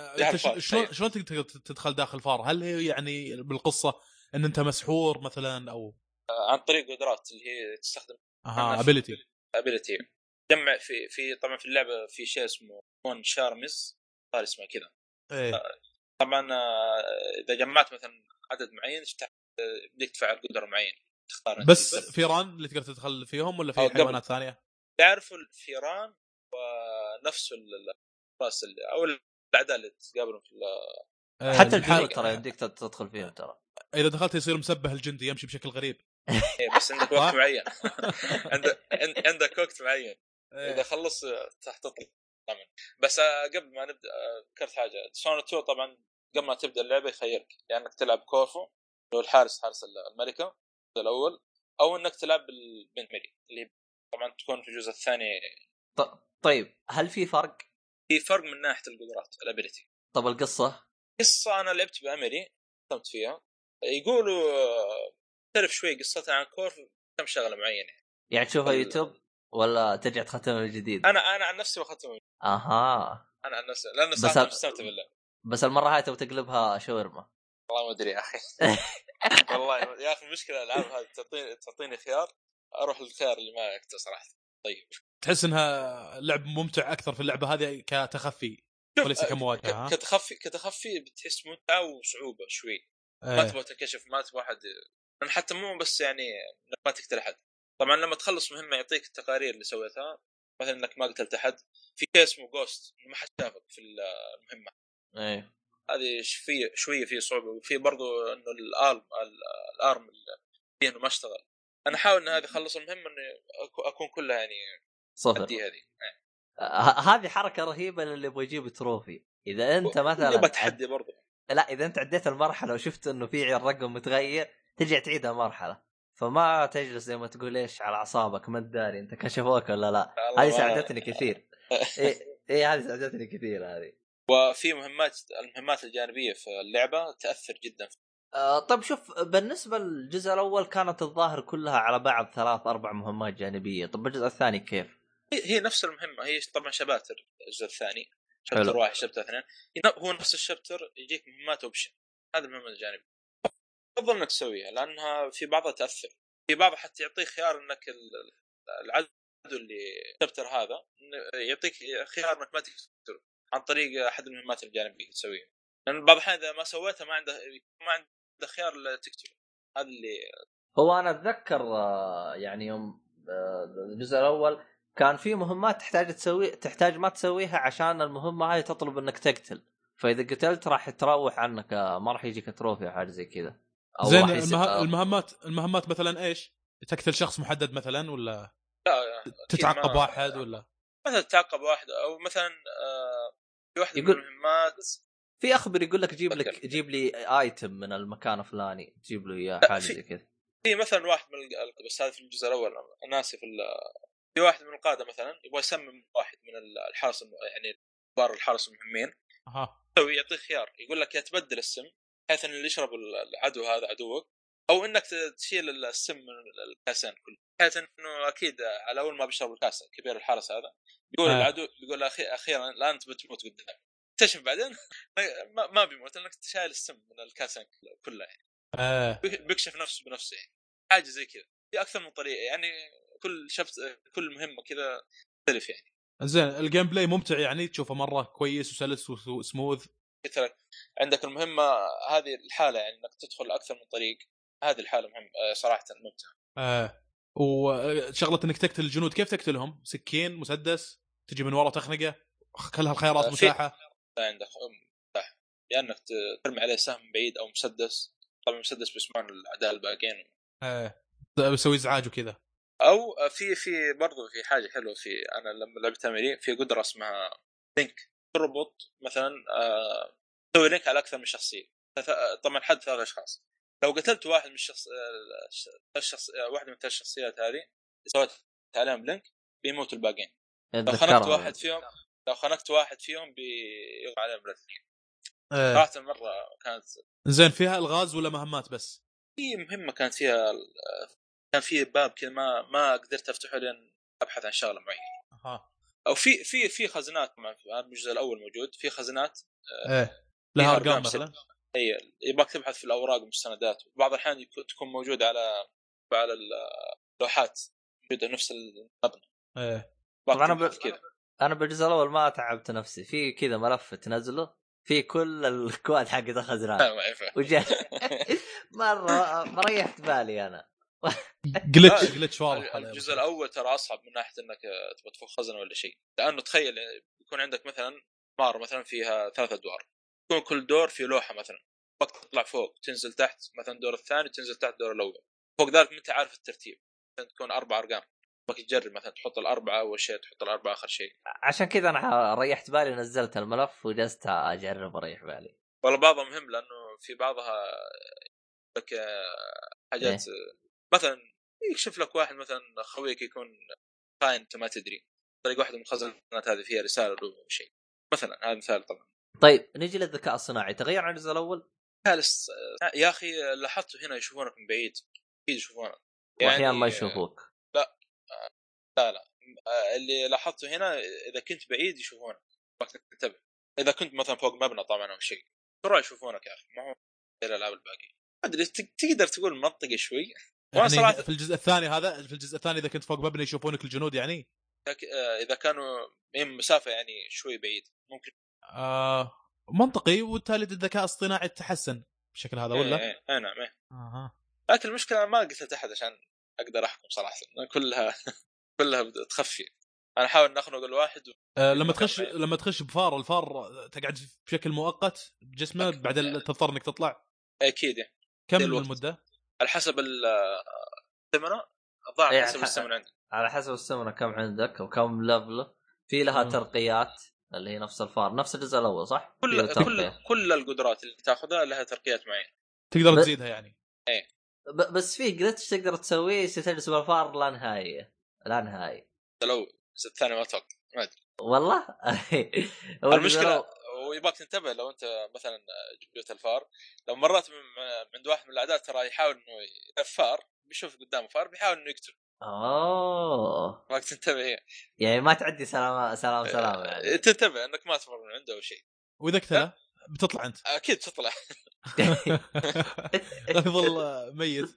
شلون طيب. شلون تقدر تدخل داخل فار؟ هل هي يعني بالقصة إن أنت مسحور مثلا أو آه، عن طريق قدرات اللي هي تستخدم أها ability ability جمع في في طبعا في اللعبة في شيء اسمه Bone Charms صار اسمه كذا. إيه. طبعا آه، إذا جمعت مثلا عدد معين تفتح آه، يديك تفعل قدرة معين تختار. بس فيران اللي تقدر تدخل فيهم ولا في. حيوانات ثانية؟ تعرفوا الفيران ونفس ال- الراس اللي أو الأعداء اللي تقابلهم في آه، حتى الحال- الجنود ترى يمديك تد- تدخل فيهم ترى. إذا دخلت يصير مسبه الجندي يمشي بشكل غريب. إيه، بس عندك وقت معين. (laughs) عندك عند- عندك وقت معين. إذا إيه. خلص آه، تح تطلع طبعا بس آه، قبل ما نبدأ آه، ذكرت حاجة. Dishonored 2 طبعا قبل ما تبدأ اللعبة يخيرك. يا انك تلعب كورفو اللي هو الحارس حارس الملكة الأول. أو إنك تلعب بالبنت إيميلي اللي طبعا تكون في الجزء الثاني. ط- طيب هل في فرق؟ في فرق من ناحية القدرات ال ability طب القصة؟ قصة أنا لعبت بامري استمت فيها. يقولوا تعرف شوي قصتها عن كور في كم شغلة معينة. يعني تشوفها يوتيوب؟ ولا ترجع تختمها من جديد؟ أنا أنا عن نفسي بختم أها. أنا عن نفسي. لأنه بس مستمتع بالله بس المرة هاي تبغى تقلبها شاورما. والله ما أدري يا أخي. (laughs) والله يا أخي المشكلة الألعاب هذه تعطيني تعطيني خيار أروح للخيار اللي ما يكتب صراحة. طيب. تحس إنها لعب ممتع أكثر في اللعبة هذه كتخفي. وليس آه، كمواجهة. كتخفي كتخفي بتحس متعة وصعوبة شوي. ما إيه. تبغى تنكشف ما تبغى احد حتى مو بس يعني ما تقتل أحد. طبعا لما تخلص مهمة يعطيك التقارير اللي سويتها. مثلا إنك ما قتلت احد في شيء اسمه ghost ما حد شافك في المهمة. إيه. هذه في شوية في صعوبة وفي برضو إنه ال alarm ال- ال alarm اللي فيه إنه ما اشتغل. أنا احاول ان هذه اخلص المهمة اني أكون كلها يعني صفر. هذه. ه- هذه حركة رهيبة للي يبغى يجيب تروفي. إذا أنت مثلا يبغى تحدي برضو. لا إذا أنت عديت المرحلة وشفت إنه في رقم متغير ترجع تعيدها مرحلة. فما تجلس زي ما تقول إيش على أعصابك ما تداري أنت كشفوك ولا لا. هذه ساعدتني كثير. (laughs) إيه إيه هذه ساعدتني كثير هذه. وفي مهمات المهمات الجانبية في اللعبة تأثر جدا. آه طيب شوف بالنسبة للجزء الأول كانت الظاهر كلها على بعض ثلاث أربع مهمات جانبية. طب الجزء الثاني كيف؟ هي هي نفس المهمة هي طبعا شباتر الجزء الثاني. شابتر واحد شابتر اثنين. هو نفس الشابتر يجيك مهمات اوبشن هذا المهمة الجانبية. افضل إنك تسويها لأنها في بعضها تأثر. في بعضها حتى يعطيك خيار إنك ال- العدو اللي الشابتر هذا يعطيك خيار إنك ما تقتله عن طريق أحد المهمات الجانبية تسويها. لأن بعض الأحيان إذا ما سويتها ما عنده ما عنده خيار إلا تقتله هذا اللي هو أنا أتذكر آه، يعني يوم آه، الجزء الأول كان في مهمات تحتاج تسوي تحتاج ما تسويها عشان المهمة هاي تطلب إنك تقتل. فإذا قتلت راح تروح عنك آه، ما راح يجيك تروفي أو حاجة زي كذا. زين المه... المهمات المهمات مثلا إيش؟ تقتل شخص محدد مثلا ولا لا تتعقب ما- واحد ولا؟ مثلا تعقب واحد أو مثلا آه، في واحدة من يقول- المهمات في أخبر يقول لك جيب لك. جيب لي ايتم من المكان الفلاني تجيب له إياه حاجة زي كذا. في مثلا واحد من ال- بس هذا في الجزء الأول أنا آسف في ال- في واحد من القادة مثلا يبغى يسمم واحد من ال- الحرس يعني كبار الحرس المهمين. أها. يعطيك خيار يقول لك يا تبدل السم بحيث ان اللي يشرب ال- العدو هذا عدوك أو إنك تشيل السم من ال- الكاسين كله بحيث إنه أكيد على أول ما بيشرب الكاس كبير الحرس هذا يقول آه. العدو يقول أخي أخيرا لا أنت بتموت قدام اكتشف بعدين (laughs) ما, ما بيموت لانك شايل السم من الكاسين كلها يعني. آه. بيك- بيكشف نفسه بنفسه يعني حاجة زي كذا في أكثر من طريقة يعني كل شفت كل مهمة كذا تختلف يعني زين ال gameplay ممتع يعني تشوفه مرة كويس وسلس وس- وسموث مثلا عندك المهمه هذه الحالة يعني إنك تدخل أكثر من طريق. هذه الحالة مهم آه، صراحة ممتعة. آه. وشغله إنك تقتل الجنود كيف تقتلهم؟ سكين مسدس تجي من ورا تخنقه؟ كلها الخيارات آه، متاحه لا عندك متاح يا إنك ت- ترمي عليه سهم بعيد أو مسدس. طبعا مسدس بيسمعون الاعداء الباقيين. آه. بسوي إزعاج وكذا. أو في في برضو في حاجة حلوة في أنا لما لعبت امري في قدرة اسمها link تربط مثلا آه، تسوي link على أكثر من شخصية. ثلاث- طبعا حد ثلاث اشخاص لو قتلت واحد من الشخص آه، الش- الشخص آه، واحدة من الثلاث شخصيات هذه سويت عليهم link بيموتوا الباقيين. لو خنقت اتذكرها واحد فيهم لو خنقت واحد فيهم بيقع عليهم الأثنين. آه. صراحة مرة كانت زين فيها الغاز ولا مهمات بس؟ في مهمة كانت فيها كان في باب كذا ما ما قدرت أفتحه لين أبحث عن شغلة معينة. أها. أو في في في خزنات طبعا في هذا الجزء الأول موجود. في خزنات إيه لها أرقام مثلا؟ هي يبغاك تبحث في الأوراق والمستندات بعض الأحيان تكون موجودة على على اللوحات موجودة نفس المبنى. إيه. طبعاً أنا تبحث ب- كذا. أنا بالجزء الأول ما تعبت نفسي. في كذا ملف تنزله في كل الكواد حقت الخزنات. (laughs) (laughs) مرة ما ريحت بالي أنا. (laughs) جلتش جلتش واضح. الجزء الأول ترى أصعب من ناحية إنك تبغى تفك خزنه ولا شيء. لأنه تخيل يكون عندك مثلا عماره مثلا فيها ثلاث أدوار. يكون كل دور في لوحة مثلا. وقت تطلع فوق تنزل تحت مثلا الدور الثاني تنزل تحت الدور الأول. فوق ذلك ما أنت عارف الترتيب. مثلاً تكون أربع أرقام. تبغى تجرب مثلا تحط الأربعة أول شيء تحط الأربعة آخر شيء. عشان كذا أنا ريحت بالي نزلت الملف وجلست أجرب أريح بالي. والله بعضها مهم لأنه في بعضها لك آه، حاجات آه، مثلا يكشف لك واحد مثلا خويك يكون خاين أنت ما تدري. تلاقي واحدة من الخزانات هذه فيها رسالة أو شيء. مثلا هذا مثال طبعا. طيب نجي للذكاء الصناعي. تغير عن الجزء الأول؟ جالس يا أخي لاحظته هنا يشوفونك من بعيد. أكيد يشوفونك. واحيانا ما يشوفوك. لا لا آه، اللي لاحظته هنا إذا كنت بعيد يشوفونك. ما تنتبه. إذا كنت مثلا فوق مبنى طبعا أو شيء. بسرعة يشوفونك يا أخي. ما هو الالعاب الباقيه ما أدري تقدر تقول منطقي شوي؟ يعني صراحة- في الجزء الثاني هذا في الجزء الثاني إذا كنت فوق مبنى يشوفونك الجنود يعني آه، إذا كانوا من مسافة يعني شوي بعيد ممكن آه منطقي وبالتالي الذكاء الاصطناعي تحسن بشكل هذا ولا؟ إيه إيه, إيه نعم إيه. أها لكن المشكلة أنا ما قتلت أحد عشان أقدر أحكم صراحة كلها (laughs) كلها تخفي أنا أحاول نخنق الواحد و... آه لما تخش لما تخش بفار الفار تقعد بشكل مؤقت بجسمه. بعدين تضطر إنك تطلع أكيد يعني. كم. المدة؟ على حسب ال- الثمنه الظاهر إيه، حسب على الثمن عندك على حسب السمنه كم عندك وكم ليفله في لها مم. ترقيات اللي هي نفس الفار نفس الجزء الأول صح؟ كل كل. كل القدرات اللي تاخذها لها ترقيات معينة. تقدر ب- تزيدها يعني. ب- بس في جلتش تقدر تسويه تجلس بالفار لا نهائيه لا نهائي. لو الجزء الثاني ما أتوقع ما أدري. والله؟ (laughs) المشكلة ويبغاك تنتبه لو انت مثلا جبت الفار. لو مرات من عند واحد من الأعداء ترى يحاول إنه الفار بيشوف قدامه فار بيحاول إنه يقتل أوه. يبغاك تنتبه هي. يعني ما تعدي سلام سلام سلام يعني. تنتبه إنك ما تمر من عنده أو شيء. وإذا قتله بتطلع أنت. أكيد تطلع. (laughs) يظل ميت.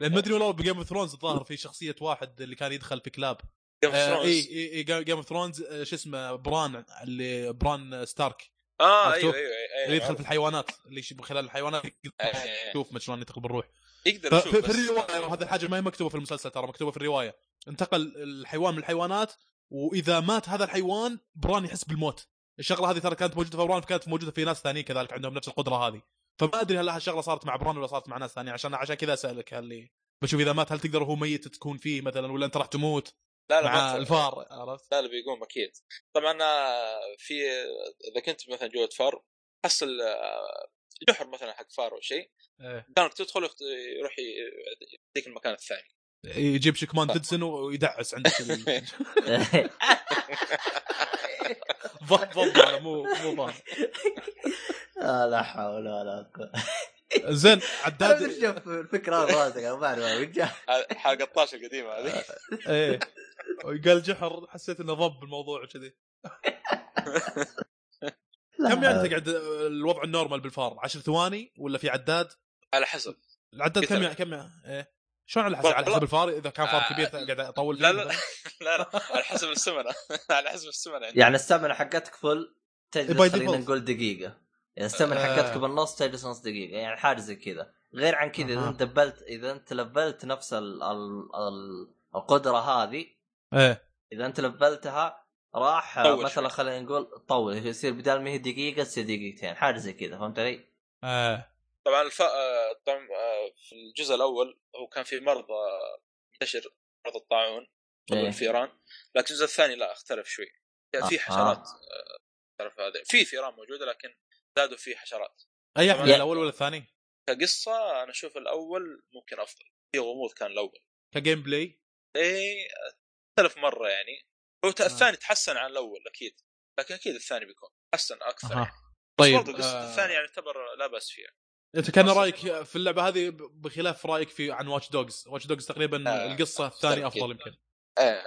لأن ما أدري والله ب Game of Thrones الظاهر في شخصية واحد اللي كان يدخل في كلاب. آه Thrones. اي اي Game of Thrones شو اسمه بران اللي بران ستارك. آه؟ أيوه أيوه أيوه اللي يدخل في الحيوانات اللي يشوف خلال الحيوانات إيه، إيه. يشوف ما شلون يدخل بالروح. يقدر يشوف في الرواية هذه الحاجة ما هي مكتوبة في المسلسل ترى مكتوبة في الرواية. انتقل الحيوان من الحيوانات وإذا مات هذا الحيوان بران يحس بالموت. الشغلة هذه ترى كانت موجودة في بران كانت موجودة في ناس ثانيين كذلك عندهم نفس القدرة هذه. فما أدري هل هالشغلة صارت مع بران ولا صارت مع ناس ثانيين عشان عشان كذا أسألك هل بشوف إذا مات هل تقدر وهو ميت تكون فيه مثلا ولا أنت راح تموت؟ لا لا مع الفار عرفت؟ لا لا بيقوم أكيد. طبعا آه، في إذا كنت مثلا جوة فار حصل آه، جحر مثلا حق فار أو شيء إيه. كانك تدخل يروح ي- يديك المكان الثاني. يجيب شكمان ديدسون ويدعس عندك ضب ضب أنا مو مو آه، لا حول ولا قوة. زين عداد (laughs) أشوف الفكرة هذه ما أعرف حلقة 12 القديمة هذه. إيه. قال جحر حسيت إنه ضب الموضوع كذي كم يعني تقعد الوضع ال normal بالفار 10 ثواني ولا في عداد؟ على حسب العداد كم. يعني كم يعني؟ إيه شلون على حسب على حسب الفار إذا كان فار آه، كبير قاعد أطول فيه لا لا؟ لا لا على حسب السمنة (laughs) على حسب السمنة عندك يعني السمنة حقتك فل تجلس By خلينا. نقول دقيقة يعني السمنة آه. حقتك بالنص تجلس نص دقيقة يعني حاجة زي كذا غير عن كذا إذا. أنت دبلت إذا أنت لفلت نفس ال ال ال القدرة هذه إيه إذا أنت لفلتها راح مثلا. خلينا نقول طول يصير بدال ما هي دقيقة تصير دقيقتين حاجة زي كذا فهمت علي؟ إيه طبعا الف... آه، طبعا آه، في الجزء الأول هو كان في مرضى منتشر مرض الطاعون إيه. الفيران لكن الجزء الثاني لا اختلف شوي يعني في آه. حشرات آه، تعرف هذا في فيران موجودة لكن زادوا فيه حشرات أي احمد الأول ولا الثاني؟ كقصة أنا أشوف الأول ممكن أفضل في غموض كان الأول ك gameplay إيه اختلف مرة يعني هو آه. الثاني تحسن عن الأول أكيد لكن أكيد الثاني بيكون أحسن أكثر يعني. أها بس طيب برضه قصة آه، الثاني يعني تعتبر لا بأس فيها أنت كان. رأيك في اللعبة هذه بخلاف رأيك في عن Watch Dogs Watch Dogs تقريبا آه، القصة الثانية أكيد. أفضل يمكن آه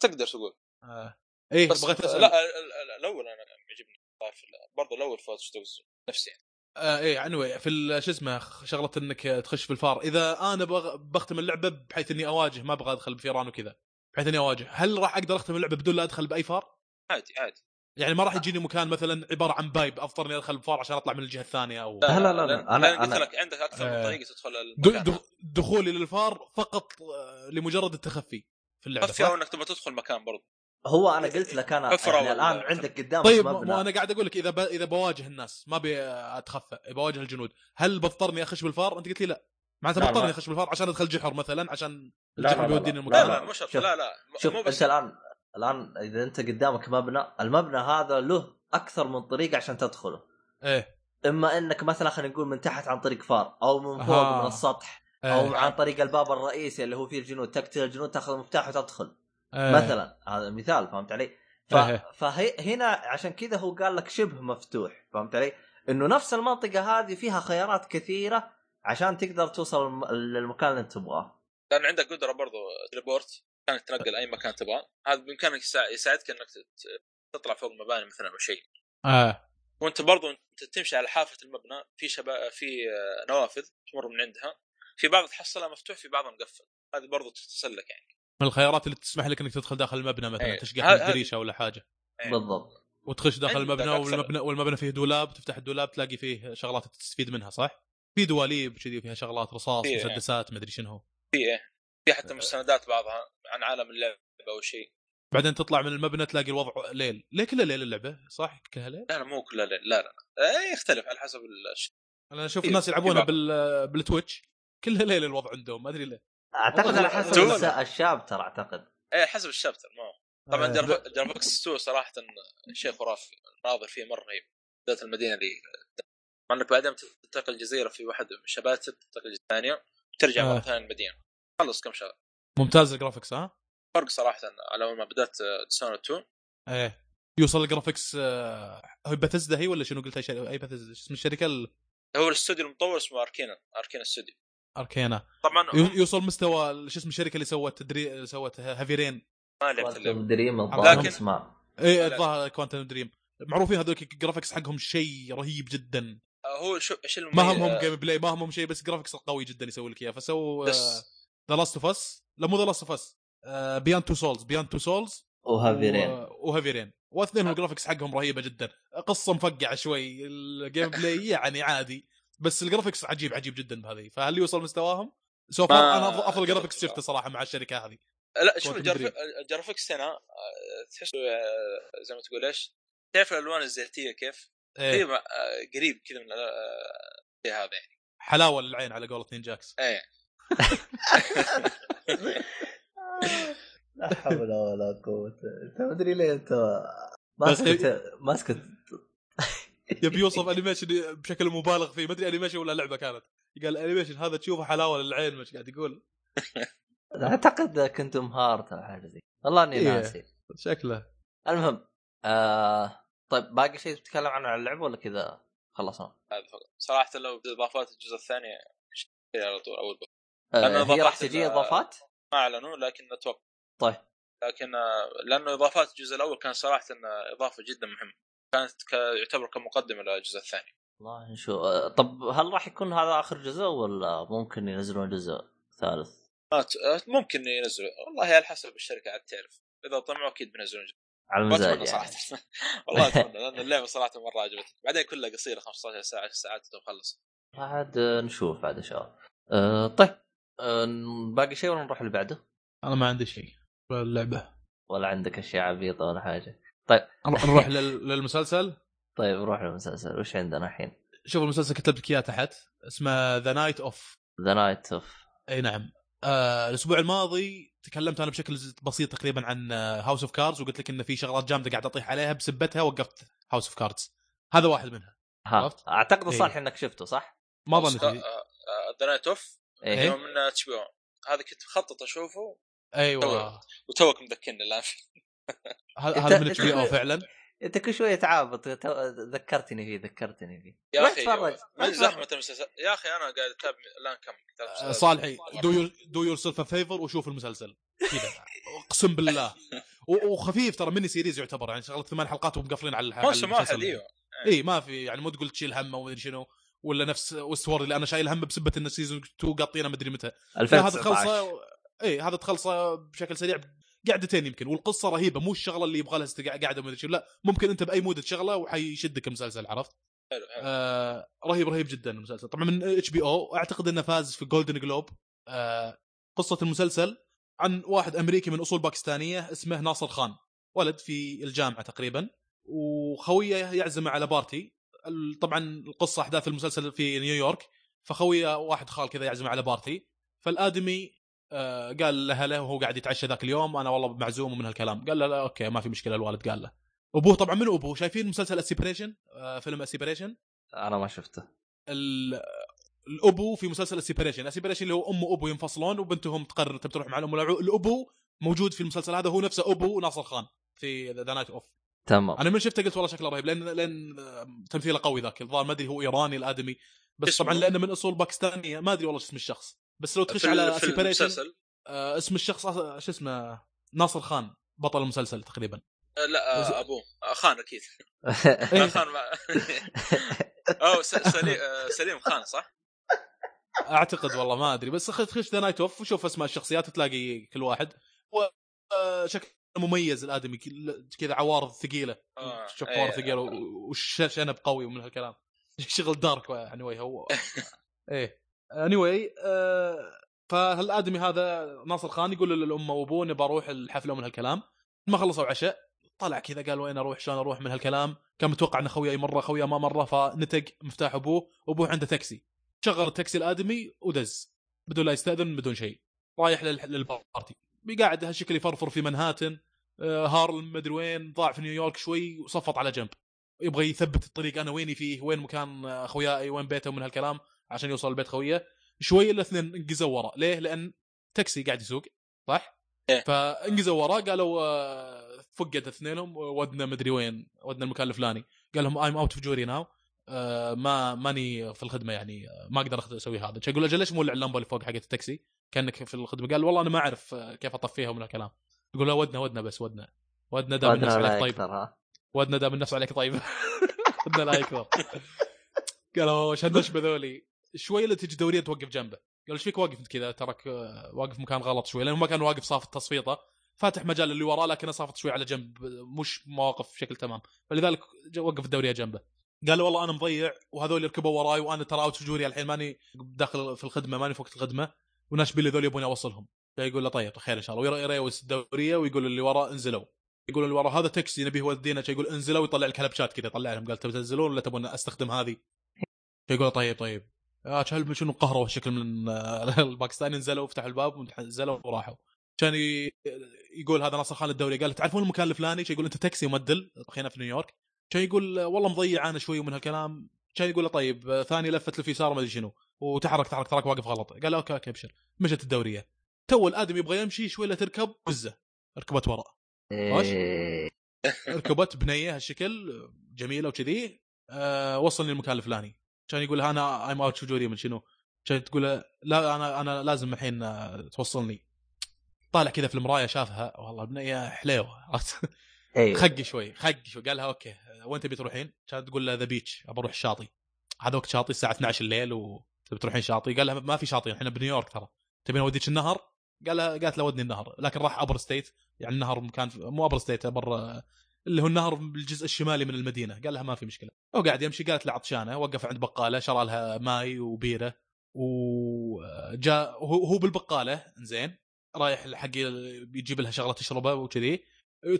تقدر تقول آه. إيه بس بغيت أسأل لا ال- ال- الأول أنا يعجبني ال- برضه الأول في Watch Dogs نفسي يعني. آه إيه anyway في شو اسمه شغلة إنك تخش في الفار إذا أنا بغ... بختم اللعبة بحيث إني أواجه ما أبغى أدخل بفيران وكذا بحيث اني اواجه هل راح أقدر أختم اللعبة بدون لا أدخل بأي فار؟ عادي عادي يعني ما راح يجيني مكان مثلا عبارة عن pipe اضطر إني أدخل بفار عشان أطلع من الجهة الثانية أو لا، لا، لا، أنا- لأن قلت لك عندك أكثر من آه. طريقة تدخل. المكان. دخولي للفار فقط آه، لمجرد التخفي في اللعبة خفي أو؟ إنك تبغى تدخل مكان برضه هو أنا قلت لك أنا يعني الآن عندك قدامك طيب مو أنا قاعد أقول لك إذا ب... إذا بواجه الناس ما ابي أتخفى بواجه الجنود هل بضطرني أخش بالفار؟ أنت قلت لي لا معناته ما- اخش بالفار عشان ادخل جحر مثلا عشان لا، الجحر لا، لا، بيوديني لا. لا المكان لا مو شرط. لا لا شوف مو بس انت الآن الآن إذا أنت قدامك مبنى المبنى هذا له أكثر من طريقه عشان تدخله إيه إما إنك مثلا خلينا نقول من تحت عن طريق فار أو من فوق أها. من السطح إيه. أو عن طريق الباب الرئيسي اللي هو فيه الجنود تقتل الجنود تأخذ المفتاح وتدخل آه. مثلا هذا مثال فهمت علي؟ ف... إيه. فهي هنا عشان كذا هو قال لك شبه مفتوح فهمت علي؟ إنه نفس المنطقة هذه فيها خيارات كثيرة عشان تقدر توصل الم- للمكان اللي انت تبغاه لأن عندك قدرة برضو تليبورت كانك تنقل أي مكان تبغاه هذا بإمكانك يسا- يساعدك إنك تطلع فوق مباني مثلا أو شيء آه. وأنت برضو أنت تمشي على حافة المبنى في شبا في آه، نوافذ تمر من عندها في بعض تحصلها مفتوح في بعضها مقفل هذه برضو تتسلك يعني من الخيارات اللي تسمح لك إنك تدخل داخل المبنى مثلا إيه. تشقح من الدريشة ولا حاجة إيه. بالضبط وتخش داخل المبنى. والمبنى والمبنى فيه دولاب تفتح الدولاب تلاقي فيه شغلات تستفيد منها صح؟ في دواليب كذي فيها شغلات رصاص إيه. مسدسات مدري شنو. في إيه. في حتى مستندات بعضها عن عالم اللعبة أو شيء. بعدين تطلع من المبنى تلاقي الوضع ليل. ليه كله ليل اللعبة؟ صح؟ كلها ليل؟ لا لا مو كلها لا لا, لا. آه، يختلف على حسب الش... أنا أشوف في- الناس يلعبونها. بال بال Twitch. كلها ليل الوضع عندهم ما أدري ليه. أعتقد على حسب ال chapter أعتقد. إيه حسب ال chapter ما هو. طبعا آه. graphics 2 صراحة شيء خرافي ناظر فيه مرة رهيب بالذات المدينة اللي انك بعدين تنتقل جزيره في واحد من شباتر تنتقل جزيره ثانية وترجع آه. مره ثانية المدينة خلص كم شهر ممتاز الجرافكس ها؟ فرق صراحة على أول ما بدأت ديسون 2 إيه. يوصل الجرافكس آه، هي باتزدا هي ولا شنو قلت؟ شر... اي باتزدا اسم الشركة ال- هو الاستوديو المطور اسمه اركينا اركينا استوديو اركينا طبعا يوصل مستوى شو اسم الشركة اللي سوت تدري... اللي سوت هافيرين ما لعبت Dream لكن- إيه لا. الظاهر Quantic Dream معروفين هذول ال graphics حقهم شيء رهيب جدا. آه، هو شو إيش المميز ما همهم آه، جيم بلاي ما همهم شيء بس graphics قوي جدا يسوي لك إياه. فسووا The Last of Us لا مو The Last of Us Beyond Two Souls Beyond Two Souls وهافيرين وهافيرين واثنينهم ال graphics حقهم رهيبة جدا. قصة مفقعة شوي. ال gameplay (laughs) يعني عادي. بس ال graphics عجيب عجيب جدا بهذه فهل يوصل مستواهم؟ so ما- أنا افضل graphics شفته صراحة مع الشركة هذه لا شوف. ال graphics هنا آه، تحسه آه، زي ما تقول إيش؟ تعرف الألوان الزيتية كيف؟ ما- آه، قريب كذا من آه، الشيء هذا يعني. حلاوة للعين على قولة نينجاكس إيه. لا حول ولا قوة. انت ما أدري ليه انت بس ماسك ماسك يبي يوصف animation بشكل مبالغ فيه. ما أدري animation ولا لعبة كانت. قال ال animation هذا تشوفه حلاوة للعين مش قاعد يقول. أعتقد Kingdom Hearts أو حاجة زي والله إني إيه. ناسي. شكله. المهم آه طيب باقي شيء تتكلم عنه عن اللعبة ولا كذا خلصنا؟ هذا فقط صراحة لو إضافات الجزء الثاني على طول أول بأول. آه هي راح تجي إضافات؟ ما أعلنوا لكن أتوقع طيب لكن آه، لأنه إضافات الجزء الأول كان صراحة آه، إضافة جدا مهمة كانت. يعتبر كمقدمة للجزء الثاني والله نشوف طب هل راح يكون هذا آخر جزء ولا ممكن ينزلون جزء ثالث؟ ممكن ينزلوا والله على حسب الشركة عاد تعرف إذا طمعوا أكيد بينزلون جزء. على المزاج يعني. صراحة. (laughs) والله (laughs) أتمنى لأن اللعبة صراحة مرة عجبتني. بعدين كلها قصيرة 15 ساعة 10 ساعات تخلص عاد آه، نشوف بعد إن شاء الله. آه طيب آه باقي شيء ولا نروح اللي بعده؟ أنا ما عندي شيء اللعبة. ولا عندك أشياء عبيطة ولا حاجة؟ نروح (laughs) لل- للمسلسل؟ طيب نروح للمسلسل. وش عندنا الحين؟ شوف المسلسل كتبت لك إياه تحت. اسمه The Night Of The Night Of أي نعم. آه الأسبوع الماضي تكلمت أنا بشكل بسيط تقريبا عن House of Cards وقلت لك إن في شغلات جامدة قاعد أطيح عليها بسبتها وقفت House of Cards هذا واحد منها ها عرفت؟ أعتقد إيه. صالح إنك شفته صح؟ ما ظنيت ذا فيه. Night Of إيه. يوم من HBO هذا كنت مخطط أشوفه أيوه وتوك مذكرني الآن هذا من HBO فعلا انت كل شوية تعابط تو- ذكرتني فيه ذكرتني فيه. يا أخي اتفرج من زحمة. المسلسل؟ يا أخي أنا قاعد أتابع الآن كم؟ آه، صالحي do your do yourself favor وشوف المسلسل. كذا. اقسم بالله. (laughs) وخفيف ترى mini series يعتبر يعني شغلة ثمان حلقات ومقفلين على الح- على موسم واحد. إيوه. إي ما في يعني مو تقول تشيل همه ومدري شنو ولا نفس Westworld اللي أنا شايل هم بسبة إن season 2 حاطينه مدري متى. هذا 2019 تخلصه إي هذا تخلصه بشكل سريع قعدتين يمكن والقصة رهيبة مو الشغلة اللي يبغى لها قاعدة ومدري شو لا ممكن أنت بأي mood تشغله وحيشدك المسلسل عرفت؟ حلو حلو. آه رهيب رهيب جدا المسلسل. طبعا من HBO أعتقد إنه فاز في Golden Globe آه قصة المسلسل عن واحد أمريكي من أصول باكستانية اسمه ناصر خان ولد في الجامعة تقريبا وخويه يعزمه على party. طبعا القصة أحداث المسلسل في نيويورك فخويه واحد خال كذا يعزمه على party. فالآدمي قال لاهله وهو قاعد يتعشى ذاك اليوم أنا والله معزوم ومن هالكلام. قال له لا okay ما في مشكلة. الوالد قال له. أبوه طبعا منو أبوه؟ شايفين مسلسل A Separation آه فيلم A Separation أنا ما شفته. ال- الأبو في مسلسل ال Separation ال Separation اللي هو أم وأبو ينفصلون وبنتهم تقرر تبي تروح مع الأم والعو- الأبو موجود في المسلسل هذا هو نفسه أبو ناصر خان في The Night Of تمام. أنا من شفته قلت والله شكله رهيب لأن لأن آه، تمثيله قوي ذاك الظاهر ما أدري هو إيراني الادمي بس؟ طبعا لأنه من أصول باكستانية ما أدري والله شو اسم الشخص. بس لو تخش على Separation المسلسل. آه اسم الشخص شو اسمه؟ ناصر خان بطل المسلسل تقريبا. آه، لا بس- آه، أبوه. آه، خان أكيد. (laughs) خان ما (laughs) أو سليم آه، سليم خان صح؟ أعتقد والله ما أدري بس خش خش The Night Of وشوف أسماء الشخصيات وتلاقي كل واحد. وشكل مميز الآدمي كذا عوارض ثقيلة. آه، شوف إيه. عوارض ثقيلة وشنب قوي ومن هالكلام. (laughs) شغل dark يعني هو إيه. anyway فالادمي هذا ناصر خان يقول لأمه وابوه نبى أروح الحفلة ومن هالكلام. ما خلصوا عشاء طلع كذا قال وين أروح؟ شلون أروح من هالكلام؟ كان متوقع إن خويه يمره خويه ما مره فنتق مفتاح أبوه وابوه عنده تاكسي. شغل التاكسي الأدمي ودز. بدون لا يستأذن بدون شيء. رايح لل- لل party. بيقعد هالشكل يفرفر في منهاتن آه، هارلم مدري وين ضاع في نيويورك شوي وصفط على جنب. يبغى يثبت الطريق أنا ويني فيه وين مكان آه، خوياي وين بيته من هالكلام. عشان يوصل لبيت خويه شوي الاثنين انقزوا ورا. ليه؟ لأن تاكسي قاعد يسوق صح؟ إيه. فانقزوا ورا قالوا آه، فقد اثنينهم ودنا مدري وين ودنا المكان الفلاني. قال لهم I'm out of duty now ما ماني في الخدمة يعني آه، ما أقدر أسوي هذا. يقول أجل ليش مولع اللمبه اللي فوق حقت التاكسي؟ كأنك في الخدمة. قال والله أنا ما أعرف آه، كيف اطفيها ومن الكلام. يقول لا ودنا ودنا بس ودنا. ودنا دام لا عليك طيب. ودنا دام النفس عليك طيب. (laughs) ودنا لا يكثر. قالوا وش هالنشبه ذولي شوي اللي تجي دورية توقف جنبه. قال إيش فيك واقف أنت كذا؟ ترك آه، واقف مكان غلط شوي لأنه ما كان واقف صافط تصفيطه فاتح مجال اللي وراه لكنه صافط شوي على جنب مش مواقف بشكل تمام. فلذلك وقف الدورية جنبه. قال له والله أنا مضيع وهذول يركبوا وراي وأنا ترى اوت جوري الحين ماني داخل في الخدمة ماني في وقت الخدمة. وناشبين لي ذول يبوني اوصلهم فيقول له طيب خير إن شاء الله. وير- يريوس الدورية ويقول اللي ورا انزلوا. يقول اللي ورا هذا تاكسي نبيه يودينا. يقول انزلوا ويطلع الكلبشات كذا يطلع لهم. قال تبي تنزلون ولا تبون أستخدم هذه؟ يقول له طيب طيب. يا شهل شنو قهروا الشكل من آه، (laughs) الباكستاني نزلوا وفتحوا الباب نزلوا وراحوا. كان يقول هذا ناصر خان الدوري قال تعرفون المكان الفلاني؟ يقول انت تاكسي ممدل هنا في نيويورك. كان يقول والله مضيع أنا شوي من هالكلام. كان يقول له طيب آه، ثاني لفت له يسار ما أدري شنو. وتحرك تحرك تراك واقف غلط. قال okay okay أبشر. مشت الدورية. تو الآدم يبغى يمشي شوي لا تركب وزه ركبت ورا. وش؟ إيه. ركبت بنية هالشكل جميلة وكذي. أه وصلني المكان الفلاني. كان يقول أنا I'm out duty من شنو؟ كانت تقول لا أنا أنا لازم الحين توصلني. طالع كذا في المراية شافها والله البنيه حليوة عرفت؟ أيوه. خقي شوي خقي شوي. قال لها okay وين تبي تروحين؟ كانت تقول له the beach أبى أروح الشاطئ. هذا وقت شاطئ الساعة 12 الليل وتبي تروحين شاطئ. قال لها ما في شاطئ إحنا بنيويورك ترى. تبين اوديك النهر؟ قال لها قالت له ودني النهر. لكن راح upper state يعني النهر مكان مو upper state upper اللي هو النهر بالجزء الشمالي من المدينة. قال لها ما في مشكلة. هو قاعد يمشي قالت له عطشانة. وقف عند بقالة شرى لها ماي وبيرة. وجاء هو هو بالبقالة. زين رايح حق يجيب لها شغلة تشربها وكذي.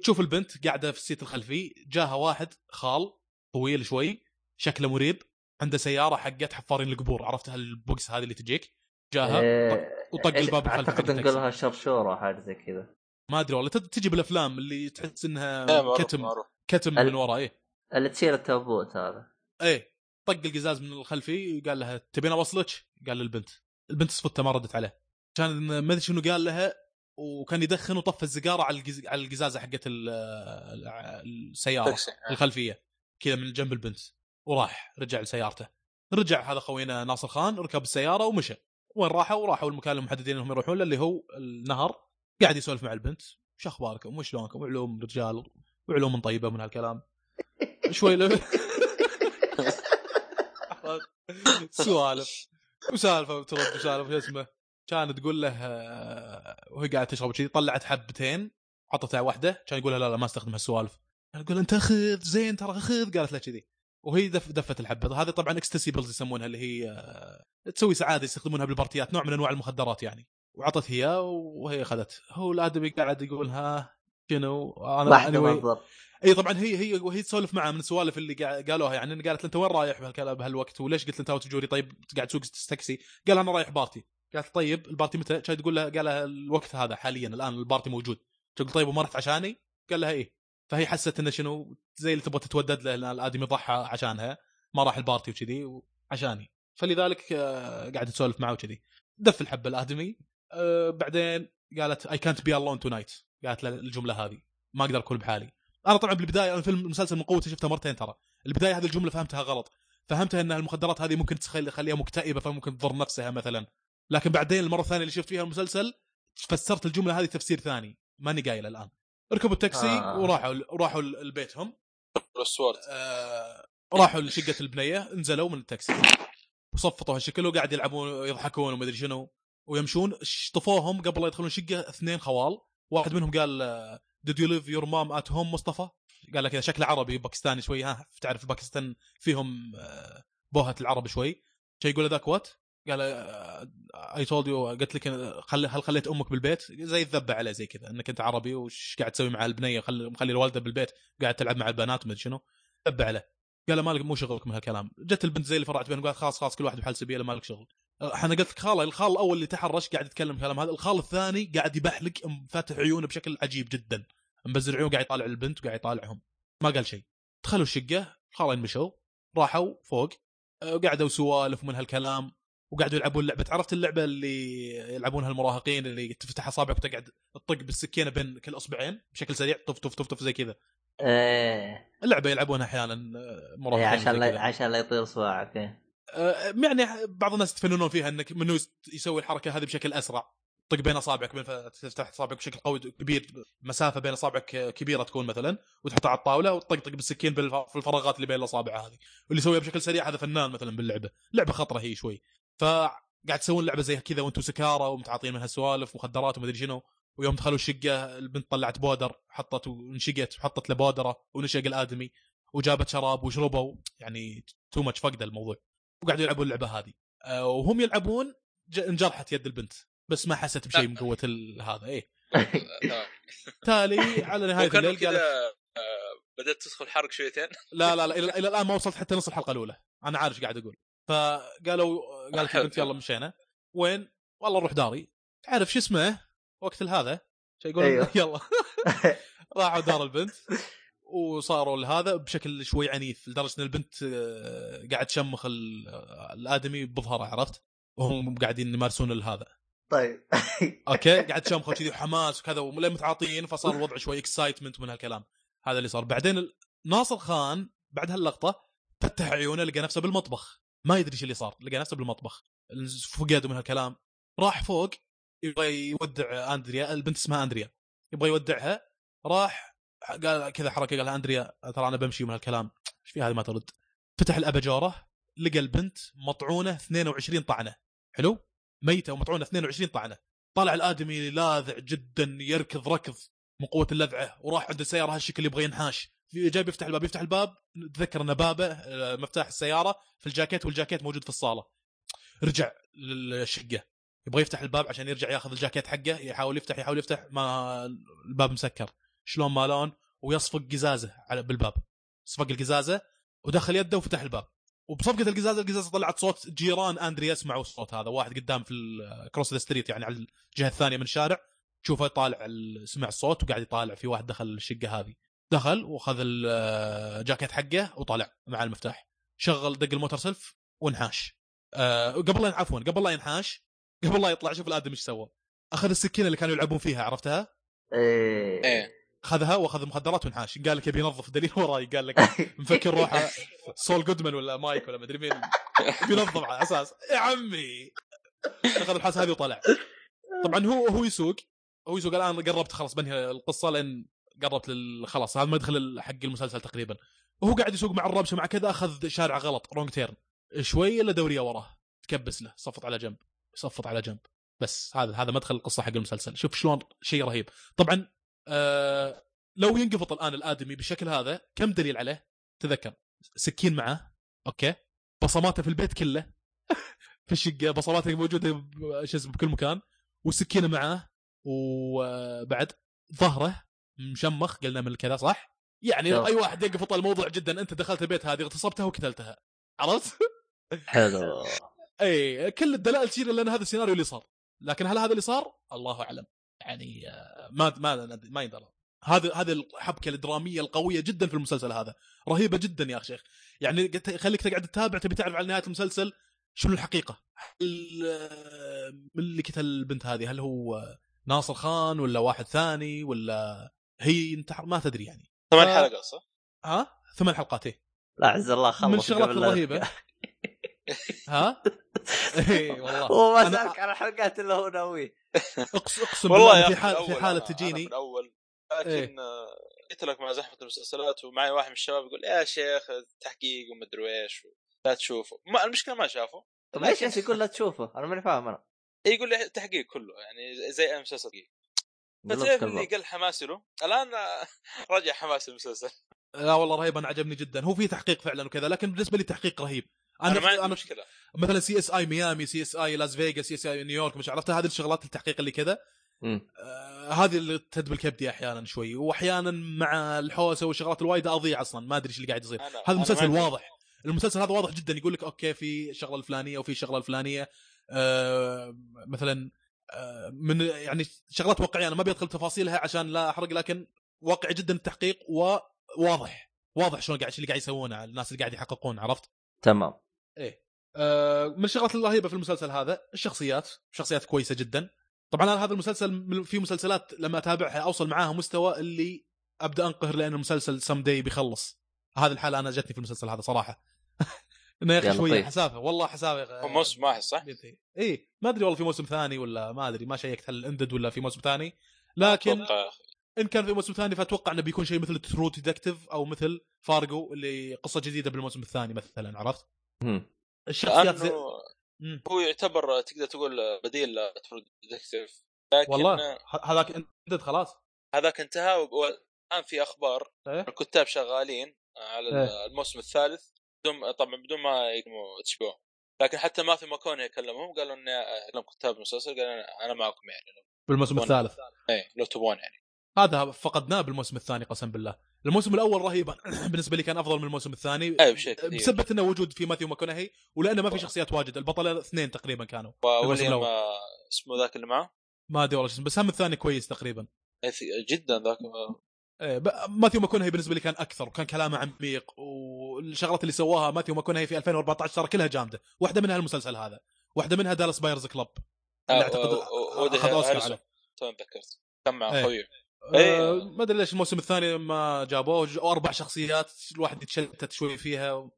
تشوف البنت قاعدة في ال seat الخلفي. جاها واحد خال طويل شوي شكله مريب عنده سيارة حقت حفارين القبور. عرفت هال box هذه اللي تجيك؟ جاها إيه، وطق الباب الخلفي أعتقد. نقولها شرشورة حاجة زي كذا. ما أدري والله تجي بالأفلام اللي تحس إيه، انها معروف كتم معروف. كتم ال- من ورا إيه. اللي تشيل التابوت هذا. إيه طق القزاز من الخلفي قال لها تبين اوصلك؟ قال للبنت. البنت صفته ما ردت عليه. كان ما أدري شنو قال لها وكان يدخن وطفى السيجارة على. على القزازة حقت ال- السيارة تاكسي. الخلفية. كذا من جنب البنت. وراح رجع لسيارته. رجع هذا خوينا ناصر خان ركب السيارة ومشى. وين راحوا؟ راحوا المكان المحددين إنهم يروحون له اللي هو النهر. قاعد يسولف مع البنت شو أخباركم؟ وشلونكم وعلوم رجال وعلوم طيبة من هالكلام. شوي ل... (laughs) سوالف. وسالفة وترد وسالفة شو اسمه؟ كانت تقول له آه، وهي قاعدة تشرب كذي طلعت حبتين حطتها واحدة كان يقول لها لا لا ما أستخدم هالسوالف. كان يقول أنت خذ زين ترى خذ قالت له كذي. وهي دف دفت الحبة. هذه طبعا ecstasy pills يسمونها اللي هي آه، تسوي سعاده يستخدمونها بالبارتيات نوع من أنواع المخدرات يعني. وعطت اياه وهي أخذت. هو الآدمي قاعد يقول ها شنو أنا anyway- إي طبعا هي هي وهي تسولف معه من السوالف اللي قا- قالوها. يعني إن قالت له أنت وين رايح بهالكلام بهالوقت؟ وليش قلت أنت اوت جوري طيب قاعد تسوق تاكسي قال أنا رايح party. قالت طيب ال party متى؟ كانت تقول له قال لها الوقت هذا حاليا الآن ال party موجود. تقول طيب وما رحت عشاني؟ قال لها إيه فهي حست إنه شنو زي اللي تبغى تتودد له الآدمي ضحى عشانها. ما راح ال party وكذي عشاني فلذلك آه، قاعد تسولف معه وكذي. دف الحبة الآدمي. آه، بعدين قالت اي كانت بي الون تو نايت قالت له الجملة هذه. ما أقدر أكون بحالي. أنا طبعا بالبداية أنا فيلم المسلسل من قوته شفته مرتين ترى. البداية هذه الجملة فهمتها غلط. فهمتها إن المخدرات هذه ممكن تخليها مكتئبة فممكن تضر نفسها مثلا. لكن بعدين المرة الثانية اللي شفت فيها المسلسل فسرت الجملة هذه تفسير ثاني. ماني قايل الآن. ركبوا التاكسي آه. وراحوا وراحوا لبيتهم آه راحوا لشقة البنية نزلوا من التاكسي. وصفطوا هالشكل وقاعد يلعبون يضحكون وما أدري شنو. ويمشون شافوهم قبل لا يدخلون شقة اثنين خوال. واحد منهم قال did you leave your mom at home مصطفى? قال لك كذا شكله عربي باكستاني شوي ها تعرف باكستان فيهم آه، بوهة العرب شوي. شي يقول ذاك what قال I told you قلت لك هل خليت أمك بالبيت؟ زي الذبة عليه زي كذا إنك أنت عربي وش قاعد تسوي مع البنية خلي مخلي الوالدة بالبيت قاعد تلعب مع البنات ما شنو. ذبة عليه. قال مالك مو شغلك من هالكلام جت البنت زي اللي فرعت بينهم قالت خلاص خلاص كل واحد بحال سبيله مالك شغل. أنا قلت لك خاله الخال الأول اللي تحرش قاعد يتكلم الكلام هذا الخال الثاني قاعد يبحلق فاتح عيونه بشكل عجيب جدا. مبزر عيونه قاعد يطالع البنت وقاعد يطالعهم. ما قال شيء. دخلوا الشقة خالين مشوا راحوا فوق أه، قعدوا سوالف من هالكلام وقعدوا يلعبون لعبة. عرفت اللعبة اللي يلعبونها المراهقين اللي تفتح أصابعك وتقعد تطق بالسكينة بين كل أصبعين بشكل سريع طف طف طف طف زي كذا. إيه. اللعبة يلعبونها أحيانا إيه، مراهقين عشان زي لا. عشان لا يطير صباعك إيه. آه، يعني بعض الناس يتفننون فيها إنك منو يسوي الحركة هذه بشكل أسرع. طق بين أصابعك تفتح أصابعك بشكل قوي كبير مسافة بين أصابعك كبيرة تكون مثلا وتحطها على الطاولة وتطقطق بالسكين في الفراغات اللي بين الأصابع هذه. واللي يسويها بشكل سريع هذا فنان مثلا باللعبة. لعبة خطرة هي شوي. فقاعد تسوون لعبة زي كذا وأنتم سكارى ومتعاطين منها سوالف مخدرات ومدري شنو. ويوم دخلوا الشقة البنت طلعت powder حطت وانشقت وحطت له بودره ونشق الآدمي وجابت شراب وشربوا. يعني too much فقد الموضوع. وقاعدوا يلعبون اللعبة هذه. آه، وهم يلعبون انجرحت يد البنت بس ما حست بشيء من قوة ال- هذا إيه. (laughs) تالي على نهاية الليل كذا قالت آه، بدأت تدخل حرق شويتين. لا لا لا (laughs) إلى إلى الآن ما وصلت حتى نص الحلقة الأولى. أنا عارف إيش قاعد أقول. فقالوا قالت البنت يلا مشينا. وين؟ والله نروح داري. تعرف شو اسمه؟ وقت هذا شو يقول أيوه. (laughs) يلا. راحوا دار البنت. وصاروا لهذا بشكل شوي عنيف لدرجة إن البنت آه، قاعد تشمخ ال- الآدمي بظهره عرفت؟ وهم قاعدين يمارسون هذا طيب. (laughs) أوكي؟ قاعد تشمخه كذي وحماس وكذا ولين متعاطين فصار الوضع شوي excitement من هالكلام. هذا اللي صار. بعدين ناصر خان بعد هاللقطة فتح عيونه لقى نفسه بالمطبخ. ما يدري إيش اللي صار لقى نفسه بالمطبخ. فقد من هالكلام. راح فوق يبغى يودع أندريا البنت اسمها أندريا. يبغى يودعها راح قال كذا حركة قال أندريا ترى أنا بمشي من هالكلام. إيش في هذه ما ترد؟ فتح الاباجوره لقى البنت مطعونة 22 طعنة. حلو؟ ميتة ومطعونة 22 طعنة. طلع الآدمي لاذع جدا يركض ركض من قوة اللذعة وراح عند السيارة هالشكل يبغى ينحاش. جاي بيفتح الباب يفتح الباب تذكر إن بابه آه، مفتاح السيارة في الجاكيت والجاكيت موجود في الصالة. رجع للشقة. يبغى يفتح الباب عشان يرجع ياخذ الجاكيت حقه يحاول يفتح يحاول يفتح ما الباب مسكر. شلون ما لون ويصفق قزازه على بالباب. صفق القزازه ودخل يده وفتح الباب. وبصفقة القزازه القزازه طلعت صوت جيران أندريا يسمعوا الصوت هذا. واحد قدام في ال across the street يعني على الجهة الثانية من الشارع تشوفه يطالع ال- سمع الصوت وقاعد يطالع. في واحد دخل الشقة هذه. دخل واخذ الجاكيت حقه وطلع مع المفتاح. شغل دق الموتر سلف وانحاش. آه قبل لا عفوا قبل لا ينحاش قبل لا يطلع شوف الآدم إيش سوى. أخذ السكينة اللي كانوا يلعبون فيها عرفتها؟ إيه. اخذها واخذ مخدرات وانحاش قال لك يبي ينظف دليل وراي. قال لك (laughs) مفكر روحه. سول جودمان ولا مايك ولا مدري مين. بينظف على أساس. يا عمي! أخذ الحاسه هذه وطلع. طبعا هو هو يسوق. هو يسوق. الآن قربت خلاص بنهي القصة لأن قربت. خلاص. هذا مدخل حق المسلسل تقريبا. وهو قاعد يسوق مع الربشه مع كذا. أخذ شارع غلط. رونج تيرن شوي إلا دورية وراه. تكبس له. صفط على جنب. صفط على جنب. بس. هذا هذا مدخل القصة حق المسلسل. شوف شلون شيء رهيب. طبعا آه لو ينقفط الآن الآدمي بالشكل هذا كم دليل عليه؟ تذكر. سكين معه. أوكي. بصماته في البيت كله. (laughs) في الشقة بصماته موجودة شو اسمه بكل مكان. والسكينه معاه وبعد ظهره مشمخ قلنا من الكذا صح؟ يعني لو صح. أي واحد يقفط الموضوع جدا. أنت دخلت البيت هذه اغتصبتها وقتلتها. عرفت؟ (laughs) حلو. اي كل الدلائل تشير لأن هذا السيناريو اللي صار. لكن هل هذا اللي صار؟ الله أعلم. يعني آه، ما ما ما يندرى هذا هذه الحبكة الدرامية القوية جدا في المسلسل هذا. رهيبة جدا يا شيخ. يعني قلت- خليك تقعد تتابع تبي تعرف على نهاية المسلسل؟ شنو الحقيقة؟ هل من اللي قتل البنت هذه هل هو ناصر خان ولا واحد ثاني ولا هي؟ انتحر ما تدري يعني. ثمان. حلقات صح؟ ها؟ ثمان حلقات إيه. لا عز الله خلص من الشغلات الرهيبة. ها؟ (laughs) اي والله. هو ما أنا- سألك على الحلقات الا هو ناوي اقسم اقسم والله في حال في حالة تجيني. من اول لكن إيه. آه، قلت لك مع زحمة المسلسلات ومعي واحد من الشباب يقول يا شيخ تحقيق ومدري إيش لا تشوفه. ما المشكلة ما شافه. طيب ليش إيش يقول لا تشوفه؟ أنا ماني فاهم أنا. إيه يقول لي تحقيق كله يعني زي أي مسلسل تحقيق. فتعرف. اللي قل حماسي له؟ الآن آه، (laughs) رجع حماس المسلسل. لا والله رهيب أنا عجبني جدا. هو في تحقيق فعلا وكذا لكن بالنسبة لي تحقيق رهيب. أنا, أنا أنا مشكلة. مثلا سي اس اي ميامي سي اس اي لاس فيغاس سي اس اي نيويورك مش عرفت هذه الشغلات التحقيق اللي كذا. آه هذه اللي تهد بالكبدي أحيانا شوي. واحيانا مع الحوسة والشغلات الوايده أضيع أصلا ما أدري إيش اللي قاعد يصير. أنا هذا أنا المسلسل واضح. المسلسل هذا واضح جدا. يقول لك أوكي في الشغله الفلانية وفي الشغله الفلانية. آه مثلا آه من يعني شغلات واقعية. أنا ما بيدخل تفاصيلها عشان لا أحرق لكن واقعي جدا التحقيق وواضح. واضح شلون قاعد اللي قاعد يسوونه الناس اللي قاعد يحققون عرفت؟ تمام. آه، من الشغلات الرهيبة في المسلسل هذا الشخصيات شخصيات كويسة جدا. طبعا أنا هذا المسلسل في مسلسلات لما أتابعها أوصل معاها مستوى اللي أبدأ أنقهر لأن المسلسل سم داي بيخلص. هذه الحالة أنا جتني في المسلسل هذا صراحة. (laughs) إنه يا أخي شوية لطيف. حسافة. والله حسافة. هو موسم واحد صح؟ اي ما أدري والله في موسم ثاني ولا ما أدري. ما شيكت هل ended ولا في موسم ثاني. لكن أتوقع. إن كان في موسم ثاني فأتوقع إنه بيكون شيء مثل True Detective أو مثل فارجو اللي قصة جديدة بالموسم الثاني مثلا عرفت؟ الشخصيات زي... هو يعتبر تقدر تقول بديل ل True Detective لكن والله هذاك ended خلاص. هذاك انتهى والان في أخبار. إيه. الكتاب شغالين على إيه. الموسم الثالث. بدون طبعا بدون ما يقدموا HBO لكن حتى ماثيو ماكوني كلمهم قالوا اني اكلم كتاب المسلسل قال أنا أنا معكم يعني. بالموسم. الثالث. إيه لو تبغون يعني. هذا فقدناه بالموسم الثاني قسم بالله. الموسم الأول رهيب (clears throat) بالنسبة لي كان أفضل من الموسم الثاني. كثير بسبب إنه وجود في ماثيو ماكونهي ولأنه ما في شخصيات واجد. البطل اثنين تقريبا كانوا الأول. آه، اسمه ذاك اللي معه؟ ما أدري والله بس هم الثاني كويس تقريبا. جدا ذاك. إيه ماثيو ماكونهي بالنسبة لي كان أكثر وكان كلامه عميق والشغلات اللي سواها ماثيو ماكونهي في 2014 ترى كلها جامدة. واحدة منها المسلسل هذا. واحدة منها Dallas Buyers Club اللي آه، أعتقد أخذ أوسكار. عليه. تو تذكرت كان مع إيه. خويه آه، إيه. ما أدري ليش الموسم الثاني ما جابوه. أربع شخصيات الواحد يتشتت شوي فيها.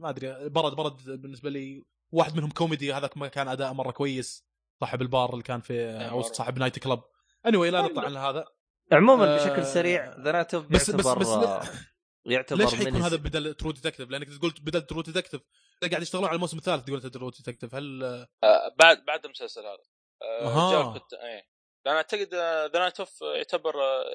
ما أدري برد برد بالنسبة لي. واحد منهم كوميدي هذاك ما كان أداء مرة كويس. صاحب البار اللي كان في أو مرة. صاحب night club anyway لا نطلع عن هذا. عموما آه، بشكل سريع The Night Of بس- بس- يعتبر بس آه، يعتبر ليش حيكون هذا بدل True Detective لأنك قلت بدل True Detective قاعد يشتغلون على الموسم الثالث تقول True Detective هل آه، بعد بعد المسلسل هذا. آه، كنت إيه. لأن اعتقد The Night Of يعتبر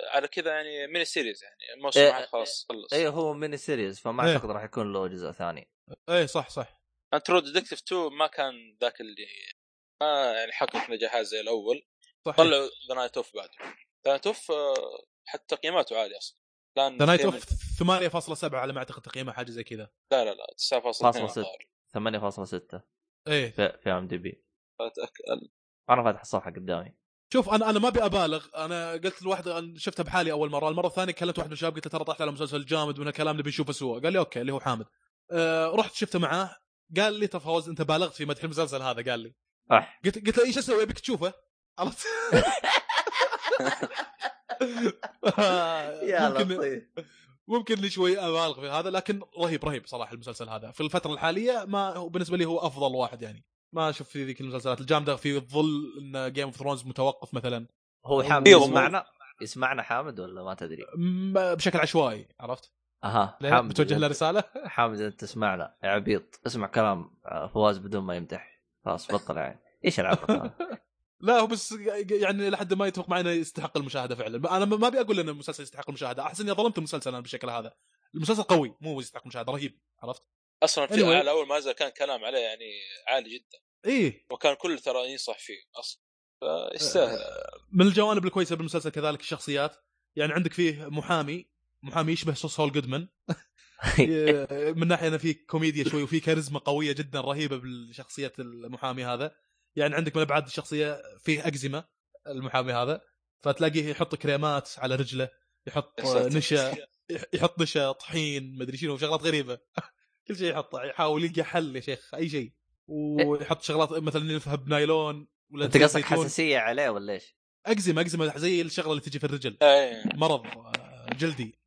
على كذا يعني mini series يعني الموسم إيه، خلاص خلص. إيه هو mini series فما إيه. أعتقد راح يكون له جزء ثاني. إيه صح صح. True Detective 2 ما كان ذاك اللي ما يعني حقق نجاحات زي الأول. صح طلعوا The Night Of بعده The Night Of آه، حتى تقييماته عاليه أصلا. الان The Night Of 8.7 على ما أعتقد تقييمه حاجة زي كذا. لا لا لا 9.2 فاصلة ستة. الظاهر. 8.6 إيه. في في IMDb. أنا فاتح الصفحة قدامي. شوف أنا أنا ما أبي أبالغ. أنا قلت لواحد شفتها بحالي أول مرة. المرة الثانية كلمت واحد من الشباب قلت له ترى طلعت على مسلسل جامد من الكلام نبي نشوفه سوا قال لي okay اللي هو حامد. أه رحت شفته معاه. قال لي فوز أنت بالغت في مدح المسلسل هذا قال لي. اح قلت قلت له إيش أسوي؟ أبيك تشوفه؟ عرفت؟ (laughs) يا ممكن ممكن لي شوي أبالغ في هذا لكن رهيب رهيب صراحة المسلسل هذا. في الفترة الحالية ما هو بالنسبة لي هو أفضل واحد يعني. ما أشوف في ذيك المسلسلات الجامده في ظل إن Game of Thrones متوقف مثلا هو حامد يسمعنا يسمعنا حامد ولا ما تدري؟ بشكل عشوائي عرفت؟ أها؟ حامد بتوجه له رساله؟ حامد انت تسمعنا يا عبيط اسمع كلام آه، فواز بدون ما يمدح خلاص بطل يعني إيش العبط؟ (laughs) لا هو بس يعني لحد ما يتفق معي انه يستحق المشاهدة فعلا أنا ما أبي أقول إن المسلسل يستحق المشاهدة أحس إني ظلمت المسلسل أنا بالشكل هذا المسلسل قوي مو يستحق المشاهدة رهيب عرفت؟ أصلا في Anyway. على أول ما نزل كان كلام عليه يعني عالي جدا. إيه. وكان كل ترى ينصح فيه أصلا. فيستاهل. من الجوانب الكويسة بالمسلسل كذلك الشخصيات يعني عندك فيه محامي محامي يشبه سول جودمان. (laughs) من ناحية إنه فيه كوميديا شوي وفيه كاريزما قوية جدا رهيبة بالشخصية المحامي هذا. يعني عندك من ابعاد الشخصية فيه أكزيما المحامي هذا. فتلاقيه يحط كريمات على رجله يحط. نشا يحط نشا طحين مدري شنو شغلات غريبة. كل شيء يحطه يحاول يلقى حل يا شيخ أي شيء. ويحط شغلات مثلا يلفها بنايلون ولا أنت قصدك. حساسية عليه ولا إيش؟ اكزيما اكزيما زي الشغلة اللي تجي في الرجل. إيه. مرض آه، جلدي.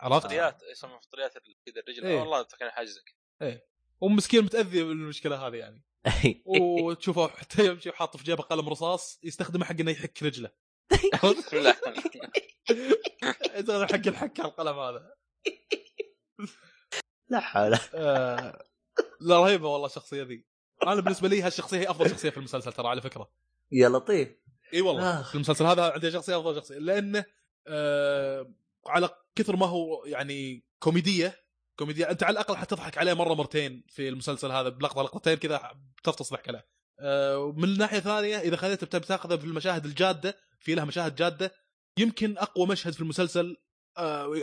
عرفت؟ فطريات يسمونها فطريات كذا الرجل. إيه. والله تقريبا حاجة زي كذا. ومسكين متأذي بالمشكلة هذه يعني. (laughs) وتشوفه حتى يمشي وحاط في جيبه قلم رصاص يستخدمه حق إنه يحك رجله. (laughs) حق الحك على القلم هذا. لا حول. آه، لا رهيبة والله الشخصية ذي. أنا بالنسبة لي هالشخصية هي أفضل شخصية في المسلسل ترى على فكرة. يا لطيف. إي والله آخ. في المسلسل هذا عندي شخصية أفضل شخصية لأنه آه على كثر ما هو يعني كوميدية كوميديا أنت على الأقل حتضحك عليه مرة مرتين في المسلسل هذا بلقطة لقطتين كذا بتفطس ضحك عليه. آه من ناحيه ثانية إذا خليته بت- بتاخذه في المشاهد الجادة في لها مشاهد جادة يمكن أقوى مشهد في المسلسل آه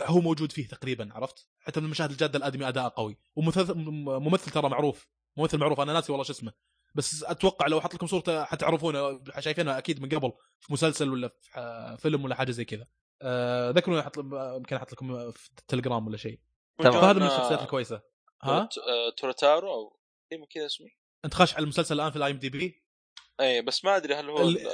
هو موجود فيه تقريبا عرفت؟ حتى في المشاهد الجادة الآدمي أداء قوي. وممثل ممثل ترى معروف. ممثل معروف أنا ناسي والله شو اسمه. بس أتوقع لو أحط لكم صورته حتعرفونه شايفينها أكيد من قبل في مسلسل ولا في فيلم ولا حاجة زي كذا. آه ذكروا أحط يمكن أحط لكم في التليجرام ولا شيء. تمام. فهذا من الشخصيات الكويسة. ها؟ آه، تورتورو أو اي كذا اسمه. أنت خاش على المسلسل الآن في ال IMD B إي بس ما أدري هل هو ال-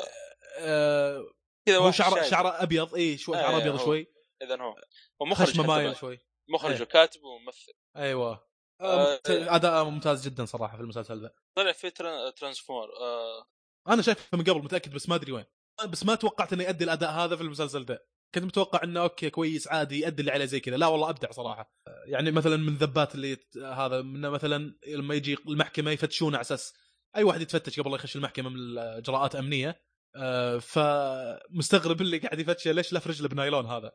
آه، كذا واحد شعره شايب. شعره أبيض. اي شوي آه، شعره أبيض هو. شوي. إذا هو. هو مخرج بعد. شوي. مخرج إيه. وكاتب وممثل. أيوه. آه، آه، أداء ممتاز جدا صراحة في المسلسل ذا طلع في Tra- Transformers آه. أنا شايفه من قبل متأكد بس ما أدري وين. بس ما توقعت إنه يؤدي الأداء هذا في المسلسل ذا كنت متوقع إنه okay كويس عادي يؤدي اللي عليه زي كذا. لا والله أبدع صراحة. يعني مثلا من ذبات اللي هذا منه مثلا لما يجي المحكمة يفتشونه على أساس أي واحد يتفتش قبل لا يخش المحكمة من اجراءات أمنية. آه، فمستغرب اللي قاعد يفتشه ليش لف رجله بنايلون هذا.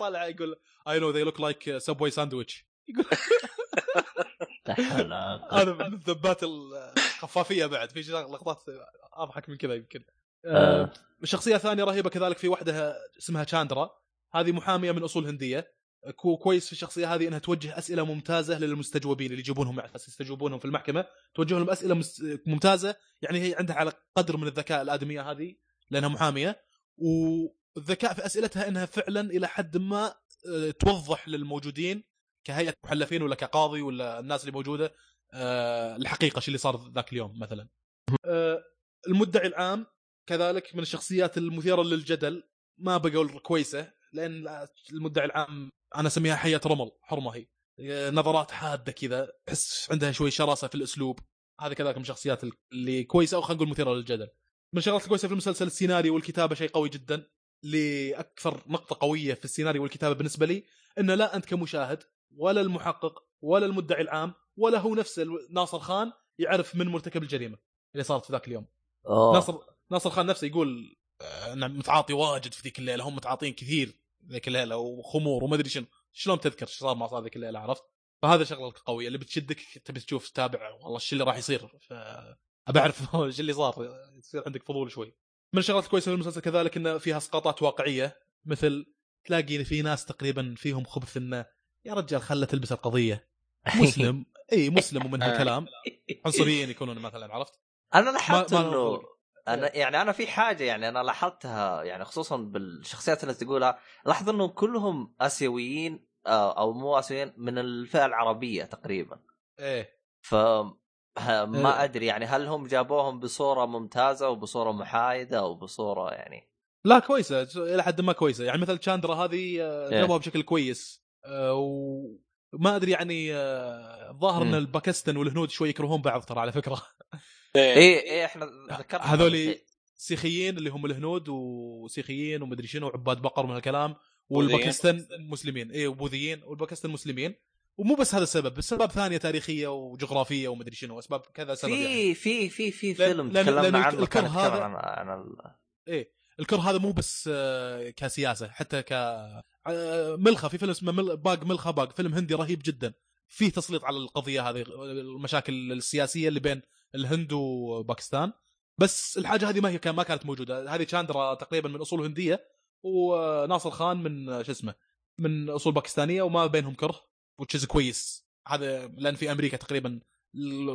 طالع يقول I know they look like Subway sandwich يقول. (laughs) هذا من الذبات الخفافية بعد. في لقطات أضحك من كذا يمكن. آه. آه. الشخصية الثانية رهيبة كذلك في واحدة اسمها شاندرا هذه محامية من أصول هندية. كو كويس في الشخصية هذه إنها توجه أسئلة ممتازة للمستجوبين اللي يجيبونهم على أساس يستجوبونهم في المحكمة. توجه لهم أسئلة ممتازة. يعني هي عندها على قدر من الذكاء الآدمية هذه لأنها محامية. والذكاء في أسئلتها إنها فعلا إلى حد ما آه، توضح للموجودين كهيئة محلفين ولا كقاضي ولا الناس اللي موجودة آه، الحقيقة شو اللي صار ذاك اليوم مثلا. آه، المدعي العام كذلك من الشخصيات المثيرة للجدل ما بقول كويسة لأن المدعي العام أنا أسميها حيه رمل حرمة هي. نظرات حادة كذا تحس عندها شوي شراسة في الأسلوب. هذه كذلك من الشخصيات اللي كويسة أو خلينا نقول مثيرة للجدل. من الشغلات الكويسة في المسلسل السيناريو والكتابة شيء قوي جدا. لأكثر نقطة قوية في السيناريو والكتابة بالنسبة لي إنه لا أنت كمشاهد ولا المحقق ولا المدعي العام ولا هو نفسه ناصر خان يعرف من مرتكب الجريمة اللي صارت في ذاك اليوم. أوه. ناصر ناصر خان نفسه يقول آه، انه متعاطي واجد في ذيك الليلة هم متعاطين كثير ذيك الليلة وخمور وما أدري شنو. شلون تذكر شو صار ما صار ذيك الليلة عرفت؟ فهذا شغلة قوية اللي بتشدك تبي تشوف تتابع والله الشيء اللي راح يصير؟ ف ابى أعرف (laughs) إيش اللي صار يصير عندك فضول شوي. من الشغلات الكويسة في المسلسل كذلك انه فيها اسقاطات واقعية مثل تلاقي في ناس تقريبا فيهم خبث انه يا رجال خله تلبس القضية. (laughs) مسلم. إي مسلم ومن هالكلام عنصريين يكونون مثلا عرفت؟ أنا لاحظت إنه. أنا يعني أنا في حاجة يعني أنا لاحظتها يعني خصوصا بالشخصيات اللي تقولها لاحظ انهم كلهم آسيويين آه، أو مو آسيويين من الفئة العربية تقريبا. إيه. ف ما إيه. أدري يعني هل هم جابوهم بصورة ممتازة وبصورة محايدة أو بصورة يعني لا كويسة إلى حد ما كويسة يعني مثل تشاندرا هذه آه، إيه. جابوها بشكل كويس آه، وما أدري يعني آه، الظاهر إن. الباكستان والهنود شوي يكرهون بعض ترى على فكرة إيه إيه إيه إحنا ذكرنا هذول. سيخيين اللي هم الهنود وسيخيين ومدري شنو وعباد بقر من هالكلام بوذيين. والباكستان مسلمين اي وبوذيين والباكستان مسلمين ومو بس هذا السبب اسباب ثانية تاريخية وجغرافية ومدري شنو أسباب كذا سبب يعني. في في في في لأن- فيلم لأن- لأن تكلمنا عنه الكره هذا- عن عن ال- إيه الكره هذا مو بس آه، كسياسة حتى ك آه، ملخة في فيلم اسمه مل... باق ملخة باق فيلم هندي رهيب جدا. فيه تسليط على القضية هذه المشاكل السياسية اللي بين الهند وباكستان. بس الحاجة هذه ما هي كان ما كانت موجودة. هذه شاندرا تقريبا من أصول هندية وناصر خان من آه، شو اسمه من أصول باكستانية وما بينهم كره. وتشيز كويس هذا لأن في أمريكا تقريبا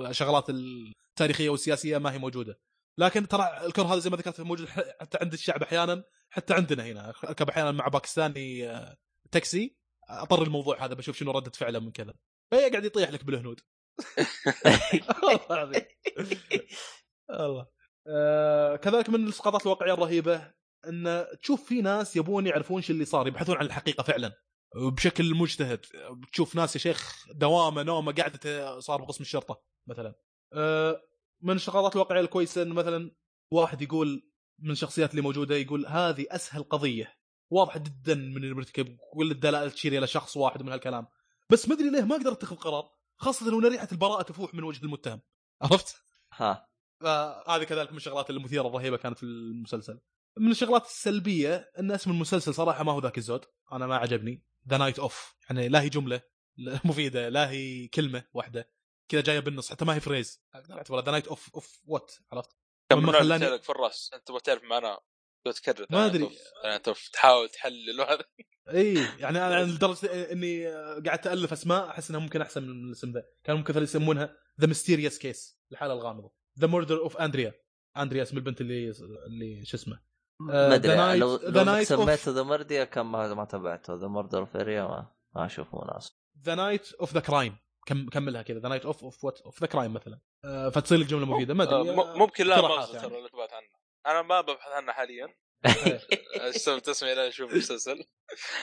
الشغلات التاريخية والسياسية ما هي موجودة. لكن ترى الكره هذا زي ما ذكرت موجود حتى عند الشعب أحيانا حتى عندنا هنا. أركب أحيانا مع باكستاني آه، تاكسي. أطر الموضوع هذا بشوف شنو ردة فعله من كذا. فهي قاعد يطيح لك بالهنود. (laughs) الله. آه كذلك من الاسقاطات الواقعية الرهيبة إن تشوف في ناس يبون يعرفون شو اللي صار يبحثون عن الحقيقة فعلا. بشكل مجتهد. بتشوف ناس يا شيخ دوامة نومة قاعدة صار بقسم الشرطة مثلا. آه من الشغلات الواقعية الكويسة إنه مثلا واحد يقول من الشخصيات اللي موجودة يقول هذه أسهل قضية. واضحة جدا من المرتكب كل الدلائل تشير إلى شخص واحد من هالكلام. بس ما أدري ليه ما أقدر اتخذ قرار خاصة وان ريحة البراءة تفوح من وجه المتهم. (laughs) عرفت؟ ها. فهذه كذلك من الشغلات المثيرة الرهيبة كانت في المسلسل. من الشغلات السلبية إن اسم المسلسل صراحة ما هو ذاك الزود. أنا ما عجبني. The Night Of يعني لا هي جملة (laughs) مفيدة لا هي كلمة واحدة. كذا جاية بالنص حتى ما هي phrase أقدر أعتبرها The Night Of of what عرفت؟ كم مما خلاني-. في الرأس؟ أنت تبغى تعرف معناه لو تكرر ما أدري. يعني تحاول تحلل وهذا إي يعني أنا لدرجة إني قاعد الف أسماء أحس انها ممكن أحسن من الاسم ذا. كان ممكن يسمونها The Mysterious Case الحالة الغامضة. The Murder of Andrea اندريا اسم البنت اللي اللي شو اسمه؟ ما أدري The Night- لو سميته The Murder كان ما ما تابعته. The Murder of Andrea ما ما أشوف مناسب. The Night of the Crime كم كملها كذا. The Night Of of what of the crime مثلا. آه، فتصير لك جملة مفيدة. ما آه، ادري م- ممكن لا مغزى يعني. ترى اللي تبحث عنه. أنا ما ببحث عنه حاليا. (laughs) استوى تسمع إلى أشوف المسلسل.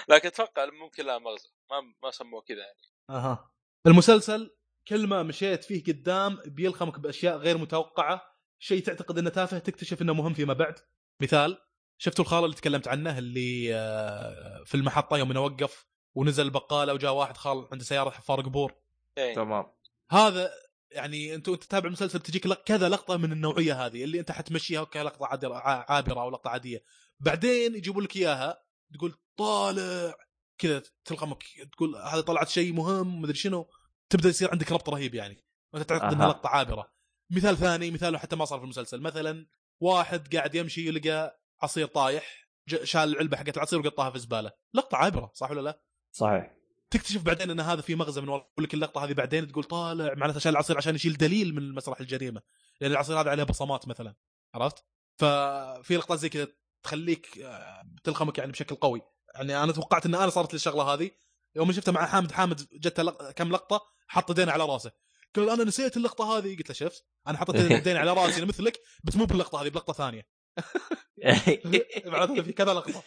لكن أتوقع ممكن لا مغزى ما ما سموه كذا يعني. أها. المسلسل كل ما مشيت فيه قدام بيلخمك بأشياء غير متوقعة. شيء تعتقد إنه تافه تكتشف إنه مهم فيما بعد. مثال شفتوا الخالة اللي تكلمت عنه اللي آه، في المحطة يوم وقف ونزل البقالة وجاء واحد خال عنده سيارة حفار قبور إيه. تمام. هذا يعني أنت أنت تتابع المسلسل تجيك كذا لقطة من النوعية هذه اللي أنت حتمشيها كلقطه عابرة أو لقطة عادية. بعدين يجيبوا لك إياها تقول طالع كذا تلقمك تقول هذا طلعت شيء مهم مدري شنو. تبدأ يصير عندك ربط رهيب يعني. وأنت تعتقد إنها. لقطة عابرة. مثال ثاني مثاله حتى ما صار في المسلسل. مثلا واحد قاعد يمشي يلقى عصير طايح شال العلبة حقت العصير وقطها في الزباله لقطة عابرة صح ولا لا؟ صحيح. تكتشف بعدين إن هذا في مغزى من وراء يقول لك اللقطة هذه بعدين تقول طالع معناته شال العصير عشان يشيل دليل من مسرح الجريمة. لأن العصير هذا عليه بصمات مثلا عرفت؟ ففي لقطات زي كذا تخليك آه، تلخمك يعني بشكل قوي. يعني أنا توقعت إن أنا صارت لي الشغلة هذه. يوم شفتها مع حامد حامد جت لق... كم لقطة حط يدينه على رأسه. قال أنا نسيت اللقطة هذه. قلت له شفت؟ أنا حطيت (laughs) يديني على رأسي مثلك بس مو باللقطة هذه بلقطة ثانية. (laughs) معناته في كذا لقطة.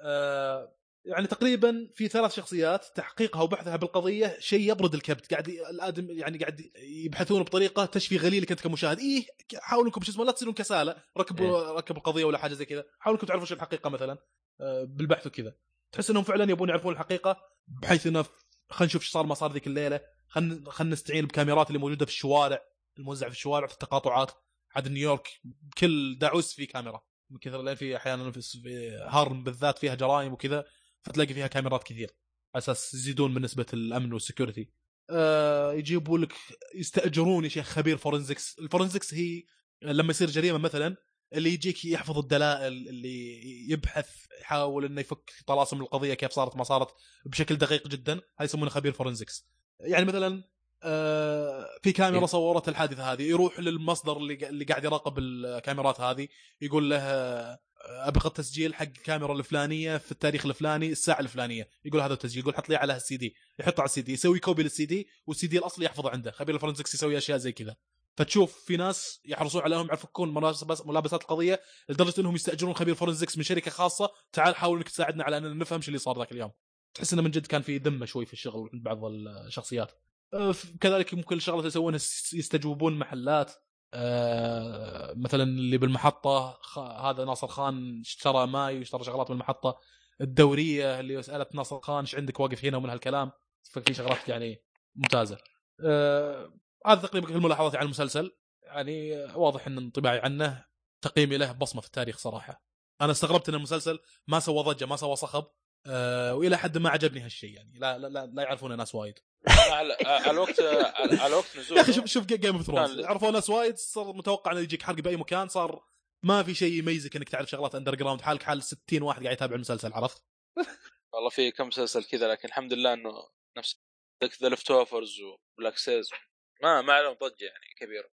آه، يعني تقريبا في ثلاث شخصيات تحقيقها وبحثها بالقضية شيء يبرد الكبد قاعد الآدم يعني قاعد يبحثون بطريقة تشفي غليلك انت كمشاهد. إيه حاولوا انكم شو اسمه لا تصيرون كسالة. ركبوا ركبوا القضية ولا حاجة زي كذا. حاولوا انكم تعرفوا شو الحقيقة مثلا. آه، بالبحث وكذا. تحس إنهم فعلا يبون يعرفون الحقيقة بحيث إنه خلينا نشوف إيش صار ما صار ذيك الليلة. خلينا خلينا نستعين بكاميرات اللي موجودة في الشوارع الموزعه في الشوارع في التقاطعات. عاد نيويورك بكل دعوس في كاميرا. من كثر لأن في أحيانا في هارلم بالذات فيها جرائم وكذا فتلاقي فيها كاميرات كثير. على أساس يزيدون من نسبة الأمن وال security. آه يجيبوا لك يستأجرون يا شيخ خبير forensics ال forensics هي لما يصير جريمة مثلا اللي يجيك يحفظ الدلائل اللي يبحث يحاول إنه يفك طلاسم القضية كيف صارت ما صارت بشكل دقيق جدا. هاي يسمونه خبير forensics يعني مثلا في كاميرا إيه. صورت الحادثة هذه. يروح للمصدر اللي اللي قاعد يراقب الكاميرات هذه. يقول له آه، أبغى التسجيل حق الكاميرا الفلانية في التاريخ الفلاني الساعة الفلانية. يقول هذا التسجيل. يقول حط لي على السي دي. يحطه على السي دي. يسوي copy لل CD وال CD الأصلي يحفظه عنده. خبير ال forensics يسوي أشياء زي كذا. فتشوف في ناس يحرصون على انهم يفكون ملابس- ملابسات القضية لدرجة إنهم يستأجرون خبير forensics من شركة خاصة. تعال حاول إنك تساعدنا على أن نفهم شو اللي صار ذاك اليوم. تحس إنه من جد كان في ذمة شوي في الشغل عند بعض الشخصيات. أه، كذلك ممكن الشغله اللي يسوونها يستجوبون محلات. آه، مثلا اللي بالمحطة. هذا ناصر خان اشترى ماي واشترى شغلات من المحطة. الدورية اللي سألت ناصر خان إيش عندك واقف هنا ومن هالكلام؟ ففي شغلات يعني ممتازة. آه، هذا تقريبا كل ملاحظاتي عن المسلسل. يعني واضح إن انطباعي عنه تقييمي له بصمة في التاريخ صراحة. أنا استغربت إن المسلسل ما سوى ضجة ما سوى صخب. آه، وإلى حد ما عجبني هالشيء يعني. لا لا لا, لا يعرفونه ناس وايد. على على الوقت على على وقت نزوله يا أخي شوف شوف Game of Thrones عرفوا ناس وايد صار متوقع إنه يجيك حرق بأي مكان صار ما في شيء يميزك إنك تعرف شغلات underground حالك حال 60 واحد قاعد يتابع المسلسل عرفت؟ والله في كم مسلسل كذا لكن الحمد لله إنه نفس The Leftovers و Black Sails ما ما عليهم ضجة يعني كبيرة.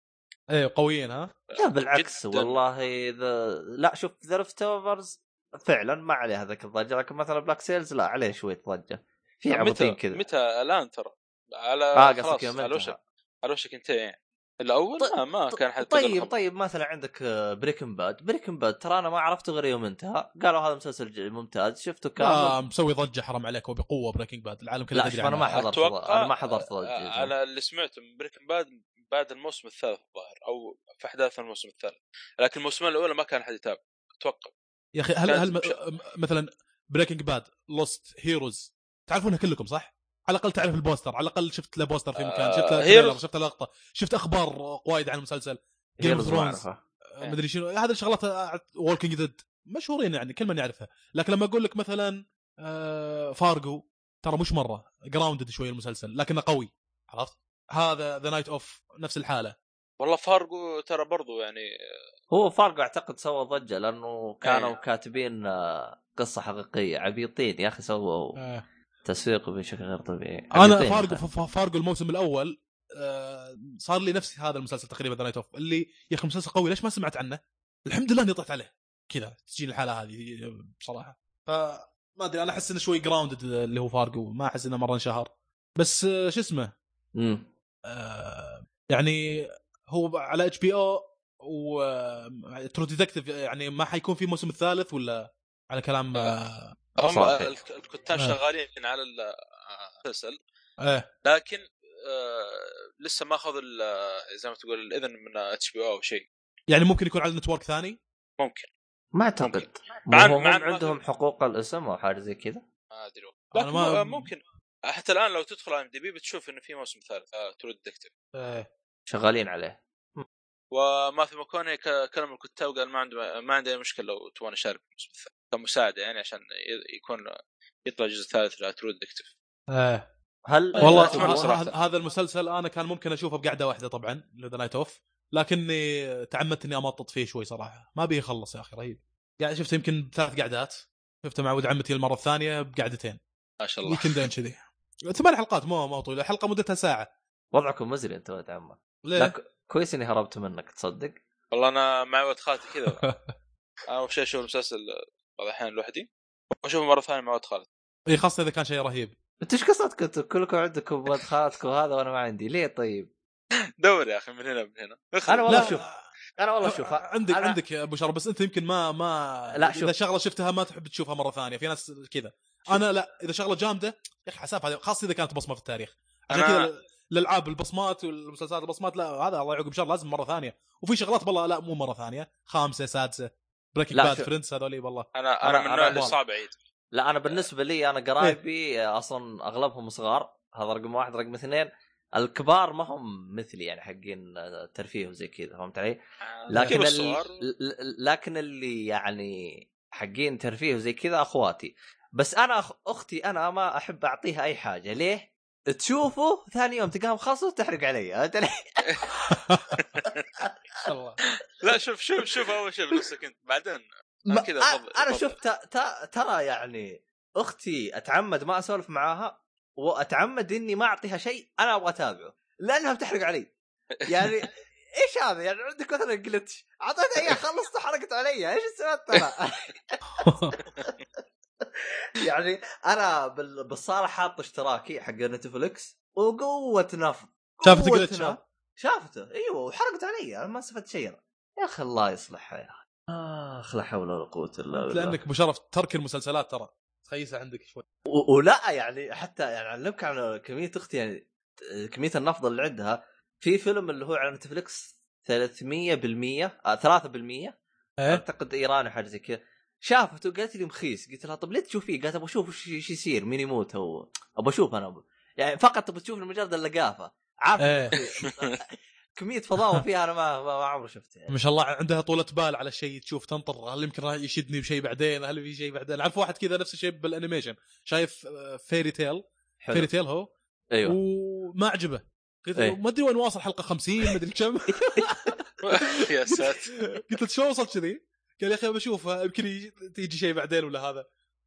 إيه قويين ها؟ لا بالعكس. والله اذا لا شوف The Leftovers فعلا ما عليه هذاك الضجة لكن مثلا Black Sails لا عليه شوية ضجة. في عبطين كذا. متى؟ الآن ترى. على آه خلاص قصدك يوم على وشك. على وشك انتهى يعني. الأول طيب- ما, ما كان حد طيب طيب مثلا عندك Breaking Bad Breaking Bad ترى أنا ما عرفته غير يوم انتهى. قالوا هذا مسلسل ممتاز. شفته كامل. لا مسوي ضجة حرام عليك وبقوة Breaking Bad العالم كله لا يدري شوف أنا. ما حضرت أنا ما حضرت آه، ضجة. أنا اللي سمعته من Breaking Bad بعد الموسم الثالث الظاهر أو في أحداث الموسم الثالث. لكن الموسمين الأولى ما كان حد يتابع. أتوقع. يا أخي هل هل مثلا Breaking Bad Lost Heroes تعرفونها كلكم صح؟ على الأقل تعرف البوستر على الأقل شفت له بوستر في مكان شفت له آه،. شفت لقطة شفت أخبار وايد عن المسلسل Game of Thrones. مدري شنو هذه الشغلات و Walking Dead مشهورين يعني كل من يعرفها لكن لما أقول لك مثلا آه، فارجو ترى مش مرة grounded شوي المسلسل لكنه قوي عرفت؟ هذا The Night Of نفس الحالة والله فارجو ترى برضو يعني هو فارجو أعتقد سوى ضجة لأنه كانوا أيه. كاتبين آه، قصة حقيقية عبيطين يا أخي سووا آه. تسويق بشكل غير طبيعي أنا فارجو فارجو الموسم الأول آه، صار لي نفس هذا المسلسل تقريبا The Night Of اللي يا أخي مسلسل قوي ليش ما سمعت عنه؟ الحمد لله إني طحت عليه كذا تجيني الحالة هذه بصراحة ف ما أدري أنا أحس إنه شوي grounded اللي هو فارجو ما أحس إنه مرة انشهر بس آه، شو اسمه مم. آه، يعني هو على HBO و True Detective يعني ما حيكون في موسم الثالث ولا على كلام آه، هم الكتاب آه. شغالين على المسلسل إيه. لكن آه لسه ما اخذوا ال- زي ما تقول الإذن من HBO أو شيء. يعني ممكن يكون على network ثاني؟ ممكن. ما أعتقد. ممكن. مع مع- هم مع- عندهم حقوق الاسم أو حاجة زي كذا؟ ما أدري. أنا لكن ما- ما... ممكن. حتى الآن لو تدخل IMDb بتشوف إنه في موسم ثالث. آه True Detective إيه. شغالين عليه. وماثيو ماكوني كلم الكتاب قال ما عنده ما عندي أي مشكلة لو تبغى أشارك الموسم الثالث كمساعدة يعني عشان يكون يطلع الجزء الثالث ل True Detective إيه. هل والله أتمنى هذا- المسلسل أنا كان ممكن أشوفه بقعدة واحدة طبعا The Night Of لكني تعمدت إني أمطط فيه شوي صراحة. ما بيه يخلص يا أخي رهيب. يعني شفته يمكن ثلاث قعدات شفته مع ولد عمتي المره الثانية بقعدتين. ما شاء الله. weekend ين كذي. ثمان حلقات مو مو طويلة حلقة مدتها ساعة. وضعكم مزري أنت ولد عمك. ليه؟ ك- كويس إني هربت منك تصدق؟ والله أنا مع ولد خالتي كذا. (laughs) أنا أول شيء أشوف المسلسل بعض الاحيان لوحدي وأشوفه مرة ثانية مع ولد خالتي. إي خاصة إذا كان شيء رهيب. أنت إيش قصتكم أنتم كلكم عندكم ولد خالتكم هذا وأنا ما عندي. ليه طيب؟ (laughs) دور يا أخي من هنا من هنا. أنا والله شوف أنا والله شوف عندك أنا- عندك يا أبو شرف بس أنت يمكن ما ما لا، شوف. اذا شغلة شفتها ما تحب تشوفها مرة ثانية. في ناس كذا. أنا لا إذا شغلة جامدة يا أخي حساب هذه خاصة إذا كانت بصمة في التاريخ. عشان أنا- كذا الالعاب البصمات والمسلسلات البصمات لا هذا الله يعقب شر لازم مرة ثانية. وفي شغلات والله لا مو مرة ثانية خامسة سادسة. Breaking Bad. Friends هذول والله. أنا أنا أنا- من النوع أنا اللي صعب اعيد لا أنا بالنسبة لي أنا قرايبي أصلا أغلبهم صغار. هذا رقم واحد. رقم اثنين الكبار ما هم مثلي يعني حقين ترفيه وزي كذا فهمت علي؟ لكن كيف ال... الصغار. ل- لكن اللي يعني حقين ترفيه وزي كذا أخواتي. بس أنا. أختي أنا ما أحب أعطيها أي حاجة. ليه؟ تشوفه ثاني يوم تلقاها مخصص تحرق علي فهمت علي؟ الله لا شوف شوف شوف أول شيء بنفسك أنت بعدين ما- كذا فضل- أنا. شفت ترى يعني أختي أتعمد ما أسولف معاها وأتعمد إني ما أعطيها شيء أنا أبغى أتابعه لأنها بتحرق علي يعني إيش هذا يعني عندك مثلا جلتش أعطيتها اياه خلصت حرقت علي إيش سويت أنا؟ (laughs) (laughs) يعني أنا بال- بالصالة حاط اشتراكي حق نتفلكس وقوة نفض شافت جلتش،. شافته إيوه وحرقت علي أنا ما استفدت شيء. يا أخي الله يصلحها يا أخي آخ لا حول ولا قوة إلا بالله. لأنك أبو شرف ترك المسلسلات ترى. تخيسه عندك شوي. ولا يعني حتى يعني اعلمك عن كمية أختي يعني كمية النفض اللي عندها في فيلم اللي هو على نتفلكس 300% آه 3% إيه؟ أعتقد إيراني حاجة زي كذا. شافته قالت لي مخيس. قلت لها طب ليه تشوفيه؟ قالت أبغى أشوف إيش يصير مين يموت هو. أبغى أشوف أنا. أبغى. يعني فقط تبغى تشوف مجرد اللقافة. عارف؟ إيه. (laughs) كمية فضاوة فيها أنا ما ما, ما عمري شفتها يعني. ما شاء الله عندها طولة بال على شيء تشوف تنطر هل يمكن راح يشدني بشيء بعدين؟ هل في شيء بعدين؟ عارف واحد كذا نفس الشيء بال animation شايف آه، Fairy Tail Fairy حلو Tail هو. أيوه. وما عجبه. قلت. له ما أدري وين واصل حلقة 50 ما أدري كم. (laughs) (laughs) يا ساتر. قلت له شو وصلت كذي؟ قال يا أخي بشوفها يمكن يجي- تيجي شيء بعدين ولا هذا.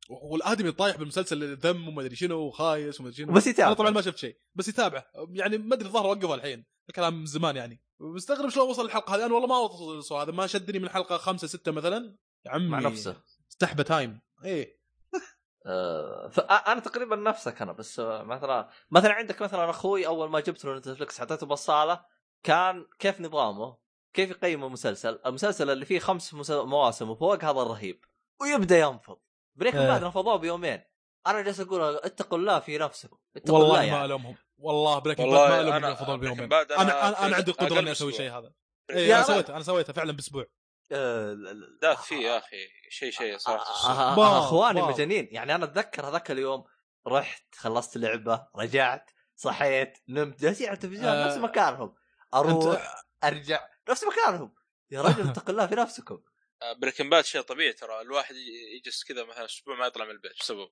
والآدمي طايح بالمسلسل ذم وما أدري شنو وخايس وما أدري شنو. بس يتابع. أنا طبعا ما شفت شيء بس يتابع. يعني ما أدري الظاهر وقفها الحين الكلام من زمان يعني. مستغرب شلون وصل الحلقة هذه أنا والله ما وصل هذا ما شدني من حلقة خمسة ستة مثلا. يا عمي مع نفسه. استحبه تايم. إيه. (laughs) آه، فانا تقريبا نفسك أنا بس آه، مثلا مثلا عندك مثلا أخوي أول ما جبت له نتفلكس حطيته بالصاله كان كيف نظامه؟ كيف يقيم المسلسل المسلسل اللي فيه خمس. مواسم وفوق هذا الرهيب ويبدأ ينفض بريك إيه. بعد نفضوه بيومين أنا جالس أقول اتقوا الله في نفسكم اتقوا الله والله ما يعني. ألومهم والله Breaking Bad ما ألومهم Breaking بيومين أنا أنا أنا, أنا عندي أقل قدرة إني أسوي. شيء هذا يا اي أنا. سويته أنا سويته فعلا بأسبوع آه، ال- ال- ذاك فيه يا أخي شيء شيء صراحة آه، آه، باو، آه، أخواني. مجانين يعني أنا أتذكر هذاك اليوم رحت خلصت لعبة رجعت صحيت نمت جالسين على التلفزيون آه، نفس مكانهم أروح أرجع نفس مكانهم يا رجل (laughs) اتق الله في نفسكم Breaking Bad شيء طبيعي ترى الواحد يجلس كذا مثلا أسبوع ما يطلع من البيت بسبب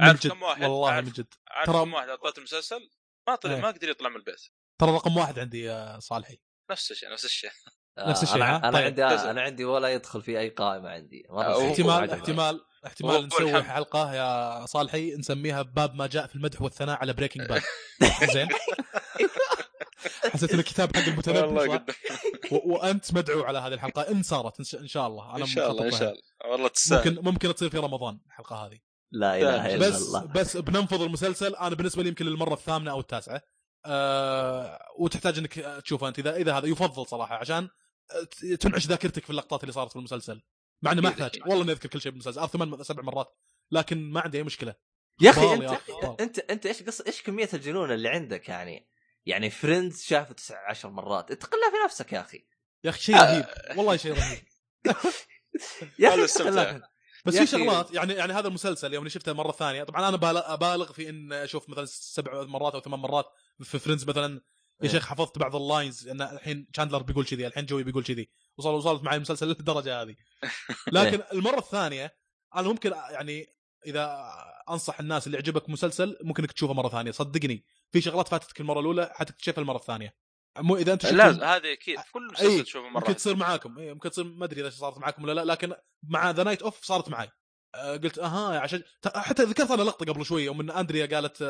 عارف كم واحد؟ والله من جد ترى- كم واحد أعطيته المسلسل ما طلع إيه. ما قدر يطلع من البيت ترى رقم واحد عندي يا صالحي نفس الشيء نفس الشيء (laughs) نفس الشيء، أنا؟ أنا طيب. عندي. أنا عندي ولا يدخل في أي قائمة عندي آه،. احتمال. احتمال احتمال نسوي الحمد. حلقة يا صالحي نسميها باب ما جاء في المدح والثناء على Breaking Bad (laughs) زين حسيت إن الكتاب حق المتنبي (laughs) وأنت مدعو على هذه الحلقة. إن صارت إن شاء- إن شاء الله. أنا إن شاء الله إن شاء. الله. والله تستاهل. ممكن ممكن تصير في رمضان الحلقة هذه. لا إله إلا بس الله. بس بننفض المسلسل. أنا بالنسبة لي يمكن للمرة الثامنة أو التاسعة. أه وتحتاج إنك تشوفه أنت اذا إذا هذا. يفضل صراحة عشان تنعش ذاكرتك في اللقطات اللي صارت في المسلسل. مع إنه ما أكيد، أحتاج. والله إني أذكر كل شيء بالمسلسل. أذكر ثمان سبع مرات. لكن ما عندي أي مشكلة. يا أخي انت. انت أنت إيش قص إيش كمية الجنون اللي عندك يعني؟ يعني Friends شافه تسع عشر مرات. اتق الله في نفسك يا أخي. يا أخي شيء رهيب. والله شيء رهيب. (laughs) يا أخي. بس في شغلات يعني يعني هذا المسلسل يوم شفته مرة ثانية طبعا أنا بالغ- أبالغ في إن أشوف مثلا سبع مرات أو ثمان مرات في Friends مثلا. يا إيه. شيخ حفظت بعض ال lines ان الحين شاندلر بيقول كذي الحين جوي بيقول كذي. وصل وصلت معي المسلسل للدرجة هذه. (laughs) لكن المرة الثانية أنا ممكن يعني إذا أنصح الناس اللي يعجبك مسلسل ممكن إنك تشوفه مرة ثانية. صدقني. في شغلات فاتتك المره الأولى حتكتشفها المرة الثانية. مو إذا أنت لازم هذه أكيد. في كل أي، مسلسل تشوفه ممكن مره تصير معاكم. إيه، ممكن تصير ما أدري إذا صارت معاكم ولا لا لكن مع The Night Of صارت معي آه، قلت أها عشان حتى ذكرت أنا لقطة قبل شوية يوم ان أندريا قالت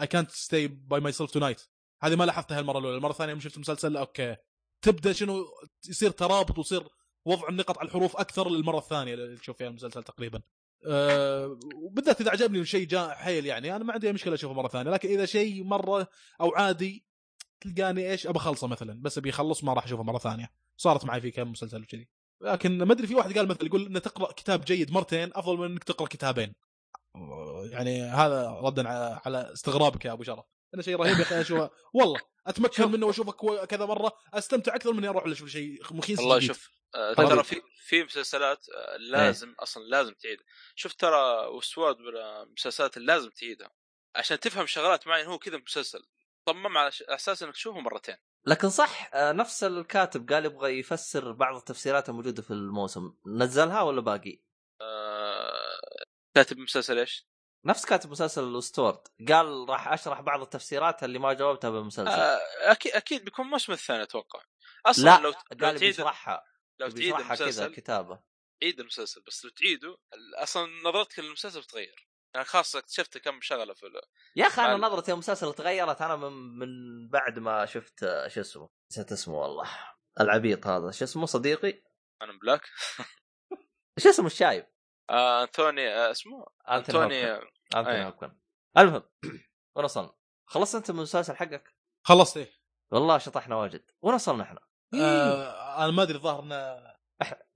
اي كانت ستي باي ماي سيلف تو نايت هذه ما لاحظتها المره الأولى. المرة الثانية يوم شفت المسلسل أوكي. تبدأ شنو؟ يصير ترابط ويصير وضع النقط على الحروف أكثر للمرة الثانية اللي تشوف فيها المسلسل تقريبا. أه وبالذات إذا عجبني شيء جاء حيل يعني أنا ما عندي مشكلة أشوفه مرة ثانية لكن إذا شيء مرة أو عادي تلقاني إيش؟ ابى أخلصه مثلا بس أبي اخلص ما راح أشوفه مرة ثانية. صارت معي في كم مسلسل كذي لكن ما أدري في واحد قال مثلا يقول ان تقرأ كتاب جيد مرتين أفضل من إنك تقرأ كتابين. يعني هذا ردا على استغرابك يا أبو شرف. انه شيء رهيب يا أخي أشوفه. والله أتمكن منه وأشوفه كذا مرة. أستمتع أكثر من إني أروح أشوف شيء مخيس والله جديد. شوف آه،. ترى في في مسلسلات آه، لازم أصلا لازم تعيد شوف ترى وسواد بالمسلسلات اللي لازم تعيدها. عشان تفهم شغلات معينة هو كذا مسلسل. صمم على أساس إنك تشوفه مرتين. لكن صح آه، نفس الكاتب قال يبغى يفسر بعض التفسيرات الموجودة في الموسم. نزلها ولا باقي؟ آه، كاتب مسلسل إيش؟ نفس كاتب مسلسل الستورد قال راح أشرح بعض التفسيرات اللي ما جاوبتها بالمسلسل. آه، أكيد أكيد بيكون الموسم الثاني أتوقع. أصلا لا لو قال تعيد بيشرحها. لو تعيد بيشرحها كذا المسلسل كتابة. عيد المسلسل بس لو تعيده أصلا نظرتك للمسلسل بتتغير يعني خاصة اكتشفت كم شغلة في ال- يا أخي أنا نظرتي للمسلسل تغيرت. أنا من من بعد ما شفت آه، شو اسمه؟ نسيت اسمه والله. العبيط هذا. شو اسمه صديقي؟ أنا بلاك. (laughs) شو اسمه الشايب؟ آه، انثوني آه، اسمه أنتوني. أنتوني. هوبكن المهم وين وصلنا؟ خلصت أنت من المسلسل حقك؟ خلصت إيه والله شطحنا واجد وين وصلنا إحنا؟ آه أنا ما أدري الظاهر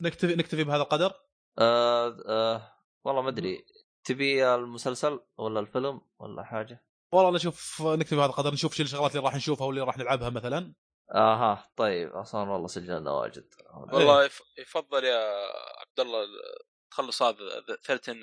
نكتفي نكتفي بهذا القدر آه آه والله ما أدري تبي المسلسل ولا الفيلم ولا حاجة؟ والله أنا أشوف نكتفي بهذا القدر نشوف شو الشغلات اللي راح نشوفها واللي راح نلعبها مثلا آها طيب أصلا والله سجلنا واجد والله يف- يفضل يا عبد الله تخلص هذا 13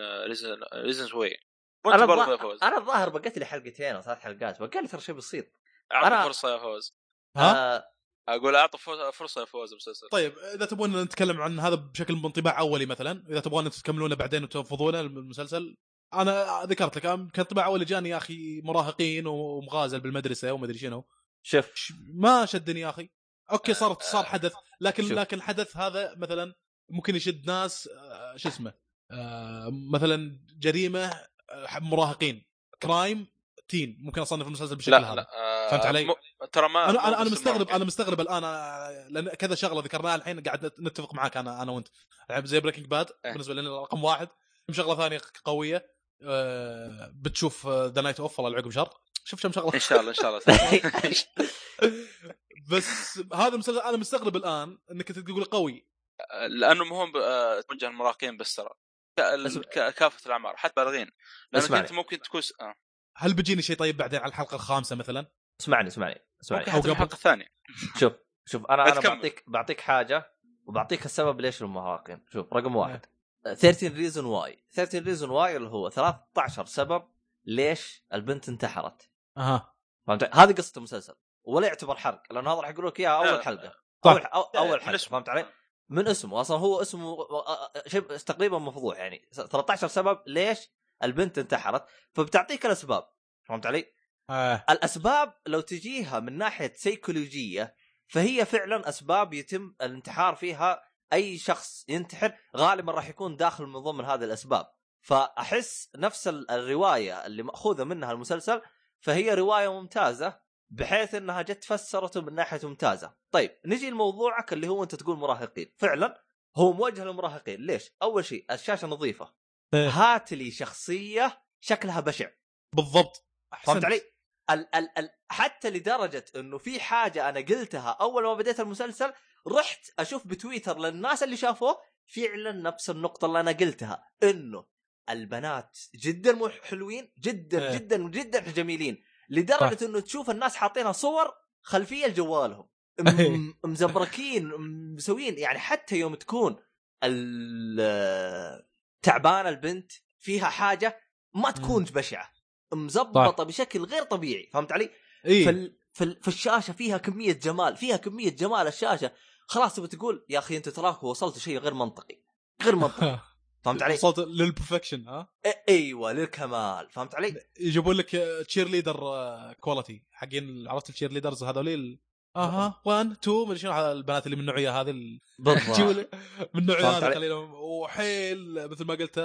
Reasons Why أنا برضه يا الظا- فوز. أنا الظاهر بقيت لي حلقتين أو ثلاث حلقات بقى لي ترى شيء بسيط. أعطي أنا- فرصة يا فوز. ها؟ آه أقول أعطي فرصة يا فوز المسلسل. طيب إذا تبغون نتكلم عن هذا بشكل بانطباع أولي مثلا إذا تبغون تكملونه بعدين وتنفضونه المسلسل أنا ذكرت لك أنا كانطباع أولي جاني يا أخي مراهقين ومغازل بالمدرسة وما ادري شنو. شوف. ش- ما شدني يا أخي. okay صار صار حدث لكن شوف. لكن الحدث هذا مثلا ممكن يشد ناس آه، شو اسمه آه، مثلا جريمة آه، مراهقين crime teen ممكن أصنف المسلسل بالشكل لا هذا. لا فهمت علي؟ م... ترى ما أنا أنا بس مستغرب. أنا مستغرب الآن لأن كذا شغلة ذكرناها الحين قاعد نت- نتفق معك أنا أنا وأنت. زي Breaking Bad إيه. بالنسبة لنا رقم واحد. شغلة ثانية قوية آه، بتشوف The Night Of والله العقب شر. شوف كم شغلة. إن شاء الله إن شاء الله (laughs) بس هذا المسلسل أنا مستغرب الآن إنك تقول قوي. لأنه ب- آه، توجه المراهقين بس ترى كافة الأعمار حتى بالغين لأنك اسمعني. أنت ممكن تكون آه. هل بيجيني شيء طيب بعدين على الحلقة الخامسة مثلا؟ اسمعني اسمعني اسمعني حتى قبل. الحلقة الثانية (laughs) شوف شوف أنا أنا. بعطيك بعطيك حاجة وبعطيك السبب ليش المراهقين شوف رقم واحد 13 Reason Why 13 Reason Why اللي هو 13 سبب ليش البنت انتحرت أها فهمت هذه قصة المسلسل ولا يعتبر حرق لأنه هذا راح يقول لك إياها أول. حلقة صح. أول أول حلقة. فهمت علي؟ من اسمه أصلا هو اسمه شيء تقريبا مفضوح يعني 13 سبب ليش البنت انتحرت فبتعطيك الأسباب فهمت علي؟ آه. الأسباب لو تجيها من ناحية سيكولوجية فهي فعلا أسباب يتم الانتحار فيها أي شخص ينتحر غالبا راح يكون داخل من ضمن هذه الأسباب فأحس نفس ال- الرواية اللي مأخوذة منها المسلسل فهي رواية ممتازة بحيث انها جت فسرته من ناحية ممتازة. طيب نجي لموضوعك اللي هو انت تقول مراهقين، فعلا هو موجه للمراهقين، ليش؟ أول شيء الشاشة نظيفة. إيه. هات لي شخصية شكلها بشع، بالضبط فهمت. علي؟ ال ال ال حتى لدرجة إنه في حاجة أنا قلتها أول ما بديت المسلسل رحت أشوف بتويتر للناس اللي شافوه فعلا نفس النقطة اللي أنا قلتها إنه البنات جدا مو حلوين جدا إيه. جدا جدا جميلين لدرجة صح. إنه تشوف الناس حاطينها صور خلفية لجوالهم. إيه. م- (laughs) مزبركين مسوين. يعني حتى يوم تكون تعبانة البنت فيها حاجة ما تكون بشعة. مزبطة بشكل غير طبيعي فهمت علي؟ اي في, ال... في, ال... في الشاشة فيها كمية جمال فيها كمية جمال الشاشة. خلاص تبي تقول يا أخي أنت تراك وصلت شيء غير منطقي غير منطقي. (laughs) فهمت علي؟ وصلت لل perfection ها إيه- إيوه للكمال فهمت علي؟ يجيبون لك cheerleader quality حقين عرفت ال cheerleaders هذول آها 1 2 مدري شنو البنات اللي من النوعية هذه بالضبط (laughs) من النوعية هذه؟ قليلا وحيل مثل ما قلت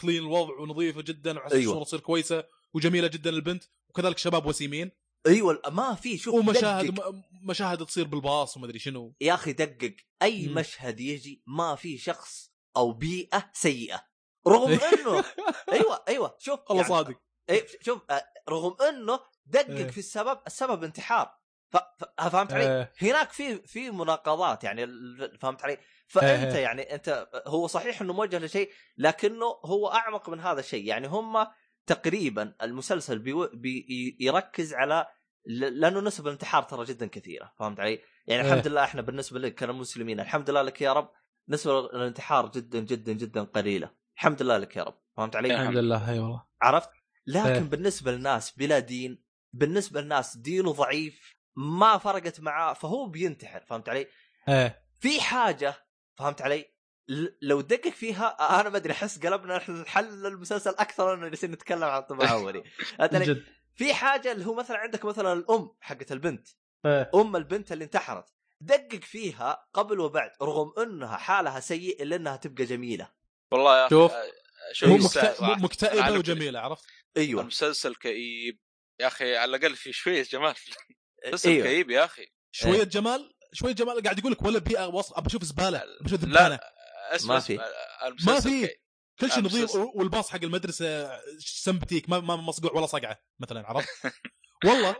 clean الوضع ونظيفه جدا وعلى أيوة. الصورة تصير كويسة وجميلة جدا البنت وكذلك شباب وسيمين إيوه ما في شوف ومشاهد دقق. م- مشاهد تصير بالباص ومدري شنو يا أخي دقق أي مم. مشهد يجي ما في شخص أو بيئة سيئة رغم إنه (laughs) أيوه أيوه شوف الله يعني صادق اي شوف آه، رغم إنه دقق إيه. في السبب السبب انتحار. فهمت علي؟ إيه. هناك في في مناقضات يعني فهمت علي؟ فأنت إيه. يعني أنت هو صحيح إنه موجه لشيء لكنه هو أعمق من هذا الشيء يعني هم تقريبا المسلسل بيو... بي... يركز على لأنه نسب الانتحار ترى جدا كثيرة فهمت علي؟ يعني إيه. الحمد لله إحنا بالنسبة لك كمسلمين الحمد لله لك يا رب نسبه الانتحار جدا جدا جدا قليلة الحمد لله لك يا رب فهمت علي؟ الحمد لله أي والله عرفت؟ لكن إيه. بالنسبة للناس بلا دين بالنسبة للناس دينه ضعيف ما فرقت معاه فهو بينتحر فهمت علي؟ إيه في حاجة فهمت علي؟ ل- لو دقق فيها أنا ما أدري أحس قلبنا (laughs) إحنا نحلل المسلسل أكثر إنه جالسين نتكلم عن طبع اولي في حاجة اللي هو مثلا عندك مثلا الأم حقت البنت إيه. أم البنت اللي انتحرت دقق فيها قبل وبعد رغم إنها حالها سيء إلا إنها تبقى جميلة والله يا أخي شوف. آه، مو شوف مو مكتئبة عارف وجميلة عرفت؟ أيوه المسلسل كئيب يا أخي على الأقل في شوية جمال مسلسل أيوه كئيب يا أخي شوية إيه. جمال شوية جمال قاعد يقول لك ولا بيئة وسط أبى أشوف زبالة أبى أشوف لا ذبانه اسمع ما اسمع في. المسلسل ما في. كل شيء نظيف. والباص حق المدرسة سمبتيك ما ما مصقوع ولا صقعة مثلا عرفت؟ والله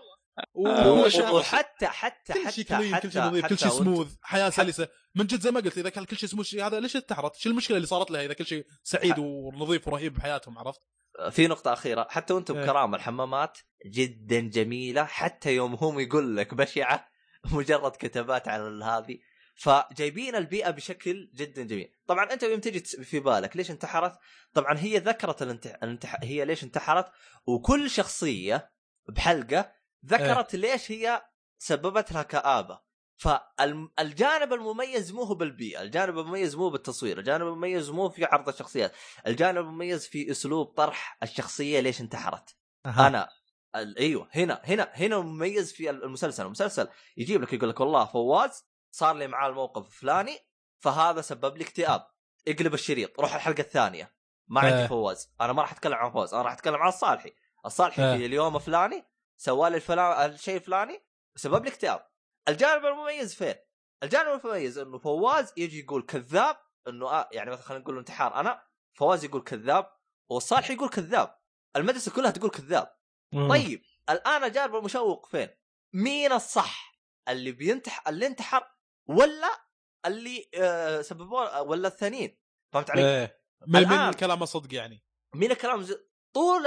وحتى حتى كل شيء حتى كلين كل شيء حتى- نظيف كل حتى شيء سموث حياة سلسة. من جد زي ما قلت إذا كان كل شيء سموث هذا ليش انتحرت؟ شو المشكلة اللي صارت لها إذا كل شيء سعيد ونظيف ورهيب بحياتهم عرفت؟ في نقطة أخيرة. حتى وأنتم إيه. بكرامة الحمامات جدا جميلة حتى يوم هم يقول لك بشعة (laughs) مجرد كتابات على هذه. فجايبين البيئة بشكل جدا جميل. طبعا أنت يوم تجي في بالك ليش انتحرت؟ طبعا هي ذكرت الانتح... الانتح... هي ليش انتحرت؟ وكل شخصية بحلقة ذكرت ليش هي سببت لها كآبة فالجانب المميز مو هو بالبيئة الجانب المميز مو بالتصوير الجانب المميز مو في عرض الشخصيات الجانب المميز في أسلوب طرح الشخصية ليش انتحرت. أنا ال- أيوه هنا هنا هنا مميز في المسلسل المسلسل يجيب لك يقول لك والله فواز صار لي معاه الموقف الفلاني فهذا سبب لي اكتئاب. اقلب الشريط روح الحلقة الثانية. ما. عندي فواز أنا ما راح أتكلم عن فواز أنا راح أتكلم عن الصالحي الصالحي آه. في اليوم الفلاني سوى لي الفلان الشيء الفلاني سبب لي اكتئاب الجانب المميز فين الجانب المميز إنه فواز يجي يقول كذاب إنه آه يعني مثلا خلينا نقول انتحار أنا فواز يقول كذاب والصالح يقول كذاب المدرسة كلها تقول كذاب طيب الآن الجانب المشوق فين؟ مين الصح؟ اللي بينتح اللي انتحر ولا اللي آه سببوه ولا الثانيين فهمت علي؟ إيه من, من. الكلام الصدق يعني من الكلام زي... طول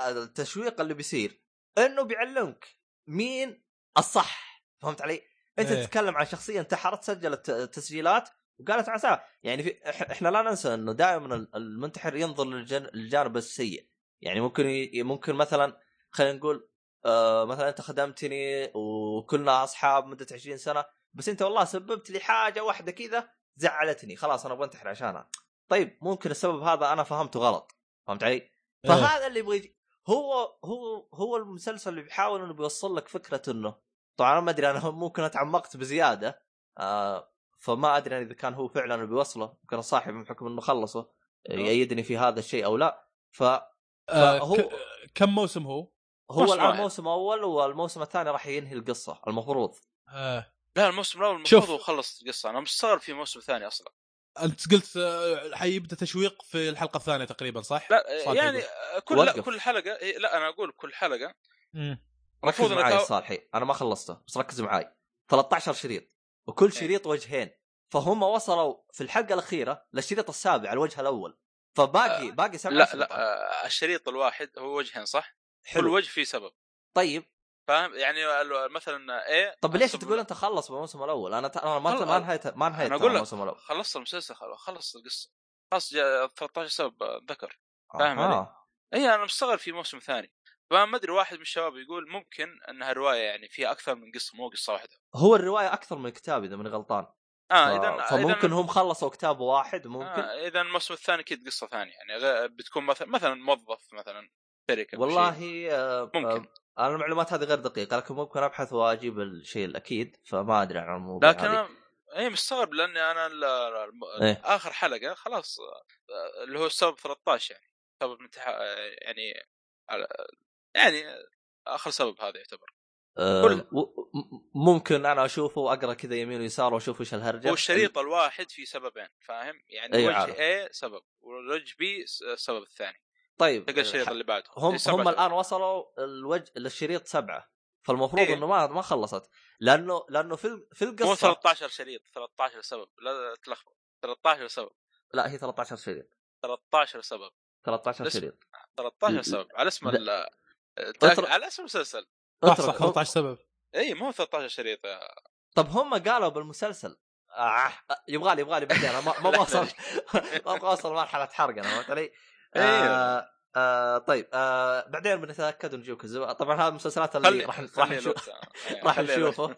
التشويق اللي بيصير إنه بيعلمك مين الصح فهمت علي؟ أنت إيه. تتكلم عن شخصيه انتحرت سجلت تسجيلات وقالت عساه يعني في إحنا لا ننسى إنه دائما ال- المنتحر ينظر للجانب السيء يعني ممكن ي... ممكن مثلا خلينا نقول آه مثلا أنت خدمتني وكلنا أصحاب مدة 20 سنة بس أنت والله سببت لي حاجة واحدة كذا زعلتني خلاص أنا أبغى أنتحر عشانها طيب ممكن السبب هذا أنا فهمته غلط فهمت علي؟ إيه. فهذا اللي يبغى هو هو هو المسلسل اللي بيحاول إنه بيوصل لك فكرة إنه طبعا أنا ما أدري أنا ممكن أتعمقت بزيادة آه فما أدري إذا كان هو فعلا اللي بيوصله ممكن صاحب بحكم إنه خلصه يأيدني في هذا الشيء أو لا ف آه فهو- ك... كم موسم هو؟ هو الآن. موسم أول والموسم الثاني راح ينهي القصة المفروض آه. لا الموسم الأول. المفروض هو خلص القصة أنا مستغرب في موسم ثاني أصلا انت قلت آه، حيبدا تشويق في الحلقة الثانية تقريبا صح؟ لا يعني يقول. كل لا. كل حلقة إيه، لا أنا أقول كل حلقة. ركز المفروض معي إنك صالحي أنا ما خلصته بس ركز معي 13 شريط وكل شريط وجهين فهم وصلوا في الحلقة الأخيرة للشريط السابع الوجه الأول فباقي باقي سبع لا. لا آه، الشريط الواحد هو وجهين صح؟ كل حلو وجه فيه سبب طيب فاهم يعني مثلا إيه طب ليش تقول أنت خلص بالموسم الأول أنا ت... أنا ما ما انهيت ما انهيت لك الموسم الأول خلصت المسلسل خلاص خلص القصة خلاص جاء 13 سبب آه، ذكر فاهم علي؟ آه. اي أنا مستغرب في موسم ثاني فما أدري واحد من الشباب يقول ممكن إنها رواية يعني فيها أكثر من قصة مو قصة واحدة هو الرواية أكثر من كتاب إذا ماني غلطان آه. إذا فممكن هم خلصوا كتاب واحد ممكن آه إذا الموسم الثاني أكيد قصة ثانية يعني بتكون مثلا مثلا موظف مثلا شركة. والله آه ممكن. أنا المعلومات هذه غير دقيقة لكن ممكن أبحث وأجيب الشيء الأكيد فما أدري عن الموضوع لكن. أنا اي مستغرب لأني أنا ال- إيه. آخر حلقة خلاص اللي هو السبب 13 يعني سبب انتحار يعني يعني آخر سبب هذا يعتبر آه كل- ممكن أنا أشوفه وأقرأ كذا يمين ويسار وأشوف إيش الهرجة هو الشريط الواحد فيه سببين فاهم يعني أيوة وجه. A سبب ووجه س- السبب الثاني طيب تلقى الشريط اللي بعده. هم إيه، سبعة هم. الآن وصلوا الوجه للشريط سبعة. فالمفروض إيه. إنه ما ما خلصت. لأنه لأنه في في مو القصة 13 شريط 13 سبب. لا تلخبط. 13 سبب. لا هي 13 شريط. 13 سبب. 13 بس- شريط. 13 ل- سبب. على اسم. ال على اسم المسلسل. صح اترك، صح هم- 13 سبب. اي مو 13 شريط. يا طب هم قالوا بالمسلسل آه يبغى لي يبغى لي بعدين أنا ما ما (laughs) لا، بوصل (laughs) ما أبغى اوصل مرحلة حرق أنا فهمت علي؟ إيه. آه طيب آه بعدين بنتأكد ونجيبك الزو- طبعا هذه المسلسلات اللي خلي راح راح خلي نشوف (laughs) راح. نشوفه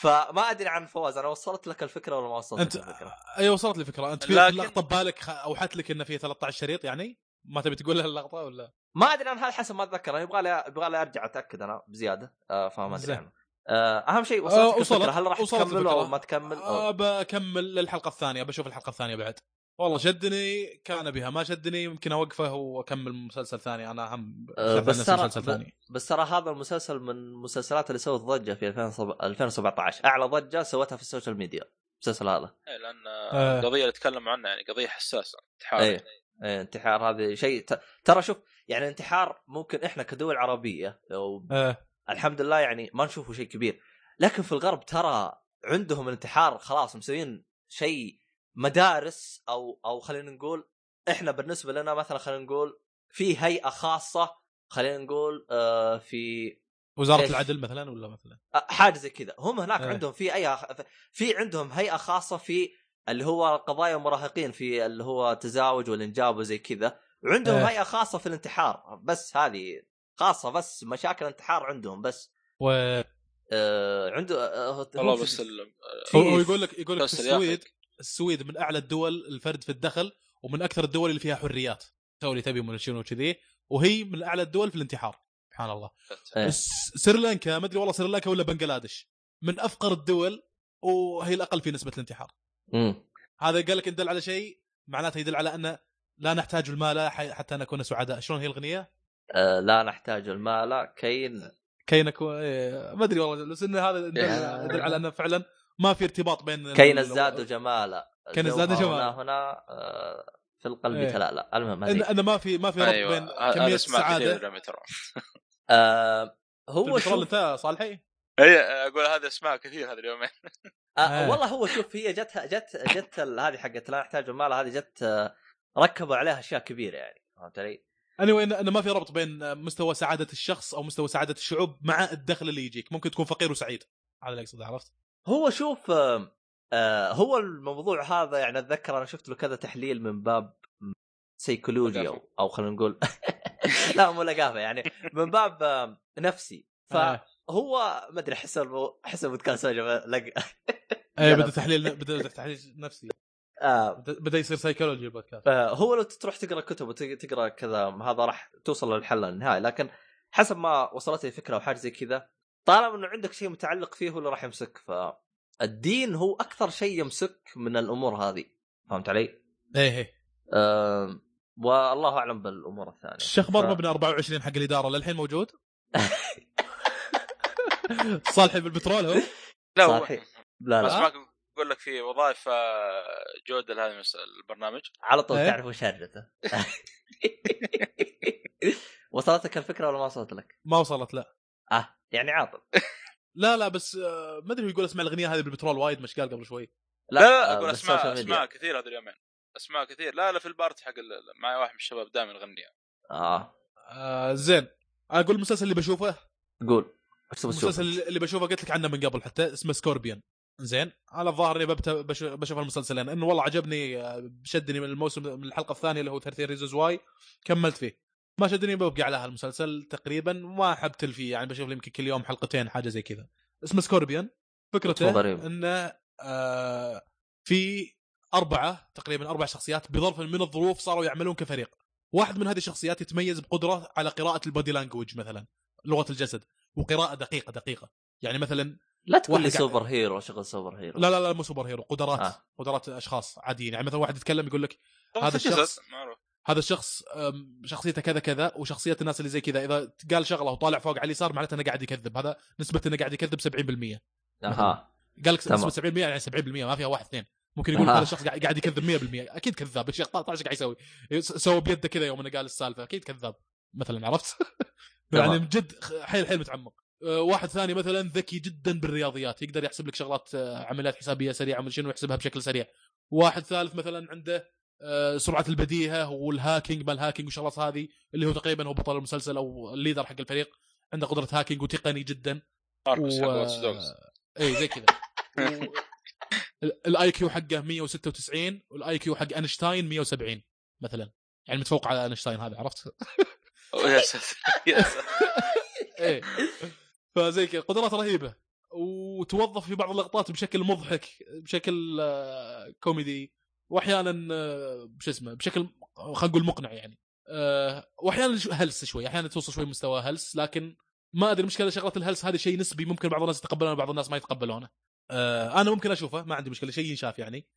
فما أدري عن فواز أنا وصلت لك الفكرة ولا ما وصلت انت الفكرة؟ أي وصلت لي فكره أنت في لكن- لقطة ببالك أوحت لك انه في 13 شريط يعني ما تبي تقول لها اللقطة ولا ما أدري أنا هذا حسب ما أتذكر يبغى لي يبغى لي أرجع أتأكد أنا بزيادة آه فما أدري زين. عنه آه أهم شيء آه، وصلت وصلت- الفكرة هل راح تكمل أو. ما تكمل؟ آه أو... بكمل للحلقة الثانية بشوف الحلقة الثانية بعد والله شدني كان بها ما شدني يمكن أوقفه وأكمل مسلسل ثاني أنا هم آه، شايف بس ترى بس ترى هذا المسلسل من المسلسلات اللي سوت ضجة في 2007 2017 أعلى ضجة سوتها في ال social media المسلسل هذا إيه، لأن آه. القضية اللي تكلم عنها يعني قضية حساسة انتحار إيه إيه، انتحار هذا شيء. ترى شوف يعني انتحار ممكن إحنا كدول عربية أو آه. الحمد لله يعني ما نشوفه شيء كبير لكن في الغرب ترى عندهم الانتحار خلاص مسوين شيء مدارس أو أو خلينا نقول إحنا بالنسبة لنا مثلا خلينا نقول في هيئة خاصة خلينا نقول آه في وزارة إيش؟ العدل مثلا ولا مثلا آه، حاجة زي كذا هم هناك إيه. عندهم في أي في عندهم هيئة خاصة في اللي هو قضايا المراهقين في اللي هو التزاوج والإنجاب وزي كذا وعندهم إيه. هيئة خاصة في الانتحار بس هذه خاصة بس مشاكل انتحار عندهم بس و... آه عنده آه هو والله في- بس في- هو يقول لك يقول لك في. السويد السويد من أعلى الدول الفرد في الدخل ومن أكثر الدول اللي فيها حريات. سوي اللي تبي من شنو كذي وهي من أعلى الدول في الانتحار. سبحان الله. إيه. سريلانكا ما أدري والله سريلانكا ولا بنغلاديش. من أفقر الدول وهي الأقل في نسبة الانتحار. مم. هذا قال لك يدل على شيء؟ معناته يدل على أن لا نحتاج المال حتى نكون سعداء. شلون هي الاغنيه آه لا نحتاج المال كين. كي نكون إيه، ما أدري والله. بس إن هذا يدل. يدل على انه فعلا ما في ارتباط بين كي نزداد جمالا. كي نزداد الجوهر جمالا. هنا هنا آه في القلب إيه. تلألأ المهم ان هذه. ان ما في ما في ربط أيوه بين كمية السعادة. (laughs) آه هو شوف أنت صالحي؟ اي أقول هذا اسماء كثير هذا اليومين. آه آه. والله هو شوف هي جتها جت جت ال- هذه حقت لا نحتاج المال هذه جت آه، ركبوا عليها أشياء كبيرة يعني فهمت علي؟ anyway انه ما في ربط بين مستوى سعادة الشخص أو مستوى سعادة الشعوب مع الدخل اللي يجيك. ممكن تكون فقير وسعيد. هذا اللي أقصده عرفت؟ هو شوف آه آه هو الموضوع هذا يعني أتذكر أنا شفت له كذا تحليل من باب سيكولوجيا. أو, أو خلينا نقول (laughs) لا مو لقافة يعني من باب آه، نفسي آه. فهو ما أدري احس البودكاست فجاه لق (laughs) قلب. بدأ تحليل بدأ تحليل نفسي آه بدأ يصير سايكولوجي البودكاست آه، هو لو تروح تقرأ كتب وتقرا كذا هذا راح توصل للحل النهائي لكن حسب ما وصلت لي فكرة أو حاجة زي كذا طالما إنه عندك شيء متعلق فيه هو اللي راح يمسك فالدين هو أكثر شيء يمسك من الأمور هذه فهمت علي؟ إيه إيه أه والله أعلم بالأمور الثانية أخبار ف- مبنى 24 حق الإدارة للحين موجود؟ صالحي بالبترول هو؟ (laughs) لا صحيح. لا بس لا ما أقول لك في وظائف آه، جودة لهذا البرنامج على طول إيه؟ تعرف وش هرجته (laughs) وصلتك الفكرة ولا ما وصلت لك؟ ما وصلت لا آه يعني عاطل. لا لا بس آه، ما أدري هو يقول اسمع الأغنية هذه بالبترول وايد مش قال قبل شوي. لا, لا آه، أقول أسماء. أسماء كثير هذا اليومين أسماء كثير. لا لا في البارت حق ال- معي واحد من الشباب دائما يغنيها. آه. آه زين. أقول المسلسل اللي بشوفه. قول؟ المسلسل اللي بشوفه قلت لك عنه من قبل حتى اسمه Scorpion زين. أنا الظاهر اني ببت- بش- بشوف المسلسلين. لأنه والله عجبني آه، شدني من الموسم من الحلقة الثانية اللي هو 13 Reasons Why. كملت فيه. ما شدني ببقى على هالمسلسل تقريبا ما حبتل فيه يعني بشوف يمكن كل يوم حلقتين حاجة زي كذا. اسمه Scorpion فكرته. إنه آه في أربعة تقريبا أربع شخصيات بظرف من الظروف صاروا يعملون كفريق. واحد من هذه الشخصيات يتميز بقدرة على قراءة ال body language مثلا لغة الجسد وقراءة دقيقة دقيقة. يعني مثلا لا تقول لي super hero شغل super hero. لا لا لا مو super hero قدرات آه. قدرات أشخاص عاديين. يعني مثلا واحد يتكلم يقول لك هذا هذا الشخص- معروف. هذا الشخص شخصيته كذا كذا وشخصية الناس اللي زي كذا. إذا قال شغلة وطالع فوق على اليسار معناته إنه قاعد يكذب. هذا نسبة إنه قاعد يكذب 70% أها. قال لك. نسبة 70% يعني 70% ما فيها واحد اثنين. ممكن يقول آه. هذا الشخص قاعد يكذب 100% أكيد كذاب. الشيخ طارق إيش قاعد يسوي؟ يس- سوى بيده كذا يوم إنه قال السالفة. أكيد كذاب. مثلا عرفت؟ (laughs) يعني. من جد حيل حيل متعمق. أه، واحد ثاني مثلا ذكي جدا بالرياضيات. يقدر يحسب لك شغلات أه، عمليات حسابية سريعة شنو يحسبها بشكل سريع. واحد ثالث مثلا عنده سرعة البديهة وال hacking ما ال hacking والشغلات هذه اللي هو تقريبا هو بطل المسلسل أو ال leader حق الفريق عنده قدرة hacking وتقني جدا. ماركوس و... (laughs) اي زي كذا. ال IQ حقه 196 وال IQ حق اينشتاين 170 مثلا. يعني متفوق على اينشتاين هذا عرفت؟ يا ساتر يا ساتر. إيه. فزي كذا قدرات رهيبة. وتوظف في بعض اللقطات بشكل مضحك بشكل آه، كوميدي. واحيانا آه، شو اسمه بشكل خلينا نقول مقنع يعني. آه، واحيانا هلس شوي أحيانا توصل شوي مستوى هلس لكن ما أدري مشكلة شغله الهلس هذا شيء نسبي ممكن بعض الناس يتقبلونه وبعض الناس ما يتقبلونه. آه، أنا ممكن أشوفه ما عندي مشكلة شيء ينشاف يعني.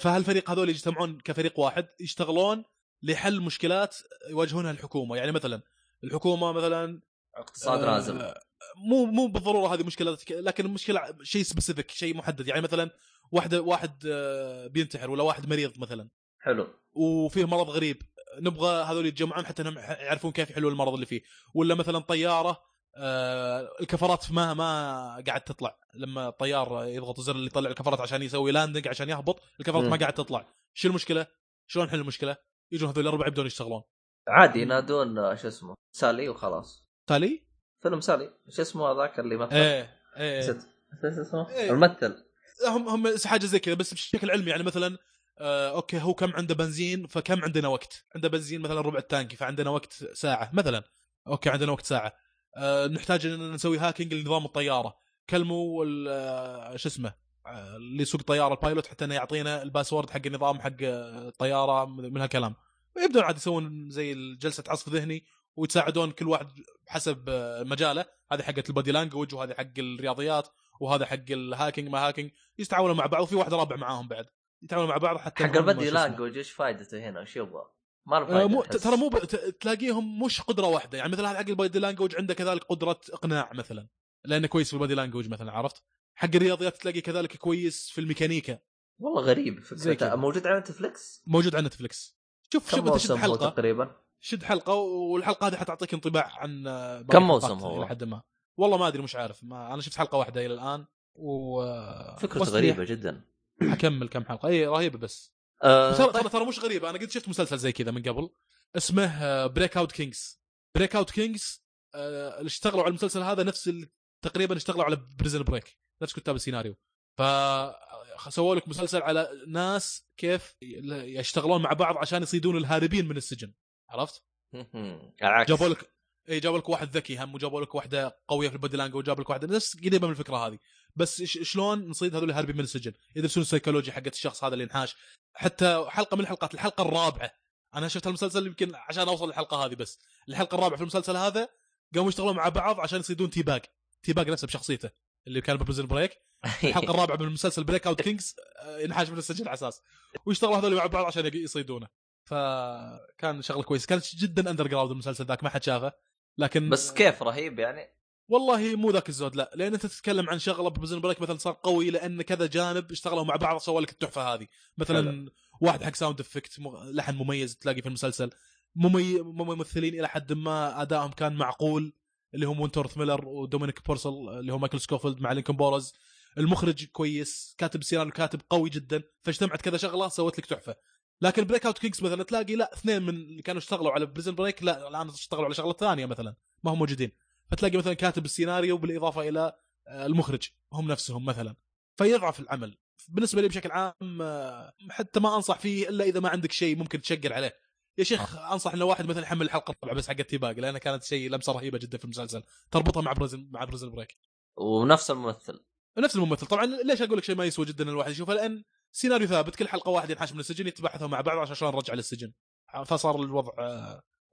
فهالفريق هذول يجتمعون كفريق واحد يشتغلون لحل مشكلات يواجهونها الحكومة. يعني مثلا الحكومة مثلا اقتصاد نازل مو مو بالضروره هذه مشكله لكن المشكلة شيء سبيسيفيك شيء محدد. يعني مثلا واحدة واحد آه، بينتحر ولا واحد مريض مثلا. حلو. وفيه مرض غريب. نبغى هذول يتجمعون حتى إنهم يعرفون كيف يحلون المرض اللي فيه. ولا مثلا طيارة آه، الكفرات ما ما قاعد تطلع. لما الطيار يضغط الزر اللي يطلع الكفرات عشان يسوي لاندنج عشان يهبط الكفرات مم. ما قاعد تطلع. شو المشكلة؟ شلون نحل المشكلة؟ يجون هذول الأربعة يبدون يشتغلون. عادي ينادون آه، شو اسمه سالي وخلاص. تالي فيلم سالي شو اسمه هذاك اللي مثل إيه إيه نسيت. نسيت اسمه؟ إيه. الممثل. هم هم حاجة زي كذا بس بشكل علمي يعني مثلا آه okay هو كم عنده بنزين فكم عندنا وقت؟ عنده بنزين مثلا ربع التانكي فعندنا وقت ساعة مثلا. okay عندنا وقت ساعة. آه نحتاج إن نسوي hacking لنظام الطيارة. كلموا آه، شو اسمه؟ آه، اللي يسوق طيارة ال pilot حتى إنه يعطينا ال password حق النظام حق آه، الطياره من من هالكلام. يبدون عاد يسوون زي جلسة عصف ذهني ويتساعدون كل واحد حسب آه، مجاله هذه حقت ال body language وهذه حق الرياضيات وهذا حق ال hacking ما hacking يتعاونون مع بعض وفي واحد رابع معاهم بعد يتعاونون مع بعض حتى حق اسمه. language إيش فائدته هنا؟ إيش يبغى؟ ما له آه، مو. ترى مو ب... تلاقيهم مش قدرة واحدة يعني مثلا حق ال body language عنده كذلك قدرة اقناع مثلا لأنه كويس في ال body language مثلا عرفت حق الرياضيات تلاقيه كذلك كويس في الميكانيكا والله غريب. فكرته موجود على Netflix موجود على Netflix شوف شوف أنت شد موسم هو حلقة تقريبا؟ شد حلقة والحلقة هذه حتعطيك انطباع عن آه، كم موسم هو؟ إلى حد ما. والله ما أدري مش عارف. ما أنا شفت حلقة واحدة إلى الآن و فكرته بس غريبة جدا. حكمل كم حلقة. اي رهيبة بس. آه ترى طيب. ترى ترى مش غريبة. أنا قد شفت مسلسل زي كذا من قبل. اسمه Breakout Kings Breakout Kings اللي اشتغلوا على المسلسل هذا نفس اللي تقريبا اشتغلوا على Prison Break نفس كتاب السيناريو. ف سووا لك مسلسل على ناس كيف يشتغلون مع بعض عشان يصيدون الهاربين من السجن. عرفت؟ العكس. جابوا لك اي جابوا لك واحد ذكي هم وجابوا لك واحدة قوية في ال body language وجاب لك واحدة. نفس قريبة من الفكرة هذه. بس شلون نصيد هذول الهاربين من السجن. يدرسون السيكولوجيا حقت الشخص هذا اللي انحاش حتى حلقة من الحلقات الحلقة الرابعة. أنا شفت المسلسل يمكن عشان أوصل للحلقة هذه بس. الحلقة الرابعة في المسلسل هذا قاموا يشتغلون مع بعض عشان يصيدون T-Bag. T-Bag نفسه بشخصيته اللي كان ب Prison Break. (laughs) الحلقة الرابعة من المسلسل Breakout Kings ينحاش من السجن على أساس. ويشتغلوا هذول مع بعض عشان يصيدونه. فكان شغلة كويس كان جدا underground المسلسل ذاك ما حد شافه. لكن بس كيف؟ رهيب يعني. والله مو ذاك الزود لا. لأن أنت تتكلم عن شغلة ب Prison Break مثلا صار قوي لأن كذا جانب اشتغلوا مع بعض سووا لك التحفة هذه. مثلا واحد حق sound effect لحن مميز تلاقي في المسلسل. ممي... ممثلين إلى حد ما أدائهم كان معقول اللي هم وينتورث ميلر ودومينيك بورسل اللي هو مايكل سكوفيلد مع لينكون بوروز. المخرج كويس كاتب السيناريو كاتب قوي جدا فاجتمعت كذا شغلة سوت لك تحفة. لكن Breakout Kings مثلا تلاقي لا اثنين من اللي كانوا اشتغلوا على Prison Break لا الآن اشتغلوا على شغلة ثانية مثلا ما هم موجودين. فتلاقي مثلا كاتب السيناريو بالإضافة إلى آه، المخرج هم نفسهم مثلا. فيضعف العمل. بالنسبة لي بشكل عام آه، حتى ما أنصح فيه إلا إذا ما عندك شيء ممكن تشقر عليه. يا شيخ أنصح إنه واحد مثلا يحمل الحلقة الرابعه بس حق ال T-Bag لأنها كانت شيء لمسة رهيبة جدا في المسلسل. تربطها مع Prison مع Prison Break ونفس الممثل. نفس الممثل. طبعا ليش أقول لك شيء ما يسوى جدا الواحد يشوفه؟ لأن سيناريو ثابت كل حلقة واحد ينحاش من السجن يتبحثوا مع بعض عشان شلون نرجع للسجن. فصار الوضع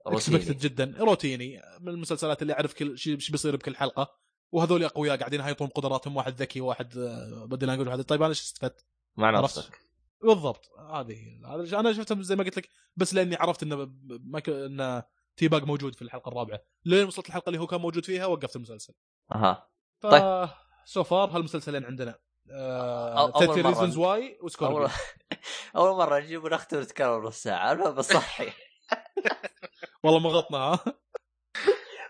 روتيني. expected جدا. روتيني. من المسلسلات اللي أعرف كل شيء إيش بيصير بكل حلقة. وهذول أقوياء قاعدين يهيطون قدراتهم واحد ذكي واحد آه، بدي نقول واحد. طيب أنا إيش استفدت؟ مع؟ نفسك. بالضبط. هذه أنا شفتها زي ما قلت لك بس لأني عرفت انه ما ك... إن تيباج موجود في الحلقة الرابعة. لين وصلت الحلقة اللي هو كان موجود فيها وقفت المسلسل. أها. ف... طيب. سو فار هالمسلسلين عندنا. آه... 30 مرة. ريزونز واي اول وسكوربيون (laughs) اول مرة نجيب ونختم نتكلم نص ساعة. المهم بصحي (laughs) والله ما غطنا ها؟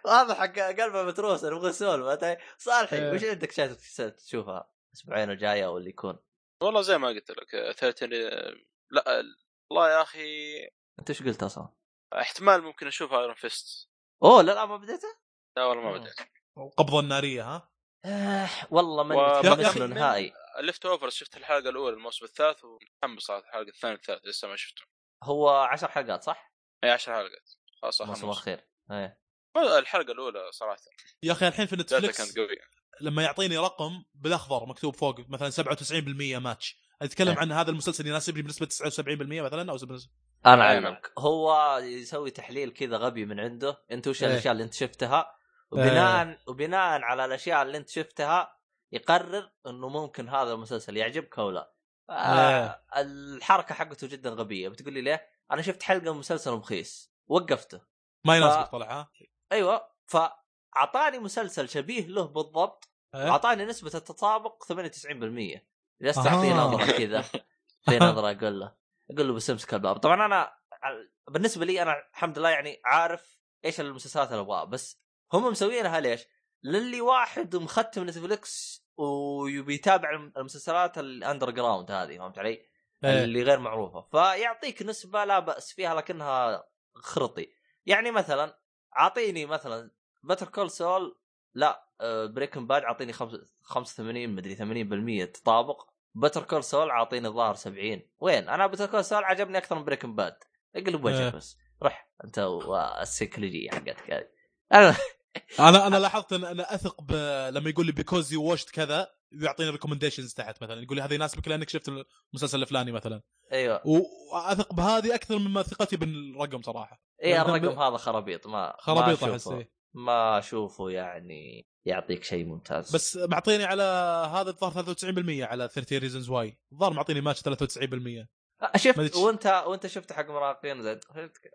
(laughs) هذا حق قلبه متروس نبغى نسولف صالحي. إيه. وش عندك شايف تشوفها الأسبوعين الجاية أو اللي يكون؟ والله زي ما قلت لك 30 لا والله يا أخي. أنت إيش قلت أصلا؟ احتمال ممكن أشوف Iron Fist أوه لا لا ما بديته؟ لا والله ما. بديت القبضه النارية ها؟ آه والله و- متحمس نهائي. ال Leftovers شفت الحلقة الأولى الموسم الثالث ومتحمس صارت الحلقة الثانية والثالثة لسه ما شفته. هو عشر حلقات صح؟ اي 10 حلقات. خلاص آخر الموسم موسم. الأخير. إيه. الحلقة الأولى صراحة. يا أخي الحين في نتفلكس كانت قوية. لما يعطيني رقم بالأخضر مكتوب فوق مثلا 97% ماتش أتكلم إيه. عن هذا المسلسل يناسبني بنسبة 79% مثلا أو 70 أنا نعم. أعلمك. هو يسوي تحليل كذا غبي من عنده. أنت وش إيه. الأشياء اللي أنت شفتها؟ وبناء وبناء على الأشياء اللي أنت شفتها يقرر إنه ممكن هذا المسلسل يعجبك أو لا. آه الحركة حقته جدا غبية. بتقول لي ليه؟ أنا شفت حلقة من مسلسل مخيس وقفته. ما يناسبك ف- طلع ها أيوه فاعطاني مسلسل شبيه له بالضبط. إيه؟ أعطاني نسبة التطابق 98% جلست اعطيه آه. نظرة كذا. في نظرة أقول له. أقول له بس امسك الباب. طبعا أنا بالنسبة لي أنا الحمد لله يعني عارف إيش المسلسلات اللي أبغاها. بس هم مسوينها ليش؟ للي واحد مختم نتفلكس ويبي يتابع المسلسلات ال underground هذه فهمت علي؟ إيه. اللي غير معروفة فيعطيك نسبة لا بأس فيها لكنها خرطي يعني مثلا اعطيني مثلا باتر كول سول لا Breaking Bad اعطيني خمس- 85 مدري 80% تطابق Better Call Saul اعطيني الظاهر 70 وين أنا Better Call Saul عجبني أكثر من Breaking Bad اقلب وجهك إيه. بس روح أنت والسيكولوجية حقتك هذه أنا أنا لاحظت ان أنا أثق ب... لما يقول لي because you watched كذا يعطيني recommendations تحت مثلا. يقول لي هذا يناسبك لأنك شفت المسلسل الفلاني مثلا. أيوه. وأثق بهذه أكثر مما ثقتي بالرقم صراحة. اي الرقم هذا خرابيط. ما خرابيط ما أحس إيه. ما أشوفه يعني يعطيك شيء ممتاز. بس معطيني على هذا الظاهر 93% على 30 Reasons Why الظاهر معطيني ماتش 93% آه، شفت ما أدري. وانت وأنت شفت حق مراهقين زد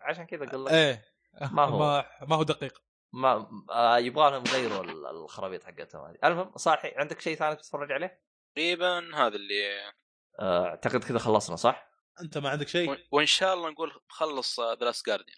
عشان كذا أقول لك إيه. ما (laughs) هو. ما, ما هو دقيق. ما آه يبغى لهم يغيروا ال- الخرابيط حقتهم هذه المهم صالحي عندك شيء ثاني تتفرج عليه؟ تقريبا هذا اللي آه، أعتقد كذا خلصنا صح؟ أنت ما عندك شيء وإن- وإن شاء الله نقول خلص The Last Guardian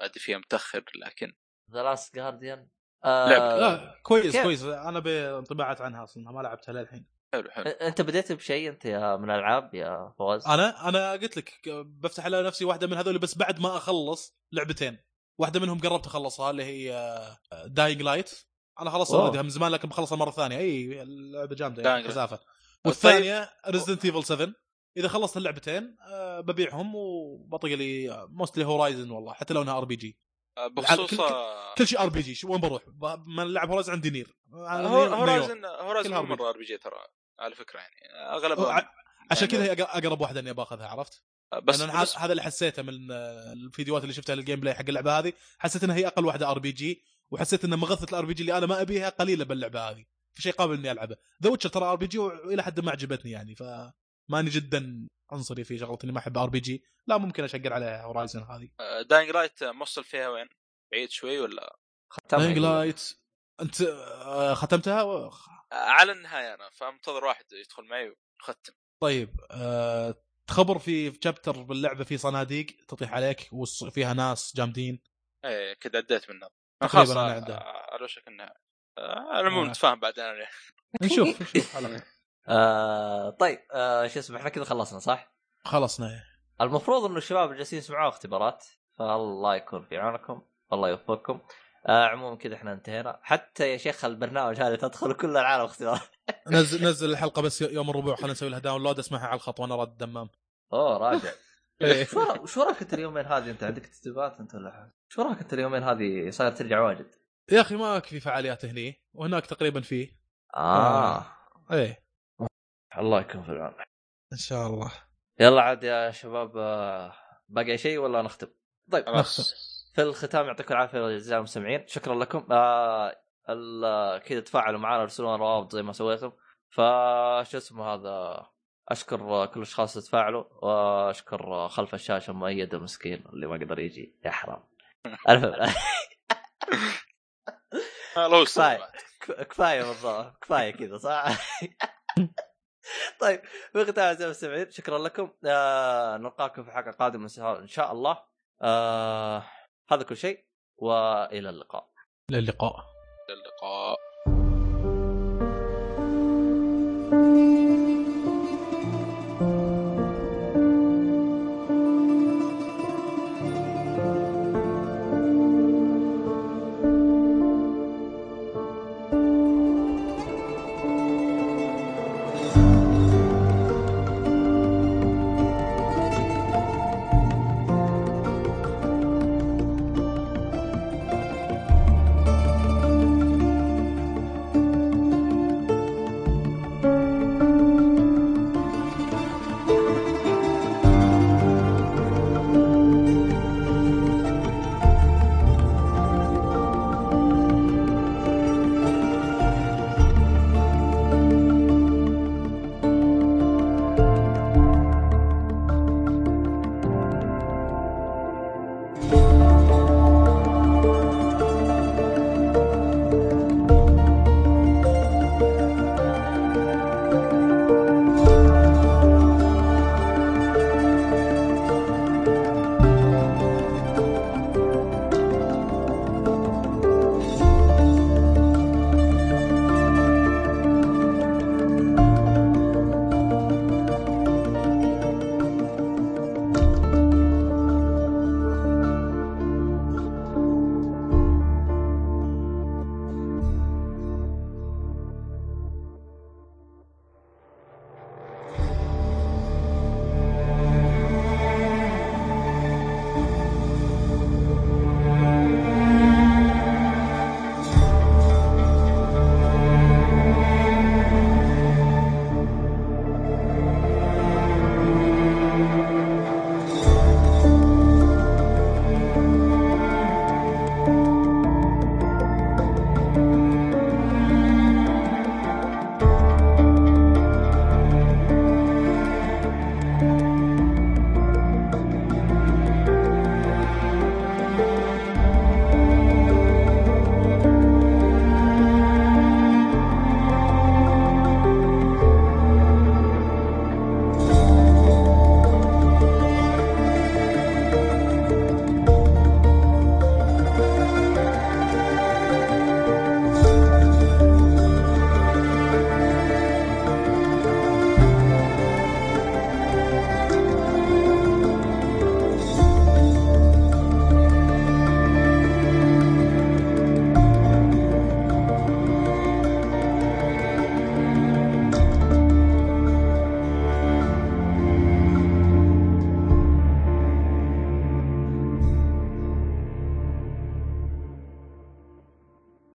ادري فيها متأخر لكن The Last Guardian. لا كويس كيف؟ كويس أنا بانطباعات عنها أصلا ما لعبتها للحين حلو حلو أنت بديت بشيء أنت يا من الألعاب يا فواز؟ أنا أنا قلت لك بفتح على نفسي واحدة من هذول بس بعد ما أخلص لعبتين واحدة منهم قربت أخلصها اللي هي Dying Light أنا خلصتها من زمان لكن بخلصها مرة ثانية. إي اللعبة جامدة يعني. كثافه والثانية Resident Evil 7 إذا خلصت اللعبتين آه، ببيعهم وبطق لي mostly Horizon والله حتى لو انها RPG آه، بخصوص كل- آه، كل شيء RPG وين بروح؟ ما نلعب Horizon عندي Nier. هو- Horizon Horizon. مرة RPG ترى على فكرة يعني اغلب ع- عشان يعني- كذا هي أق- أقرب واحدة إني باخذها عرفت؟ بس, لأن أنا بس هذا اللي حسيته من آه، الفيديوهات اللي شفتها لل gameplay حق اللعبة هذه. حسيت إنها هي أقل واحدة RPG وحسيت إن مغثة ال RPG اللي أنا ما أبيها قليلة باللعبة هذه. في شيء قابل إني ألعبه. ذا Witcher ترى RPG وإلى حد ما عجبتني يعني فماني جدا عنصري في شغلة إني ما أحب RPG لا ممكن اشقل عليها Horizon هذه. Dying Light موصل فيها وين؟ بعيد شوي ولا؟ ختمها Dying هي. Light أنت آه، ختمتها؟ و- آه، على النهاية أنا فأنتظر واحد يدخل معي ونختم طيب أه تخبر في chapter باللعبة في صناديق تطيح عليك وفيها ناس جامدين إيه كذا عديت منها تقريباً خلاص أنا آه، عديت. على وشك انها آه، على العموم آه. نتفاهم بعدين عليه (laughs) نشوف (laughs) نشوف على خير. آه طيب آه شو اسمه إحنا كذا خلصنا صح؟ خلصنا المفروض إنه الشباب جالسين يسمعوا اختبارات فالله يكون في عونكم الله يوفقكم آه عموما كذا إحنا انتهينا. حتى يا شيخ البرنامج هذا تدخل كل العالم اختبارات نزل نزل الحلقة بس يوم الربوع. خلينا نسوي لها داونلود اسمعها على الخط وأنا راد الدمام. أوه راجع. إيه. شو را- شو رايك أنت اليومين هذه؟ أنت عندك تسبيبات أنت ولا حاجة؟ شو رايك أنت اليومين هذه؟ صاير ترجع واجد؟ يا أخي ما في فعاليات هني. وهناك تقريبا فيه آه. إيه. الله يكون في العون. إن شاء الله. يلا عاد يا شباب آه، باقي شيء ولا نختم؟ طيب. خلاص في الختام يعطيكم العافية أعزائي المستمعين. شكرا لكم. آه كذا تفاعلوا معنا ارسلوا لنا روابط زي ما سويتم. فشو اسمه هذا؟ أشكر كل الأشخاص اللي تفاعلوا. وأشكر خلف الشاشة مؤيد المسكين اللي ما قدر يجي يا حرام (laughs) المهم كفاية. كفاية بالضبط. كفاية كذا صح؟ (laughs) طيب في ختام أعزائي المستمعين شكرا لكم. آه نلقاكم في حلقة قادمة إن شاء الله. آه هذا كل شيء وإلى اللقاء. للقاء اللقاء.